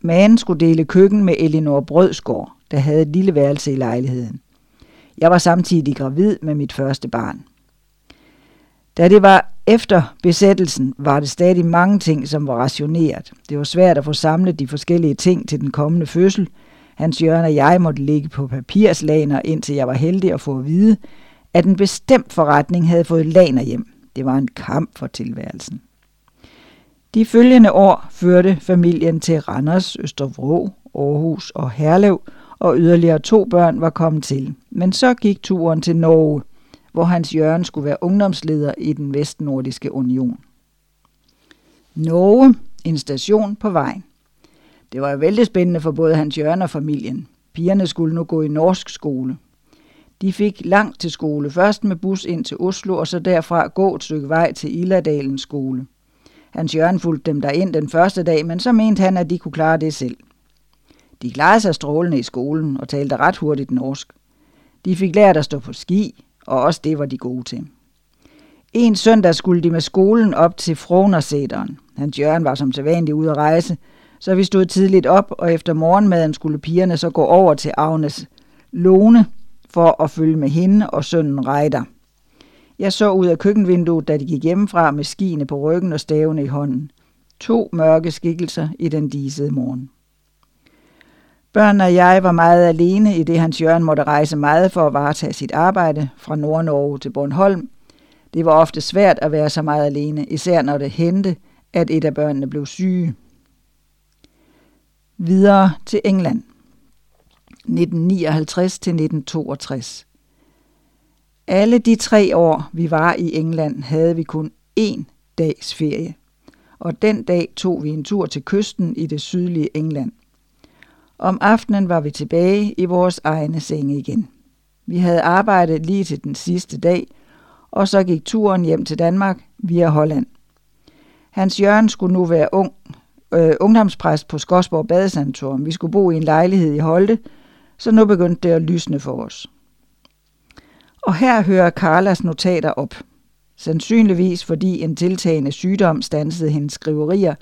Manden skulle dele køkken med Elinor Brødsgaard, der havde et lille værelse i lejligheden. Jeg var samtidig gravid med mit første barn. Da det var efter besættelsen, var det stadig mange ting, som var rationeret. Det var svært at få samlet de forskellige ting til den kommende fødsel. Hans Jørgen og jeg måtte ligge på papirslaner, indtil jeg var heldig at få at vide, at en bestemt forretning havde fået laner hjem. Det var en kamp for tilværelsen. De følgende år førte familien til Randers, Østervrå, Aarhus og Herlev, og yderligere to børn var kommet til. Men så gik turen til Norge, hvor Hans Jørgen skulle være ungdomsleder i den vestnordiske union. Norge, en station på vejen. Det var jo vældig spændende for både Hans Jørgen og familien. Pigerne skulle nu gå i norsk skole. De fik langt til skole, først med bus ind til Oslo, og så derfra gå et stykke vej til Illadalens skole. Hans Jørgen fulgte dem derind den første dag, men så mente han, at de kunne klare det selv. De klarede sig strålende i skolen og talte ret hurtigt norsk. De fik lært at stå på ski, og også det var de gode til. En søndag skulle de med skolen op til Fronersæderen. Hans Jørgen var som sædvanligt ude at rejse, så vi stod tidligt op, og efter morgenmaden skulle pigerne så gå over til Agnes Lone for at følge med hende og sønnen Reider. Jeg så ud af køkkenvinduet, da de gik hjemmefra med skiene på ryggen og stavene i hånden. To mørke skikkelser i den disede morgen. Børn og jeg var meget alene, i det hans Jørgen måtte rejse meget for at varetage sit arbejde fra Nordnorge til Bornholm. Det var ofte svært at være så meget alene, især når det hente, at et af børnene blev syge. Videre til England. 1959 til 1962. Alle de tre år, vi var i England, havde vi kun én dags ferie. Og den dag tog vi en tur til kysten i det sydlige England. Om aftenen var vi tilbage i vores egne senge igen. Vi havde arbejdet lige til den sidste dag, og så gik turen hjem til Danmark via Holland. Hans Jørgen skulle nu være ung, øh, ungdomspræst på Skodsborg Badesanatorium. Vi skulle bo i en lejlighed i Holte, så nu begyndte det at lysne for os. Og her hører Carlas notater op. Sandsynligvis fordi en tiltagende sygdom stansede hendes skriverier,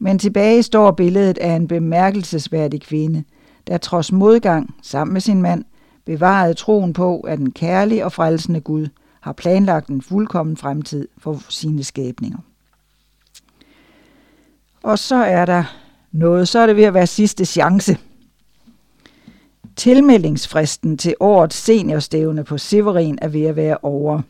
men tilbage står billedet af en bemærkelsesværdig kvinde, der trods modgang sammen med sin mand bevarede troen på, at en kærlig og frelsende Gud har planlagt en fuldkommen fremtid for sine skabninger. Og så er der noget, så er det ved at være sidste chance – Tilmeldingsfristen til årets seniorstævne på Severin er ved at være over.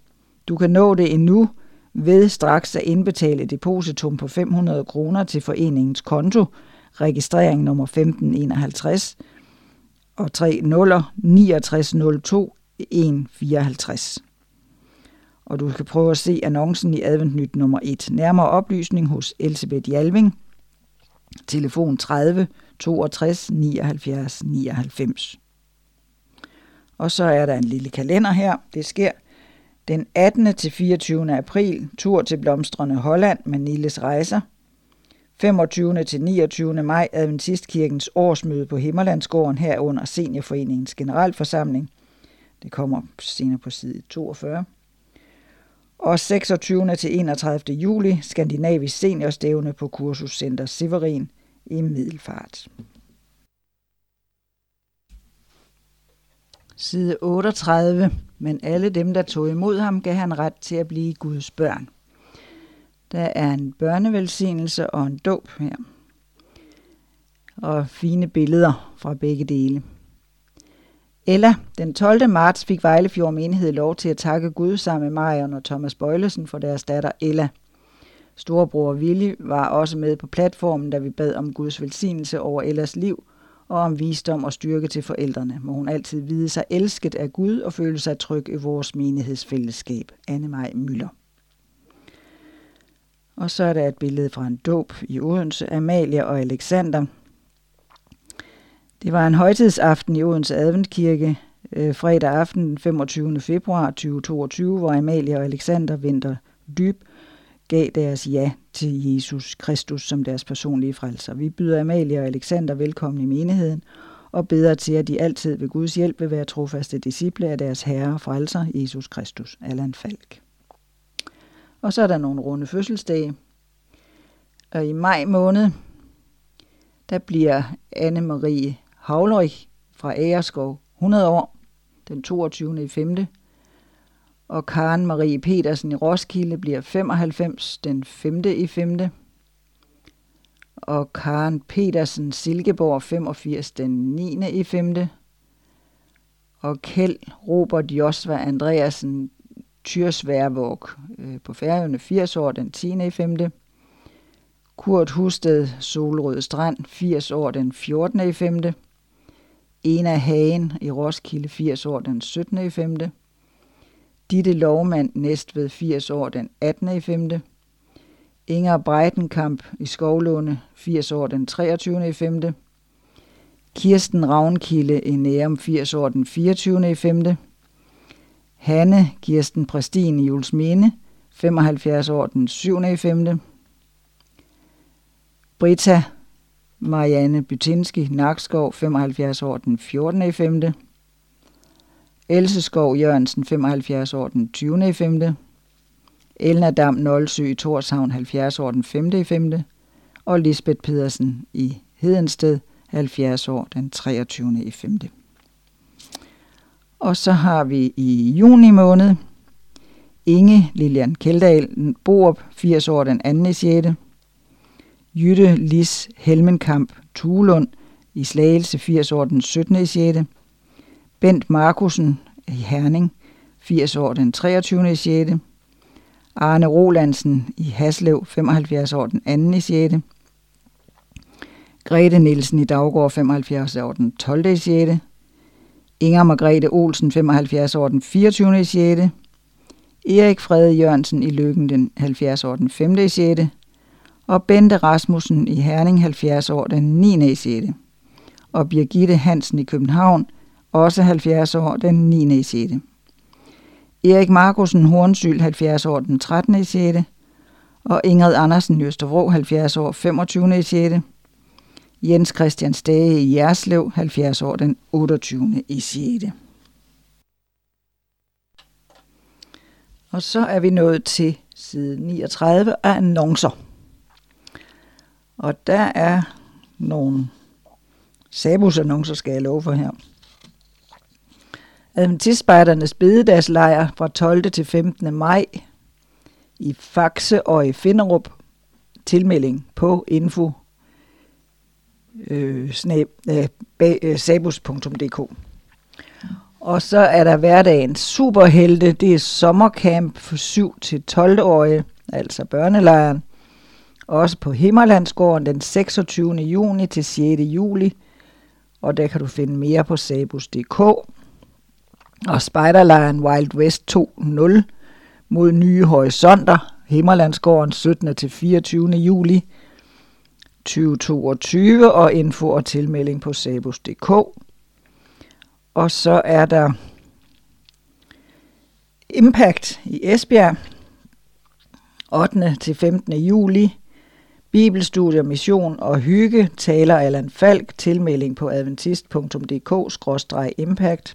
Du kan nå det endnu ved straks at indbetale depositum på 500 kroner til foreningens konto, registrering nummer 1551 og 3 0 6902 154. Og du kan prøve at se annoncen i Adventnyt nummer 1. Nærmere oplysning hos Elisabeth Jalving. Telefon 30 62 79 99. Og så er der en lille kalender her. Det sker den 18. til 24. april, tur til blomstrende Holland med Niles Rejser. 25. til 29. maj, Adventistkirkens årsmøde på Himmerlandsgården herunder Seniorforeningens generalforsamling. Det kommer senere på side 42. Og 26. til 31. juli, Skandinavisk seniorstævne på Kursuscenter Severin i Middelfart. Side 38. Men alle dem, der tog imod ham, gav han ret til at blive Guds børn. Der er en børnevelsignelse og en dåb her. Og fine billeder fra begge dele. Eller den 12. marts fik Vejlefjord Menighed lov til at takke Gud sammen med Marion og Thomas Bøjlesen for deres datter Ella. Storebror Willy var også med på platformen, da vi bad om Guds velsignelse over Ellas liv og om visdom og styrke til forældrene. Må hun altid vide sig elsket af Gud og føle sig tryg i vores menighedsfællesskab. Anne Maj Møller. Og så er der et billede fra en dåb i Odense, Amalie og Alexander. Det var en højtidsaften i Odense Adventkirke, øh, fredag aften den 25. februar 2022, hvor Amalie og Alexander Vinter Dyb gav deres ja til Jesus Kristus som deres personlige frelser. Vi byder Amalie og Alexander velkommen i menigheden og beder til, at de altid ved Guds hjælp vil være trofaste disciple af deres herre og frelser, Jesus Kristus. Allan Falk. Og så er der nogle runde fødselsdage. Og i maj måned, der bliver Anne-Marie Havløj fra Agerskov 100 år, den 22. i 5 og Karen Marie Petersen i Roskilde bliver 95 den 5. i 5. Og Karen Petersen Silkeborg 85 den 9. i 5. Og Kjeld Robert Josva Andreasen Tyrsværvåg øh, på Færøerne 80 år den 10. i 5. Kurt Husted Solrød Strand 80 år den 14. i 5. Ena Hagen i Roskilde 80 år den 17. i 5. Ditte Lovmand Næstved 80 år den 18. i 5. Inger Breitenkamp i Skovlunde 80 år den 23. i 5. Kirsten Ravnkilde i Nærum 80 år den 24. i 5. Hanne Kirsten Præstin i Julesminde 75 år den 7. i 5. Brita Marianne Bytinski Nakskov 75 år den 14. i 5. Else Skov Jørgensen, 75 år, den 20. i 5. Elna Dam Nolsø i Torshavn, 70 år, den 5. i 5. Og Lisbeth Pedersen i Hedensted, 70 år, den 23. i 5. Og så har vi i juni måned Inge Lilian Keldal Borup, 80 år, den 2. i 6. Jytte Lis Helmenkamp Tulund i Slagelse, 80 år, den 17. i 6. Bent Markusen i Herning, 80 år den 23. i 6. Arne Rolandsen i Haslev, 75 år den 2. i 6. Grete Nielsen i Daggård, 75 år den 12. i 6. Inger Margrethe Olsen, 75 år den 24. i 6. Erik Frede Jørgensen i Lykken, den 70 år den 5. i 6. Og Bente Rasmussen i Herning, 70 år den 9. i 6. Og Birgitte Hansen i København, også 70 år, den 9. i 6. Erik Markusen Hornsyl, 70 år, den 13. i 6. Og Ingrid Andersen i Østervrå, 70 år, 25. i 6. Jens Christian Stage i Jerslev, 70 år, den 28. i 6. Og så er vi nået til side 39 af annoncer. Og der er nogle sabusannoncer, skal jeg love for her. Adventistspejdernes bededagslejr fra 12. til 15. maj i Faxe og i Finderup. Tilmelding på info øh, snab, øh, øh, sabus.dk. Og så er der hverdagens superhelte. Det er sommercamp for 7 til 12-årige, altså børnelejren. Også på Himmerlandsgården den 26. juni til 6. juli. Og der kan du finde mere på sabus.dk og Spejderlejren Wild West 2.0 mod nye horisonter, Himmerlandsgården 17. til 24. juli 2022, og info og tilmelding på sabus.dk. Og så er der Impact i Esbjerg 8. til 15. juli. Bibelstudier, mission og hygge taler Allan Falk. Tilmelding på adventist.dk-impact.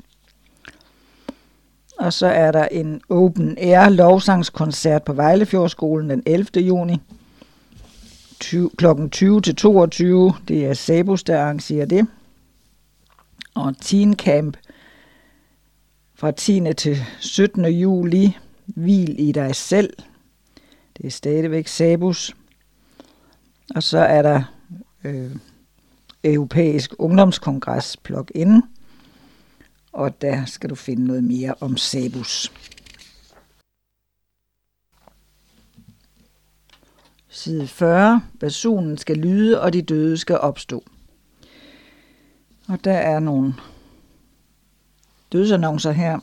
Og så er der en open air lovsangskoncert på Vejlefjordskolen den 11. juni 20, kl. 20 til 22. Det er Sabus, der arrangerer det. Og Teen Camp fra 10. til 17. juli. Hvil i dig selv Det er stadigvæk Sabus. Og så er der øh, Europæisk Ungdomskongres plug-in. Og der skal du finde noget mere om Sabus. Side 40. Personen skal lyde, og de døde skal opstå. Og der er nogle dødsannoncer her.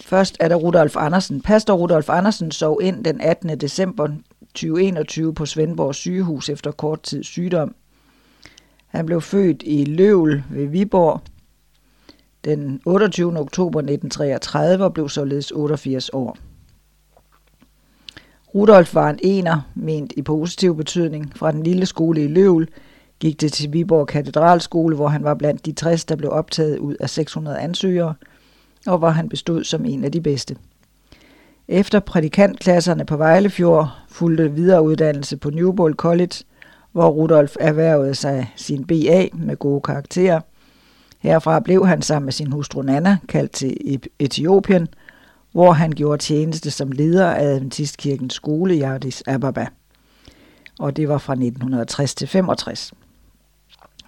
Først er der Rudolf Andersen. Pastor Rudolf Andersen sov ind den 18. december 2021 på Svendborg sygehus efter kort tid sygdom. Han blev født i Løvel ved Viborg den 28. oktober 1933 og blev således 88 år. Rudolf var en ener, ment i positiv betydning. Fra den lille skole i Løvel gik det til Viborg Katedralskole, hvor han var blandt de 60, der blev optaget ud af 600 ansøgere, og hvor han bestod som en af de bedste. Efter prædikantklasserne på Vejlefjord fulgte videreuddannelse på Newbold College, hvor Rudolf erhvervede sig sin BA med gode karakterer. Herfra blev han sammen med sin hustru Nana kaldt til Etiopien – hvor han gjorde tjeneste som leder af Adventistkirkens skole i Addis Ababa. Og det var fra 1960 til 65.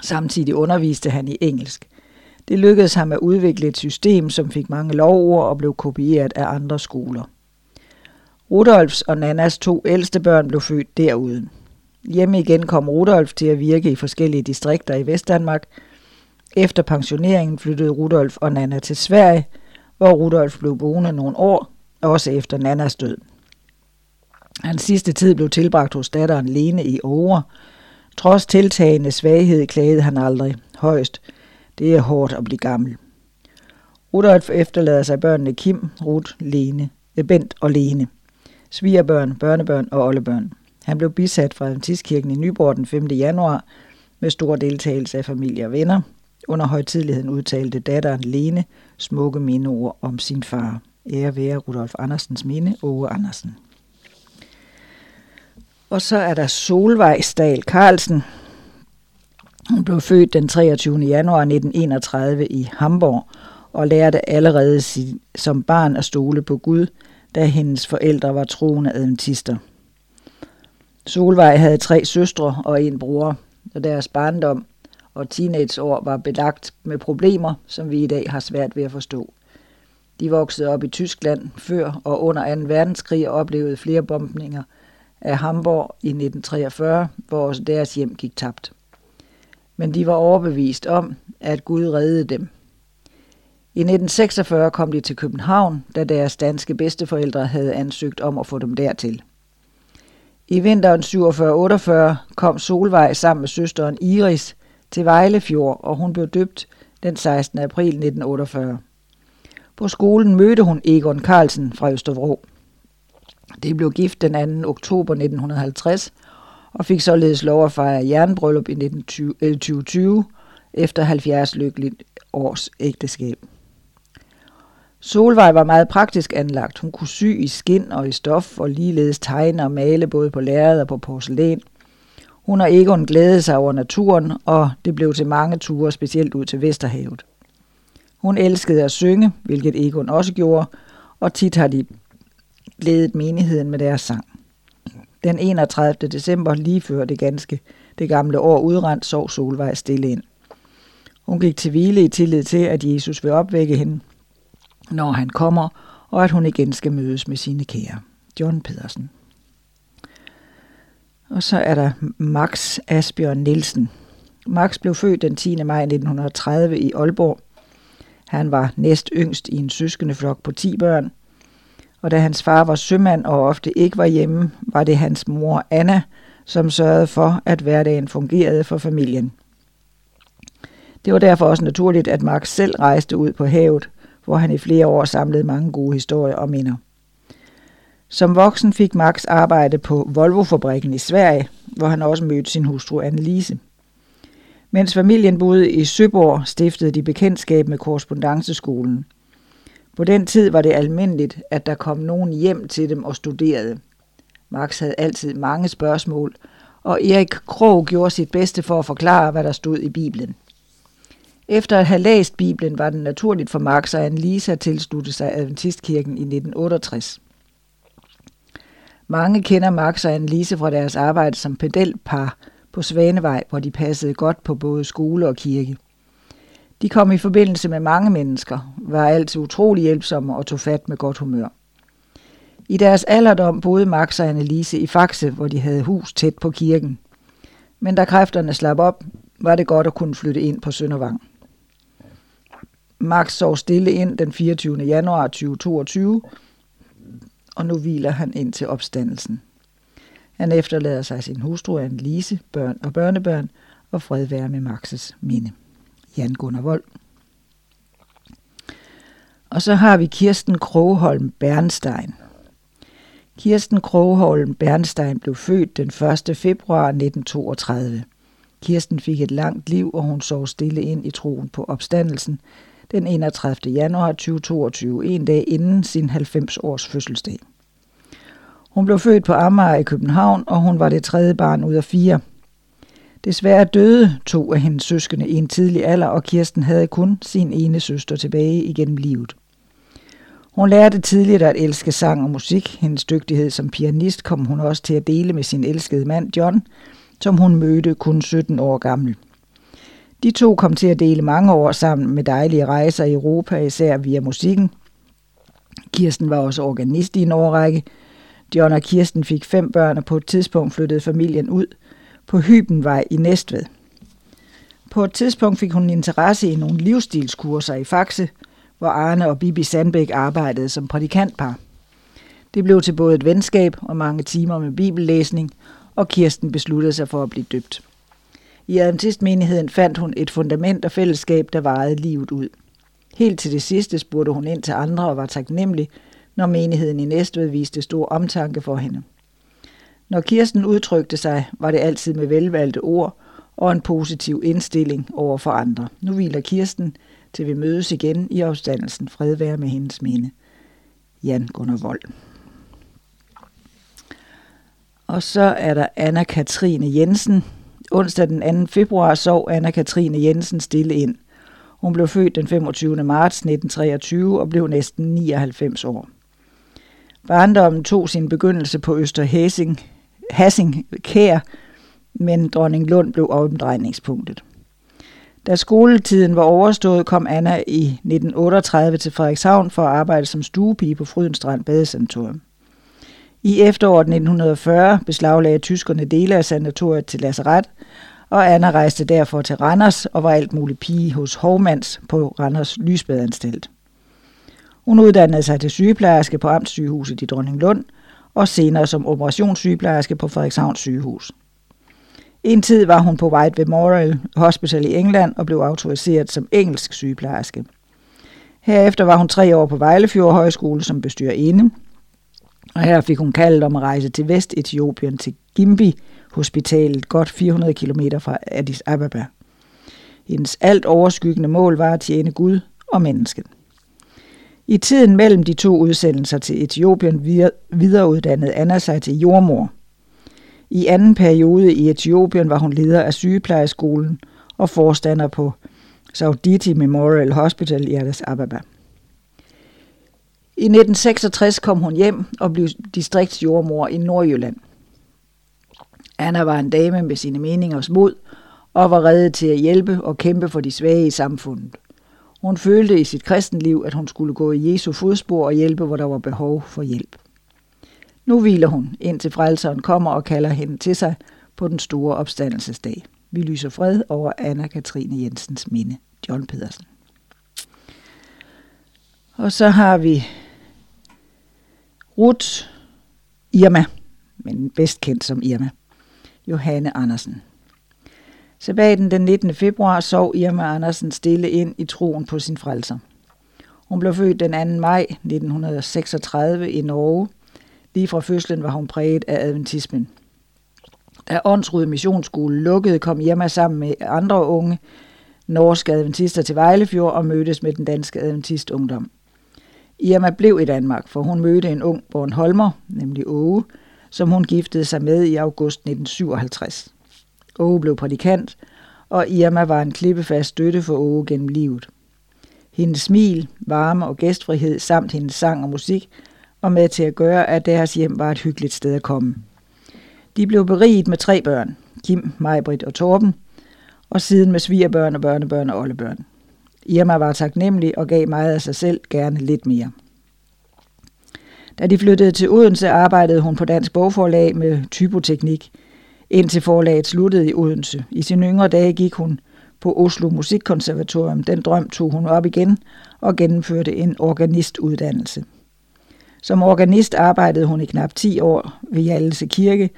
Samtidig underviste han i engelsk. Det lykkedes ham at udvikle et system, som fik mange lovord og blev kopieret af andre skoler. Rudolfs og Nannas to ældste børn blev født derude. Hjemme igen kom Rudolf til at virke i forskellige distrikter i Vestdanmark. Efter pensioneringen flyttede Rudolf og Nana til Sverige – hvor Rudolf blev boende nogle år, også efter Nannas død. Hans sidste tid blev tilbragt hos datteren Lene i Åre. Trods tiltagende svaghed klagede han aldrig højst. Det er hårdt at blive gammel. Rudolf efterlader sig børnene Kim, Ruth, Lene, Bent og Lene. Svigerbørn, børnebørn og oldebørn. Han blev bisat fra Adventistkirken i Nyborg den 5. januar med stor deltagelse af familie og venner. Under højtidligheden udtalte datteren Lene smukke mindeord om sin far. Ære være Rudolf Andersens minde, Åge Andersen. Og så er der Solvej Stahl Carlsen. Hun blev født den 23. januar 1931 i Hamburg og lærte allerede som barn at stole på Gud, da hendes forældre var troende adventister. Solvej havde tre søstre og en bror, og deres barndom og teenageår var belagt med problemer, som vi i dag har svært ved at forstå. De voksede op i Tyskland før og under 2. verdenskrig og oplevede flere bombninger af Hamburg i 1943, hvor også deres hjem gik tabt. Men de var overbevist om, at Gud reddede dem. I 1946 kom de til København, da deres danske bedsteforældre havde ansøgt om at få dem dertil. I vinteren 47-48 kom Solvej sammen med søsteren Iris til Vejlefjord, og hun blev døbt den 16. april 1948. På skolen mødte hun Egon Carlsen fra Østervrå. Det blev gift den 2. oktober 1950 og fik således lov at fejre jernbryllup i 2020 efter 70 lykkeligt års ægteskab. Solvej var meget praktisk anlagt. Hun kunne sy i skind og i stof og ligeledes tegne og male både på lærred og på porcelæn – hun og Egon glædede sig over naturen, og det blev til mange ture, specielt ud til Vesterhavet. Hun elskede at synge, hvilket Egon også gjorde, og tit har de glædet menigheden med deres sang. Den 31. december, lige før det ganske det gamle år udrendt, sov Solvej stille ind. Hun gik til hvile i tillid til, at Jesus vil opvække hende, når han kommer, og at hun igen skal mødes med sine kære. John Pedersen. Og så er der Max Asbjørn Nielsen. Max blev født den 10. maj 1930 i Aalborg. Han var næst yngst i en søskende flok på 10 børn. Og da hans far var sømand og ofte ikke var hjemme, var det hans mor Anna, som sørgede for, at hverdagen fungerede for familien. Det var derfor også naturligt, at Max selv rejste ud på havet, hvor han i flere år samlede mange gode historier og minder. Som voksen fik Max arbejde på Volvo-fabrikken i Sverige, hvor han også mødte sin hustru Annelise. Mens familien boede i Søborg, stiftede de bekendtskab med korrespondanceskolen. På den tid var det almindeligt, at der kom nogen hjem til dem og studerede. Max havde altid mange spørgsmål, og Erik Krog gjorde sit bedste for at forklare, hvad der stod i Bibelen. Efter at have læst Bibelen, var det naturligt for Max og Annelise at tilslutte sig Adventistkirken i 1968. Mange kender Max og Annelise fra deres arbejde som pedelpar på Svanevej, hvor de passede godt på både skole og kirke. De kom i forbindelse med mange mennesker, var altid utrolig hjælpsomme og tog fat med godt humør. I deres alderdom boede Max og Annelise i Faxe, hvor de havde hus tæt på kirken. Men da kræfterne slap op, var det godt at kunne flytte ind på Søndervang. Max sov stille ind den 24. januar 2022, og nu hviler han ind til opstandelsen. Han efterlader sig sin hustru Anne Lise, børn og børnebørn, og fred være med Maxes minde. Jan Gunnar Vold. Og så har vi Kirsten Krogholm Bernstein. Kirsten Krogholm Bernstein blev født den 1. februar 1932. Kirsten fik et langt liv, og hun sov stille ind i troen på opstandelsen den 31. januar 2022, en dag inden sin 90-års fødselsdag. Hun blev født på Amager i København, og hun var det tredje barn ud af fire. Desværre døde to af hendes søskende i en tidlig alder, og Kirsten havde kun sin ene søster tilbage igennem livet. Hun lærte tidligt at elske sang og musik. Hendes dygtighed som pianist kom hun også til at dele med sin elskede mand John, som hun mødte kun 17 år gammel. De to kom til at dele mange år sammen med dejlige rejser i Europa, især via musikken. Kirsten var også organist i en årrække. John og Kirsten fik fem børn, og på et tidspunkt flyttede familien ud på Hybenvej i Næstved. På et tidspunkt fik hun interesse i nogle livsstilskurser i Faxe, hvor Arne og Bibi Sandbæk arbejdede som prædikantpar. Det blev til både et venskab og mange timer med bibellæsning, og Kirsten besluttede sig for at blive døbt. I Adventistmenigheden fandt hun et fundament og fællesskab, der varede livet ud. Helt til det sidste spurgte hun ind til andre og var taknemmelig, når menigheden i Næstved viste stor omtanke for hende. Når Kirsten udtrykte sig, var det altid med velvalgte ord og en positiv indstilling over for andre. Nu hviler Kirsten, til vi mødes igen i opstandelsen. Fred være med hendes minde. Jan Gunnar Vold. Og så er der Anna-Katrine Jensen. Onsdag den 2. februar sov Anna-Katrine Jensen stille ind. Hun blev født den 25. marts 1923 og blev næsten 99 år. Barndommen tog sin begyndelse på Øster Hæsing, Hassing Kær, men Dronning Lund blev omdrejningspunktet. Da skoletiden var overstået, kom Anna i 1938 til Frederikshavn for at arbejde som stuepige på Frydenstrand Badesanatorium. I efteråret 1940 beslaglagde tyskerne dele af sanatoriet til lazaret, og Anna rejste derfor til Randers og var alt muligt pige hos Hovmands på Randers Lysbadeanstalt. Hun uddannede sig til sygeplejerske på Amtssygehuset i Dronninglund og senere som operationssygeplejerske på Frederikshavns sygehus. En tid var hun på White Memorial Hospital i England og blev autoriseret som engelsk sygeplejerske. Herefter var hun tre år på Vejlefjord Højskole som bestyrerinde, og her fik hun kaldet om at rejse til Vest-Etiopien til Gimbi Hospitalet, godt 400 km fra Addis Ababa. Hendes alt overskyggende mål var at tjene Gud og mennesket. I tiden mellem de to udsendelser til Etiopien videreuddannede Anna sig til jordmor. I anden periode i Etiopien var hun leder af sygeplejeskolen og forstander på Sauditi Memorial Hospital i Addis Ababa. I 1966 kom hun hjem og blev distriktsjordmor i Nordjylland. Anna var en dame med sine meningers mod og var reddet til at hjælpe og kæmpe for de svage i samfundet. Hun følte i sit kristenliv, at hun skulle gå i Jesu fodspor og hjælpe, hvor der var behov for hjælp. Nu hviler hun, indtil frelseren kommer og kalder hende til sig på den store opstandelsesdag. Vi lyser fred over Anna-Katrine Jensens minde. John Pedersen. Og så har vi Ruth Irma, men bedst kendt som Irma. Johanne Andersen. Sabaten den 19. februar sov Irma Andersen stille ind i troen på sin frelser. Hun blev født den 2. maj 1936 i Norge. Lige fra fødslen var hun præget af adventismen. Da Åndsrud Missionsskole lukkede, kom Irma sammen med andre unge norske adventister til Vejlefjord og mødtes med den danske adventistungdom. Irma blev i Danmark, for hun mødte en ung Bornholmer, nemlig Åge, som hun giftede sig med i august 1957. Åge blev prædikant, og Irma var en klippefast støtte for Åge gennem livet. Hendes smil, varme og gæstfrihed samt hendes sang og musik var med til at gøre, at deres hjem var et hyggeligt sted at komme. De blev beriget med tre børn, Kim, Majbrit og Torben, og siden med svigerbørn og børnebørn og oldebørn. Irma var taknemmelig og gav meget af sig selv, gerne lidt mere. Da de flyttede til Odense, arbejdede hun på Dansk Bogforlag med typoteknik, indtil forlaget sluttede i Odense. I sine yngre dage gik hun på Oslo Musikkonservatorium. Den drøm tog hun op igen og gennemførte en organistuddannelse. Som organist arbejdede hun i knap 10 år ved Hjallese Kirke,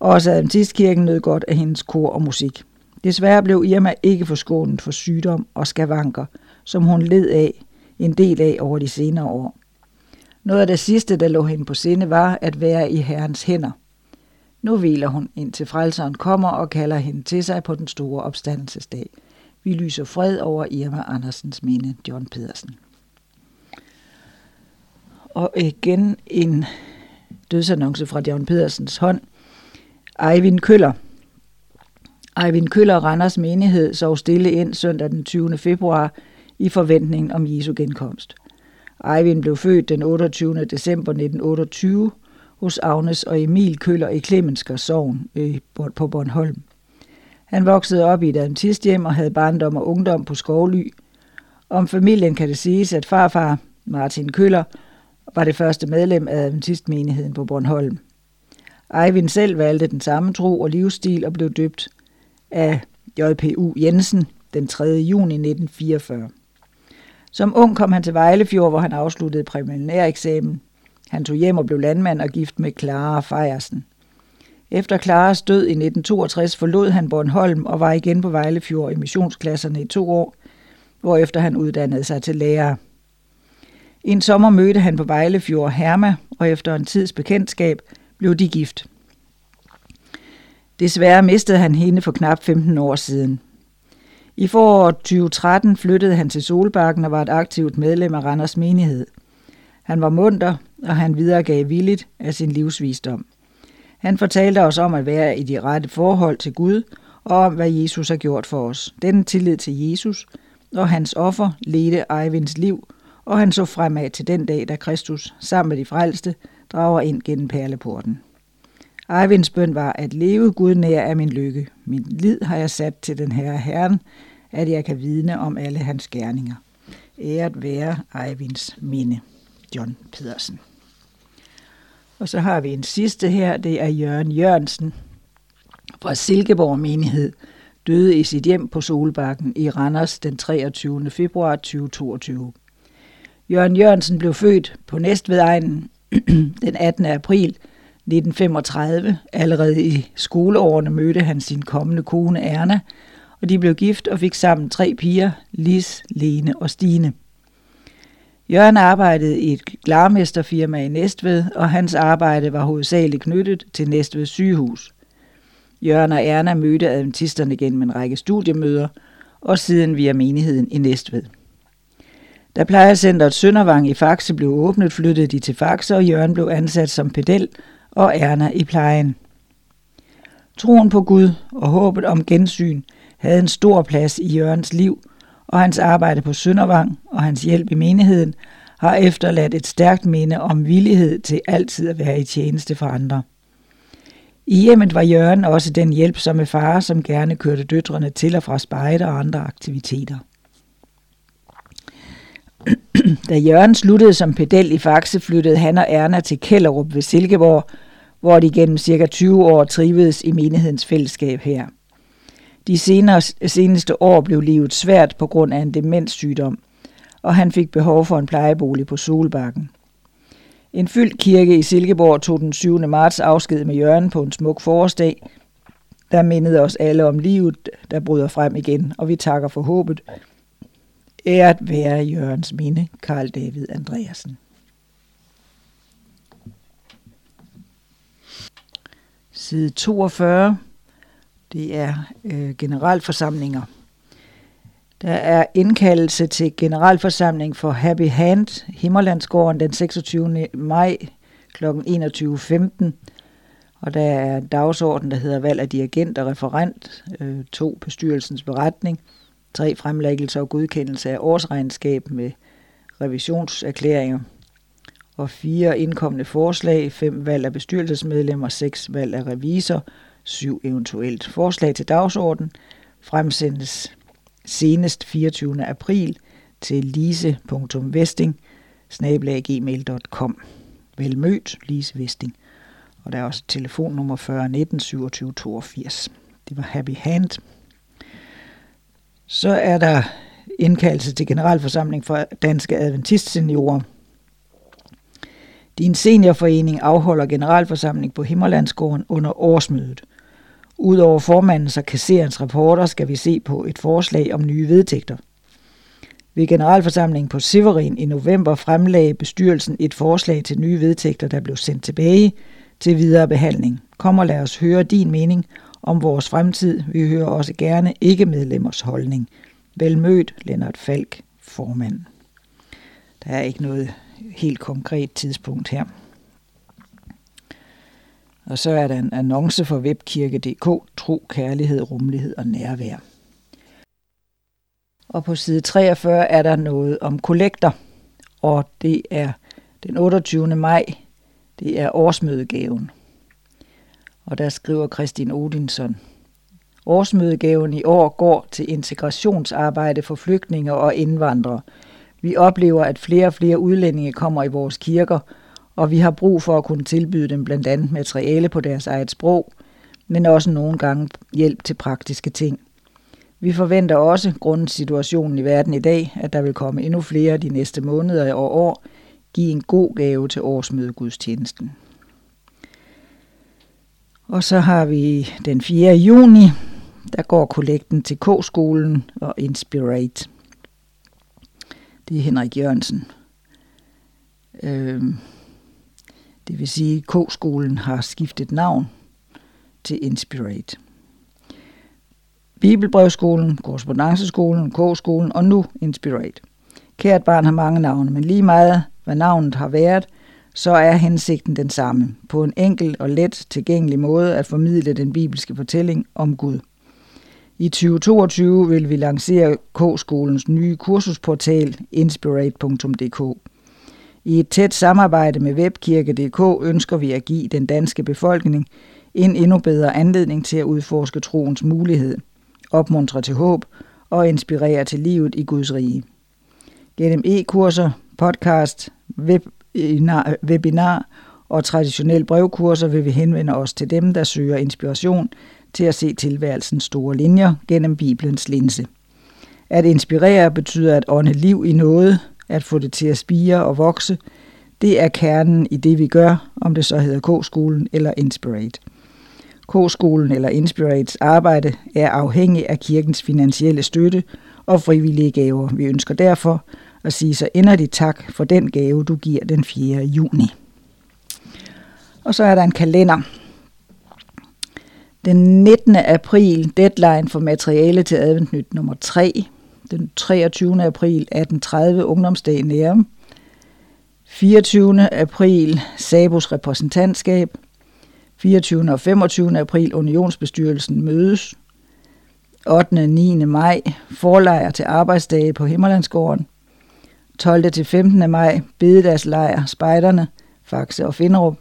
og også Adventistkirken nød godt af hendes kor og musik. Desværre blev Irma ikke forskånet for sygdom og skavanker, som hun led af en del af over de senere år. Noget af det sidste, der lå hende på sinde, var at være i Herrens hænder. Nu hviler hun, indtil frelseren kommer og kalder hende til sig på den store opstandelsesdag. Vi lyser fred over Irma Andersens minde, John Pedersen. Og igen en dødsannonce fra John Pedersens hånd. Eivind Køller. Eivind Køller Randers menighed sov stille ind søndag den 20. februar i forventningen om Jesu genkomst. Eivind blev født den 28. december 1928 hos Agnes og Emil Køller i Klemensker Sogn på Bornholm. Han voksede op i et adventisthjem og havde barndom og ungdom på Skovly. Om familien kan det siges, at farfar, Martin Køller, var det første medlem af adventistmenigheden på Bornholm. Eivind selv valgte den samme tro og livsstil og blev døbt af J.P.U. Jensen den 3. juni 1944. Som ung kom han til Vejlefjord, hvor han afsluttede præliminæreksamen. Han tog hjem og blev landmand og gift med Clara Fejersen. Efter Klaras død i 1962 forlod han Bornholm og var igen på Vejlefjord i missionsklasserne i to år, hvorefter han uddannede sig til lærer. En sommer mødte han på Vejlefjord Herma, og efter en tids bekendtskab blev de gift. Desværre mistede han hende for knap 15 år siden. I foråret 2013 flyttede han til Solbakken og var et aktivt medlem af Randers menighed. Han var munter, og han videregav villigt af sin livsvisdom. Han fortalte os om at være i de rette forhold til Gud, og om hvad Jesus har gjort for os. Den tillid til Jesus og hans offer ledte Eivinds liv, og han så fremad til den dag, da Kristus sammen med de frelste drager ind gennem perleporten. Eivinds bøn var at leve Gud nær af min lykke. Min lid har jeg sat til den herre Herren, at jeg kan vidne om alle hans gerninger. Æret være Eivinds minde. John Pedersen. Og så har vi en sidste her, det er Jørgen Jørgensen fra Silkeborg menighed, døde i sit hjem på Solbakken i Randers den 23. februar 2022. Jørgen Jørgensen blev født på Næstvedegnen den 18. april 1935. Allerede i skoleårene mødte han sin kommende kone Erna, og de blev gift og fik sammen tre piger, Lis, Lene og Stine. Jørgen arbejdede i et glarmesterfirma i Næstved, og hans arbejde var hovedsageligt knyttet til Næstved sygehus. Jørgen og Erna mødte adventisterne gennem en række studiemøder, og siden via menigheden i Næstved. Da plejecenteret Søndervang i Faxe blev åbnet, flyttede de til Faxe, og Jørgen blev ansat som pedel og Erna i plejen. Troen på Gud og håbet om gensyn havde en stor plads i Jørgens liv, og hans arbejde på Søndervang og hans hjælp i menigheden har efterladt et stærkt minde om villighed til altid at være i tjeneste for andre. I hjemmet var Jørgen også den hjælpsomme far, som gerne kørte døtrene til og fra spejder og andre aktiviteter. Da Jørgen sluttede som pedel i Faxe, flyttede han og Erna til Kællerup ved Silkeborg, hvor de gennem cirka 20 år trivedes i menighedens fællesskab her. De senere, seneste år blev livet svært på grund af en demenssygdom, og han fik behov for en plejebolig på Solbakken. En fyldt kirke i Silkeborg tog den 7. marts afsked med Jørgen på en smuk forårsdag, der mindede os alle om livet, der bryder frem igen, og vi takker for håbet. Æret være Jørgens minde, Karl David Andreasen. Side 42. Det er øh, generalforsamlinger. Der er indkaldelse til generalforsamling for Happy Hand, Himmerlandsgården, den 26. maj kl. 21.15. Og der er en dagsorden, der hedder valg af dirigent og referent, øh, to bestyrelsens beretning, tre fremlæggelser og godkendelse af årsregnskab med revisionserklæringer, og fire indkommende forslag, fem valg af bestyrelsesmedlemmer, seks valg af revisor, syv eventuelt forslag til dagsorden, fremsendes senest 24. april til lise.vesting snabelaggmail.com. Vel mødt, Lise Vesting. Og der er også telefonnummer 40 19 27 82. Det var Happy Hand. Så er der indkaldelse til generalforsamling for Danske Adventistseniorer. Din seniorforening afholder generalforsamling på Himmerlandsgården under årsmødet. Udover formandens og kasserens rapporter skal vi se på et forslag om nye vedtægter. Ved generalforsamlingen på Severin i november fremlagde bestyrelsen et forslag til nye vedtægter, der blev sendt tilbage til videre behandling. Kom og lad os høre din mening om vores fremtid. Vi hører også gerne ikke-medlemmers holdning. Velmødt, Lennart Falk, formand. Der er ikke noget helt konkret tidspunkt her. Og så er der en annonce for webkirke.dk, tro, kærlighed, rummelighed og nærvær. Og på side 43 er der noget om kollekter, og det er den 28. maj, det er årsmødegaven. Og der skriver Kristin Odinson. Årsmødegaven i år går til integrationsarbejde for flygtninge og indvandrere. Vi oplever, at flere og flere udlændinge kommer i vores kirker, og vi har brug for at kunne tilbyde dem blandt andet materiale på deres eget sprog, men også nogle gange hjælp til praktiske ting. Vi forventer også, grundet situationen i verden i dag, at der vil komme endnu flere de næste måneder og år, give en god gave til årsmødegudstjenesten. Og så har vi den 4. juni, der går kollekten til K-skolen og Inspirate. Det er Henrik Jørgensen. Øhm, det vil sige, at K-skolen har skiftet navn til Inspirate. Bibelbrevskolen, korrespondenceskolen, K-skolen og nu Inspirate. Kært barn har mange navne, men lige meget hvad navnet har været, så er hensigten den samme, på en enkel og let tilgængelig måde at formidle den bibelske fortælling om Gud. I 2022 vil vi lancere K-skolens nye kursusportal inspirate.dk. I et tæt samarbejde med webkirke.dk ønsker vi at give den danske befolkning en endnu bedre anledning til at udforske troens mulighed, opmuntre til håb og inspirere til livet i Guds rige. Gennem e-kurser, podcast, web webinar og traditionelle brevkurser vil vi henvende os til dem, der søger inspiration til at se tilværelsens store linjer gennem Bibelens linse. At inspirere betyder at ånde liv i noget, at få det til at spire og vokse. Det er kernen i det, vi gør, om det så hedder K-skolen eller Inspirate. K-skolen eller Inspirates arbejde er afhængig af kirkens finansielle støtte og frivillige gaver. Vi ønsker derfor og sige så inderligt tak for den gave, du giver den 4. juni. Og så er der en kalender. Den 19. april, deadline for materiale til adventnyt nummer 3. Den 23. april, 18.30, ungdomsdag i Nærum. 24. april, Sabos repræsentantskab. 24. og 25. april, unionsbestyrelsen mødes. 8. og 9. maj, forlejr til arbejdsdage på Himmerlandsgården. 12. til 15. maj, bededagslejr, spejderne, Faxe og Finderup.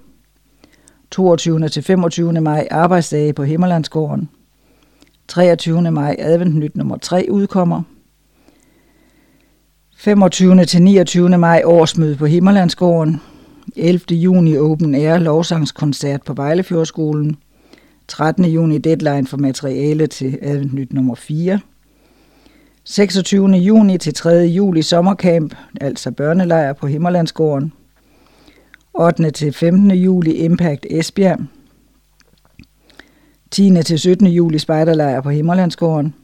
22. til 25. maj, arbejdsdage på Himmerlandsgården. 23. maj, adventnyt nummer 3 udkommer. 25. til 29. maj, årsmøde på Himmerlandsgården. 11. juni, Open Air, lovsangskoncert på Vejlefjordskolen. 13. juni, deadline for materiale til adventnyt nummer 4. 26. juni til 3. juli sommercamp, altså børnelejr på Himmerlandsgården. 8. til 15. juli Impact Esbjerg. 10. til 17. juli spejderlejr på Himmerlandsgården.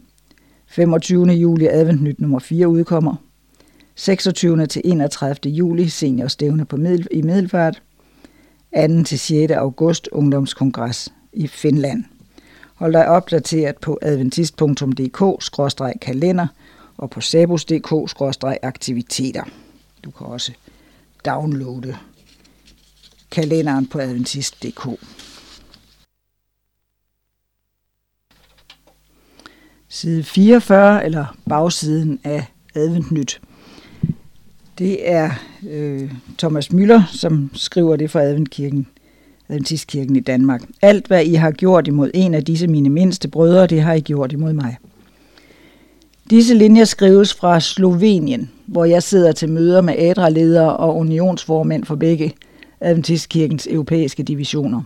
25. juli adventnyt nummer 4 udkommer. 26. til 31. juli seniorstævne på Middel, i Middelfart. 2. til 6. august ungdomskongres i Finland. Hold dig opdateret på adventist.dk-kalender og på sabus.dk-aktiviteter. Du kan også downloade kalenderen på adventist.dk. Side 44, eller bagsiden af Adventnyt. Det er øh, Thomas Møller, som skriver det for Adventkirken, Adventistkirken i Danmark. Alt, hvad I har gjort imod en af disse mine mindste brødre, det har I gjort imod mig. Disse linjer skrives fra Slovenien, hvor jeg sidder til møder med ædreledere og unionsformænd for begge Adventistkirkens europæiske divisioner.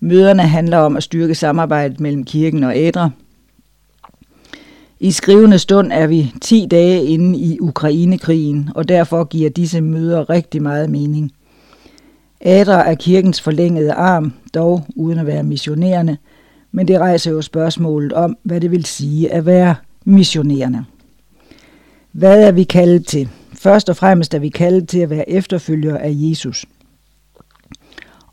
Møderne handler om at styrke samarbejdet mellem kirken og ædre. I skrivende stund er vi 10 dage inde i Ukrainekrigen, og derfor giver disse møder rigtig meget mening. ADRA er kirkens forlængede arm, dog uden at være missionerende, men det rejser jo spørgsmålet om, hvad det vil sige at være missionerende. Hvad er vi kaldet til? Først og fremmest er vi kaldet til at være efterfølgere af Jesus.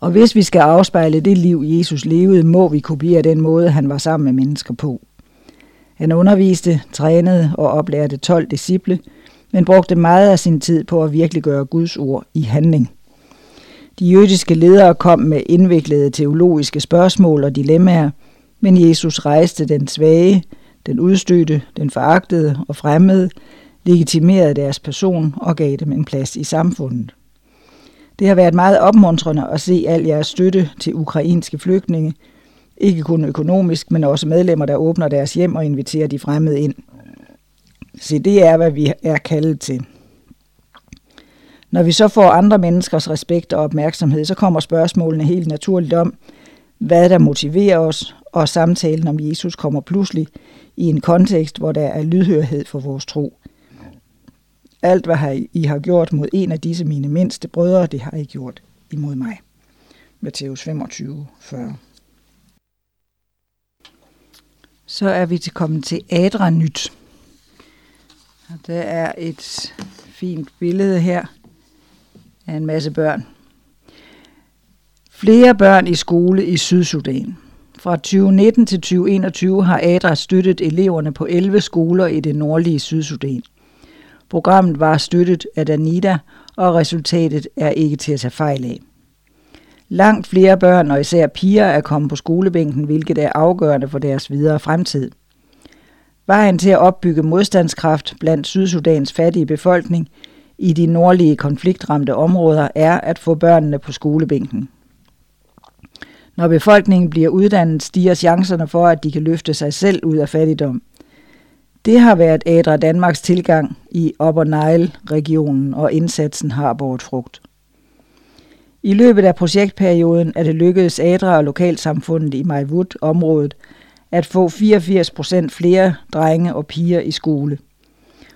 Og hvis vi skal afspejle det liv, Jesus levede, må vi kopiere den måde, han var sammen med mennesker på. Han underviste, trænede og oplærte 12 disciple, men brugte meget af sin tid på at virkelig gøre Guds ord i handling. De jødiske ledere kom med indviklede teologiske spørgsmål og dilemmaer, men Jesus rejste den svage, den udstødte, den foragtede og fremmede, legitimerede deres person og gav dem en plads i samfundet. Det har været meget opmuntrende at se al jeres støtte til ukrainske flygtninge, ikke kun økonomisk, men også medlemmer, der åbner deres hjem og inviterer de fremmede ind. Se, det er, hvad vi er kaldet til. Når vi så får andre menneskers respekt og opmærksomhed, så kommer spørgsmålene helt naturligt om, hvad der motiverer os, og samtalen om Jesus kommer pludselig i en kontekst, hvor der er lydhørhed for vores tro. Alt, hvad I har gjort mod en af disse mine mindste brødre, det har I gjort imod mig. Matthæus 25, 40. Så er vi til kommet til Adra Nyt. Og der er et fint billede her af en masse børn. Flere børn i skole i Sydsudan. Fra 2019 til 2021 har ADRA støttet eleverne på 11 skoler i det nordlige Sydsudan. Programmet var støttet af Danida, og resultatet er ikke til at tage fejl af. Langt flere børn og især piger er kommet på skolebænken, hvilket er afgørende for deres videre fremtid. Vejen til at opbygge modstandskraft blandt Sydsudans fattige befolkning i de nordlige konfliktramte områder er at få børnene på skolebænken. Når befolkningen bliver uddannet, stiger chancerne for, at de kan løfte sig selv ud af fattigdom. Det har været Adra Danmarks tilgang i Upper Nile-regionen, og indsatsen har båret frugt. I løbet af projektperioden er det lykkedes Adra og lokalsamfundet i Maywood-området at få 84 procent flere drenge og piger i skole.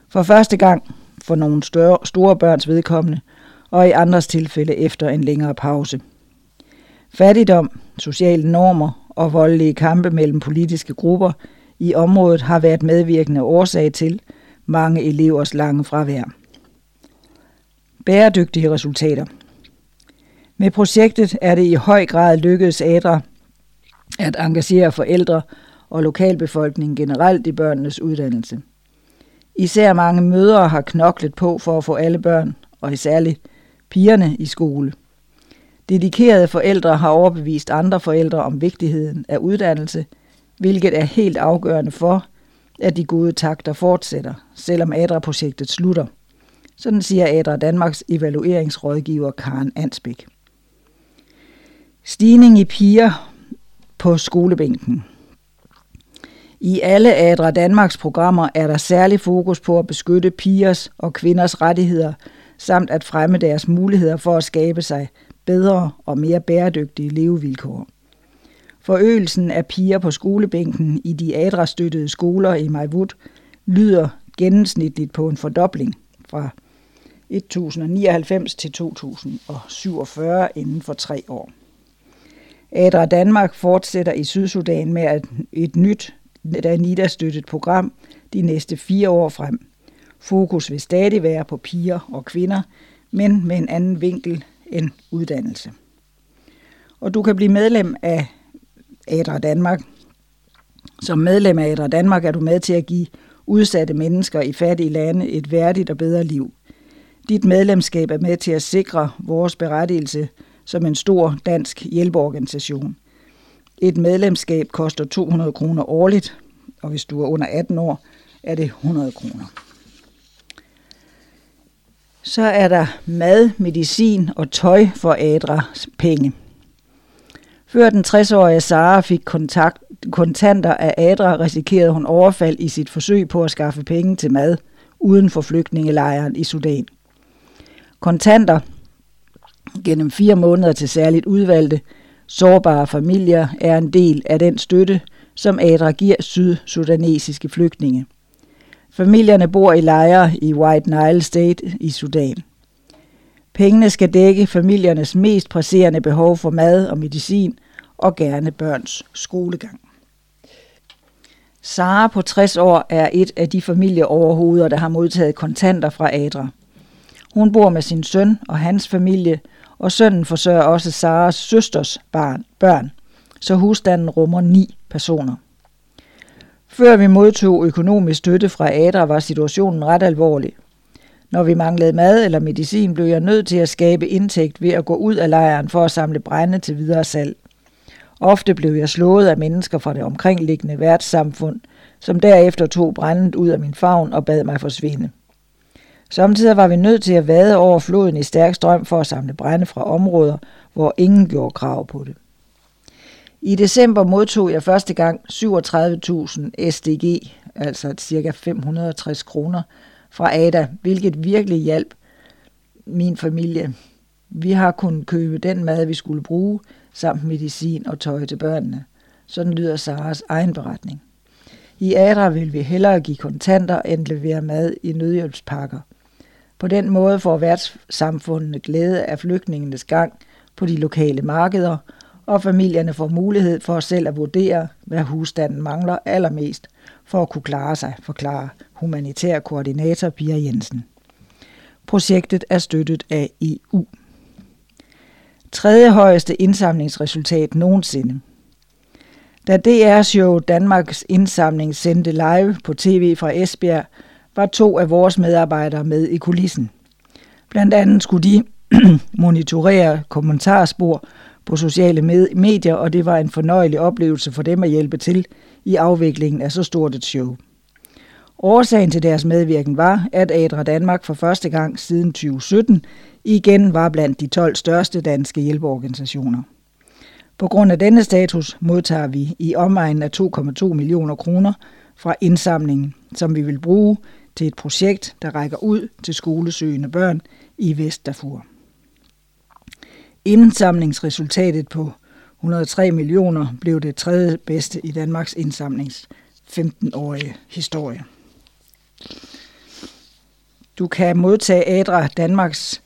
For første gang for nogle større, store børns vedkommende, og i andres tilfælde efter en længere pause. Fattigdom, sociale normer og voldelige kampe mellem politiske grupper i området har været medvirkende årsag til mange elevers lange fravær. Bæredygtige resultater – med projektet er det i høj grad lykkedes ADRA at engagere forældre og lokalbefolkningen generelt i børnenes uddannelse. Især mange mødre har knoklet på for at få alle børn, og særligt pigerne, i skole. Dedikerede forældre har overbevist andre forældre om vigtigheden af uddannelse, hvilket er helt afgørende for, at de gode takter fortsætter, selvom ADRA-projektet slutter. Sådan siger ADRA Danmarks evalueringsrådgiver Karen Ansbæk. Stigning i piger på skolebænken. I alle Adra Danmarks programmer er der særlig fokus på at beskytte pigers og kvinders rettigheder, samt at fremme deres muligheder for at skabe sig bedre og mere bæredygtige levevilkår. Forøgelsen af piger på skolebænken i de ADRA-støttede skoler i Majvud lyder gennemsnitligt på en fordobling fra 1099 til 2047 inden for tre år. Adra Danmark fortsætter i Sydsudan med et nyt Danida-støttet program de næste fire år frem. Fokus vil stadig være på piger og kvinder, men med en anden vinkel end uddannelse. Og du kan blive medlem af Adra Danmark. Som medlem af Adra Danmark er du med til at give udsatte mennesker i fattige lande et værdigt og bedre liv. Dit medlemskab er med til at sikre vores berettigelse som en stor dansk hjælpeorganisation. Et medlemskab koster 200 kroner årligt, og hvis du er under 18 år, er det 100 kroner. Så er der mad, medicin og tøj for Adras penge. Før den 60-årige Sara fik kontakt, kontanter af Adra, risikerede hun overfald i sit forsøg på at skaffe penge til mad uden for flygtningelejren i Sudan. Kontanter gennem fire måneder til særligt udvalgte, sårbare familier er en del af den støtte, som Adra giver sydsudanesiske flygtninge. Familierne bor i lejre i White Nile State i Sudan. Pengene skal dække familiernes mest presserende behov for mad og medicin og gerne børns skolegang. Sara på 60 år er et af de familieoverhoveder, der har modtaget kontanter fra Adra. Hun bor med sin søn og hans familie, og sønnen forsørger også Saras søsters barn, børn, så husstanden rummer ni personer. Før vi modtog økonomisk støtte fra Adra, var situationen ret alvorlig. Når vi manglede mad eller medicin, blev jeg nødt til at skabe indtægt ved at gå ud af lejren for at samle brænde til videre salg. Ofte blev jeg slået af mennesker fra det omkringliggende værtssamfund, som derefter tog brændet ud af min favn og bad mig forsvinde. Samtidig var vi nødt til at vade over floden i stærk strøm for at samle brænde fra områder, hvor ingen gjorde krav på det. I december modtog jeg første gang 37.000 SDG, altså ca. 560 kroner, fra Ada, hvilket virkelig hjalp min familie. Vi har kunnet købe den mad, vi skulle bruge, samt medicin og tøj til børnene. Sådan lyder Saras egen beretning. I Adra vil vi hellere give kontanter end levere mad i nødhjælpspakker. På den måde får værtssamfundene glæde af flygtningenes gang på de lokale markeder, og familierne får mulighed for selv at vurdere, hvad husstanden mangler allermest for at kunne klare sig, forklarer humanitær koordinator Pia Jensen. Projektet er støttet af EU. Tredje højeste indsamlingsresultat nogensinde. Da DR-show Danmarks indsamling sendte live på tv fra Esbjerg, var to af vores medarbejdere med i kulissen. Blandt andet skulle de monitorere kommentarspor på sociale medier, og det var en fornøjelig oplevelse for dem at hjælpe til i afviklingen af så stort et show. Årsagen til deres medvirken var, at Adra Danmark for første gang siden 2017 igen var blandt de 12 største danske hjælpeorganisationer. På grund af denne status modtager vi i omegnen af 2,2 millioner kroner fra indsamlingen, som vi vil bruge til et projekt, der rækker ud til skolesøgende børn i Vestdafur. Indsamlingsresultatet på 103 millioner blev det tredje bedste i Danmarks indsamlings 15-årige historie. Du kan modtage Adra Danmarks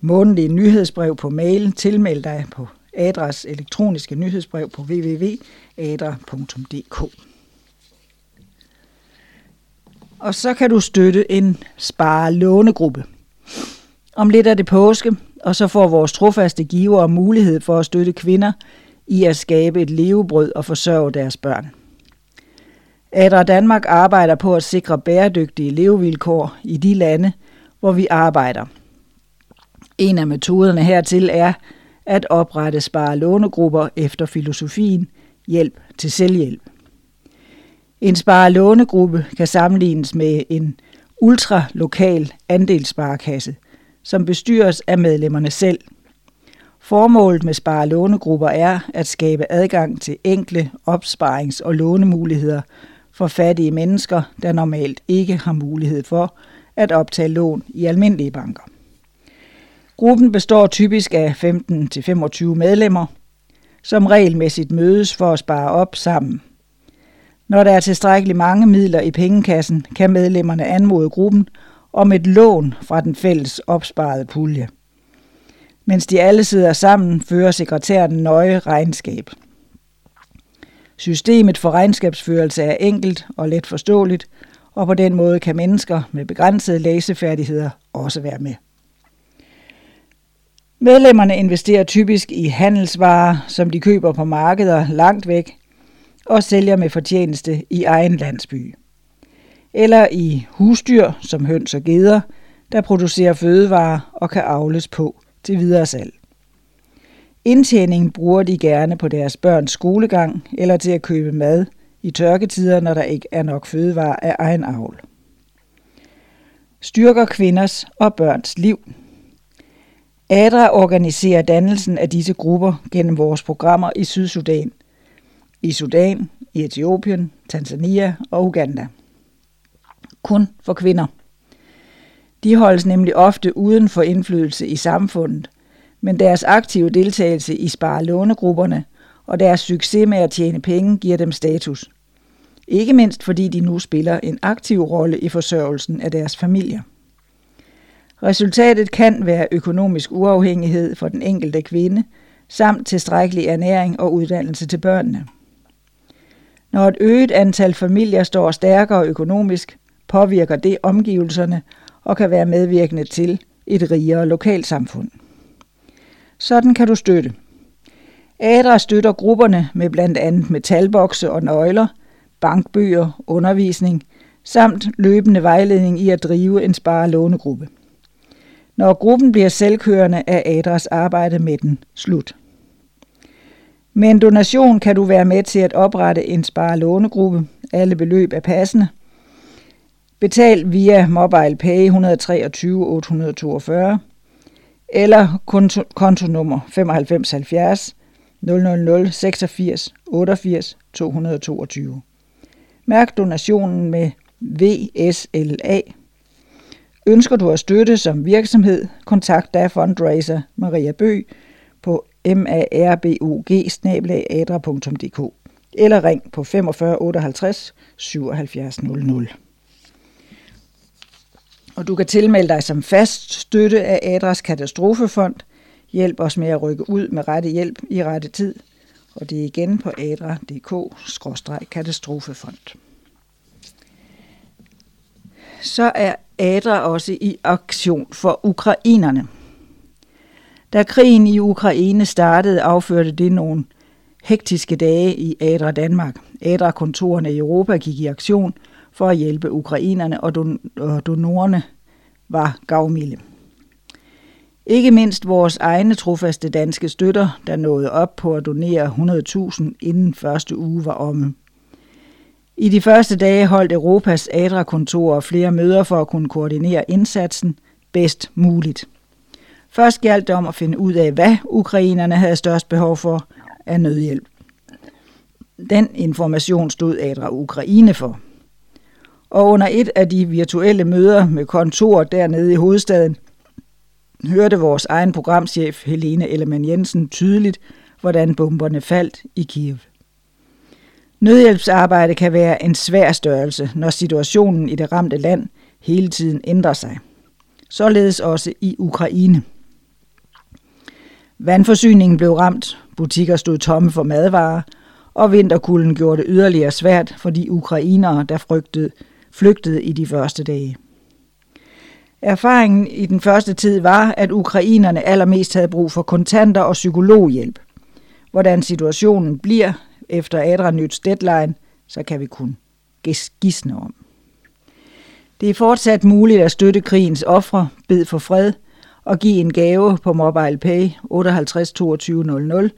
månedlige nyhedsbrev på mail. Tilmeld dig på Adras elektroniske nyhedsbrev på www.adra.dk. Og så kan du støtte en spare-lånegruppe. Om lidt er det påske, og så får vores trofaste giver mulighed for at støtte kvinder i at skabe et levebrød og forsørge deres børn. Adra Danmark arbejder på at sikre bæredygtige levevilkår i de lande, hvor vi arbejder. En af metoderne hertil er at oprette spare lånegrupper efter filosofien hjælp til selvhjælp. En spare-lånegruppe kan sammenlignes med en ultralokal andelssparekasse, som bestyres af medlemmerne selv. Formålet med spare-lånegrupper er at skabe adgang til enkle opsparings- og lånemuligheder for fattige mennesker, der normalt ikke har mulighed for at optage lån i almindelige banker. Gruppen består typisk af 15-25 medlemmer, som regelmæssigt mødes for at spare op sammen – når der er tilstrækkeligt mange midler i pengekassen, kan medlemmerne anmode gruppen om et lån fra den fælles opsparede pulje. Mens de alle sidder sammen, fører sekretæren nøje regnskab. Systemet for regnskabsførelse er enkelt og let forståeligt, og på den måde kan mennesker med begrænsede læsefærdigheder også være med. Medlemmerne investerer typisk i handelsvarer, som de køber på markeder langt væk, og sælger med fortjeneste i egen landsby. Eller i husdyr som høns og geder, der producerer fødevarer og kan avles på til videre salg. Indtjeningen bruger de gerne på deres børns skolegang eller til at købe mad i tørketider, når der ikke er nok fødevarer af egen avl. styrker kvinders og børns liv. ADRA organiserer dannelsen af disse grupper gennem vores programmer i Sydsudan, i Sudan, i Etiopien, Tanzania og Uganda. Kun for kvinder. De holdes nemlig ofte uden for indflydelse i samfundet, men deres aktive deltagelse i sparelånegrupperne og deres succes med at tjene penge giver dem status. Ikke mindst fordi de nu spiller en aktiv rolle i forsørgelsen af deres familier. Resultatet kan være økonomisk uafhængighed for den enkelte kvinde, samt tilstrækkelig ernæring og uddannelse til børnene. Når et øget antal familier står stærkere økonomisk, påvirker det omgivelserne og kan være medvirkende til et rigere lokalsamfund. Sådan kan du støtte. ADRA støtter grupperne med blandt andet metalbokse og nøgler, bankbøger, undervisning samt løbende vejledning i at drive en sparelånegruppe. Når gruppen bliver selvkørende, er ADRAs arbejde med den slut. Med en donation kan du være med til at oprette en sparelånegruppe. Alle beløb er passende. Betal via MobilePay 123 842 eller konto, kontonummer 9570 000 86 88 222. Mærk donationen med VSLA. Ønsker du at støtte som virksomhed, kontakt dig fundraiser Maria Bøg på marbog eller ring på 45 58 77 00. Og du kan tilmelde dig som fast støtte af Adras Katastrofefond. Hjælp os med at rykke ud med rette hjælp i rette tid. Og det er igen på adra.dk-katastrofefond. Så er Adra også i aktion for ukrainerne. Da krigen i Ukraine startede, afførte det nogle hektiske dage i Adra Danmark. Adra-kontorerne i Europa gik i aktion for at hjælpe ukrainerne, og, don- og donorerne var gavmilde. Ikke mindst vores egne trofaste danske støtter, der nåede op på at donere 100.000 inden første uge var omme. I de første dage holdt Europas ADRA-kontorer flere møder for at kunne koordinere indsatsen bedst muligt. Først galt det om at finde ud af, hvad ukrainerne havde størst behov for af nødhjælp. Den information stod ADRA Ukraine for. Og under et af de virtuelle møder med kontor dernede i hovedstaden, hørte vores egen programchef Helene Ellemann Jensen tydeligt, hvordan bomberne faldt i Kiev. Nødhjælpsarbejde kan være en svær størrelse, når situationen i det ramte land hele tiden ændrer sig. Således også i Ukraine. Vandforsyningen blev ramt, butikker stod tomme for madvarer, og vinterkulden gjorde det yderligere svært for de ukrainere, der frygtede, flygtede i de første dage. Erfaringen i den første tid var, at ukrainerne allermest havde brug for kontanter og psykologhjælp. Hvordan situationen bliver efter Adranyts deadline, så kan vi kun gisne om. Det er fortsat muligt at støtte krigens ofre, bed for fred og give en gave på MobilePay 58 2200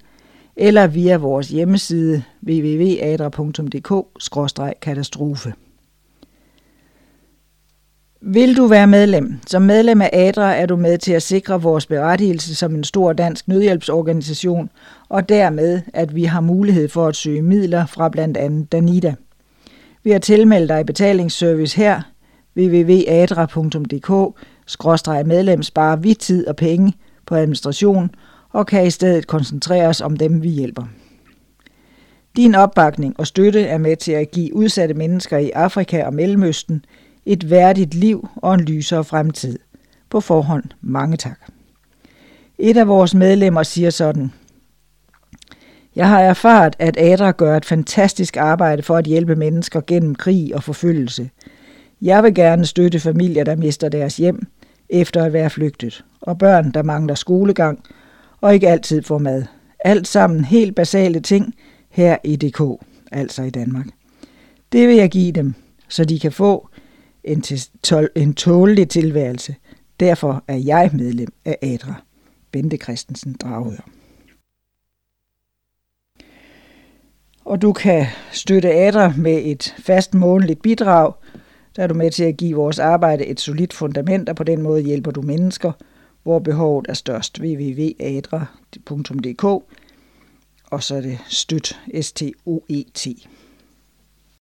eller via vores hjemmeside www.adra.dk-katastrofe. Vil du være medlem? Som medlem af ADRA er du med til at sikre vores berettigelse som en stor dansk nødhjælpsorganisation, og dermed, at vi har mulighed for at søge midler fra blandt andet Danida. Ved at tilmelde dig betalingsservice her, www.adra.dk skråstreg medlem sparer vi tid og penge på administration og kan i stedet koncentrere os om dem, vi hjælper. Din opbakning og støtte er med til at give udsatte mennesker i Afrika og Mellemøsten – et værdigt liv og en lysere fremtid. På forhånd mange tak. Et af vores medlemmer siger sådan, jeg har erfaret, at Adra gør et fantastisk arbejde for at hjælpe mennesker gennem krig og forfølgelse. Jeg vil gerne støtte familier, der mister deres hjem efter at være flygtet, og børn, der mangler skolegang og ikke altid får mad. Alt sammen helt basale ting her i DK, altså i Danmark. Det vil jeg give dem, så de kan få en, til, en tålelig tilværelse. Derfor er jeg medlem af ADRA. Bente Christensen Dragør. Og du kan støtte ADRA med et fast månedligt bidrag, der er du med til at give vores arbejde et solidt fundament, og på den måde hjælper du mennesker, hvor behovet er størst. www.adra.dk og så er det støt, S-T-O-E-T.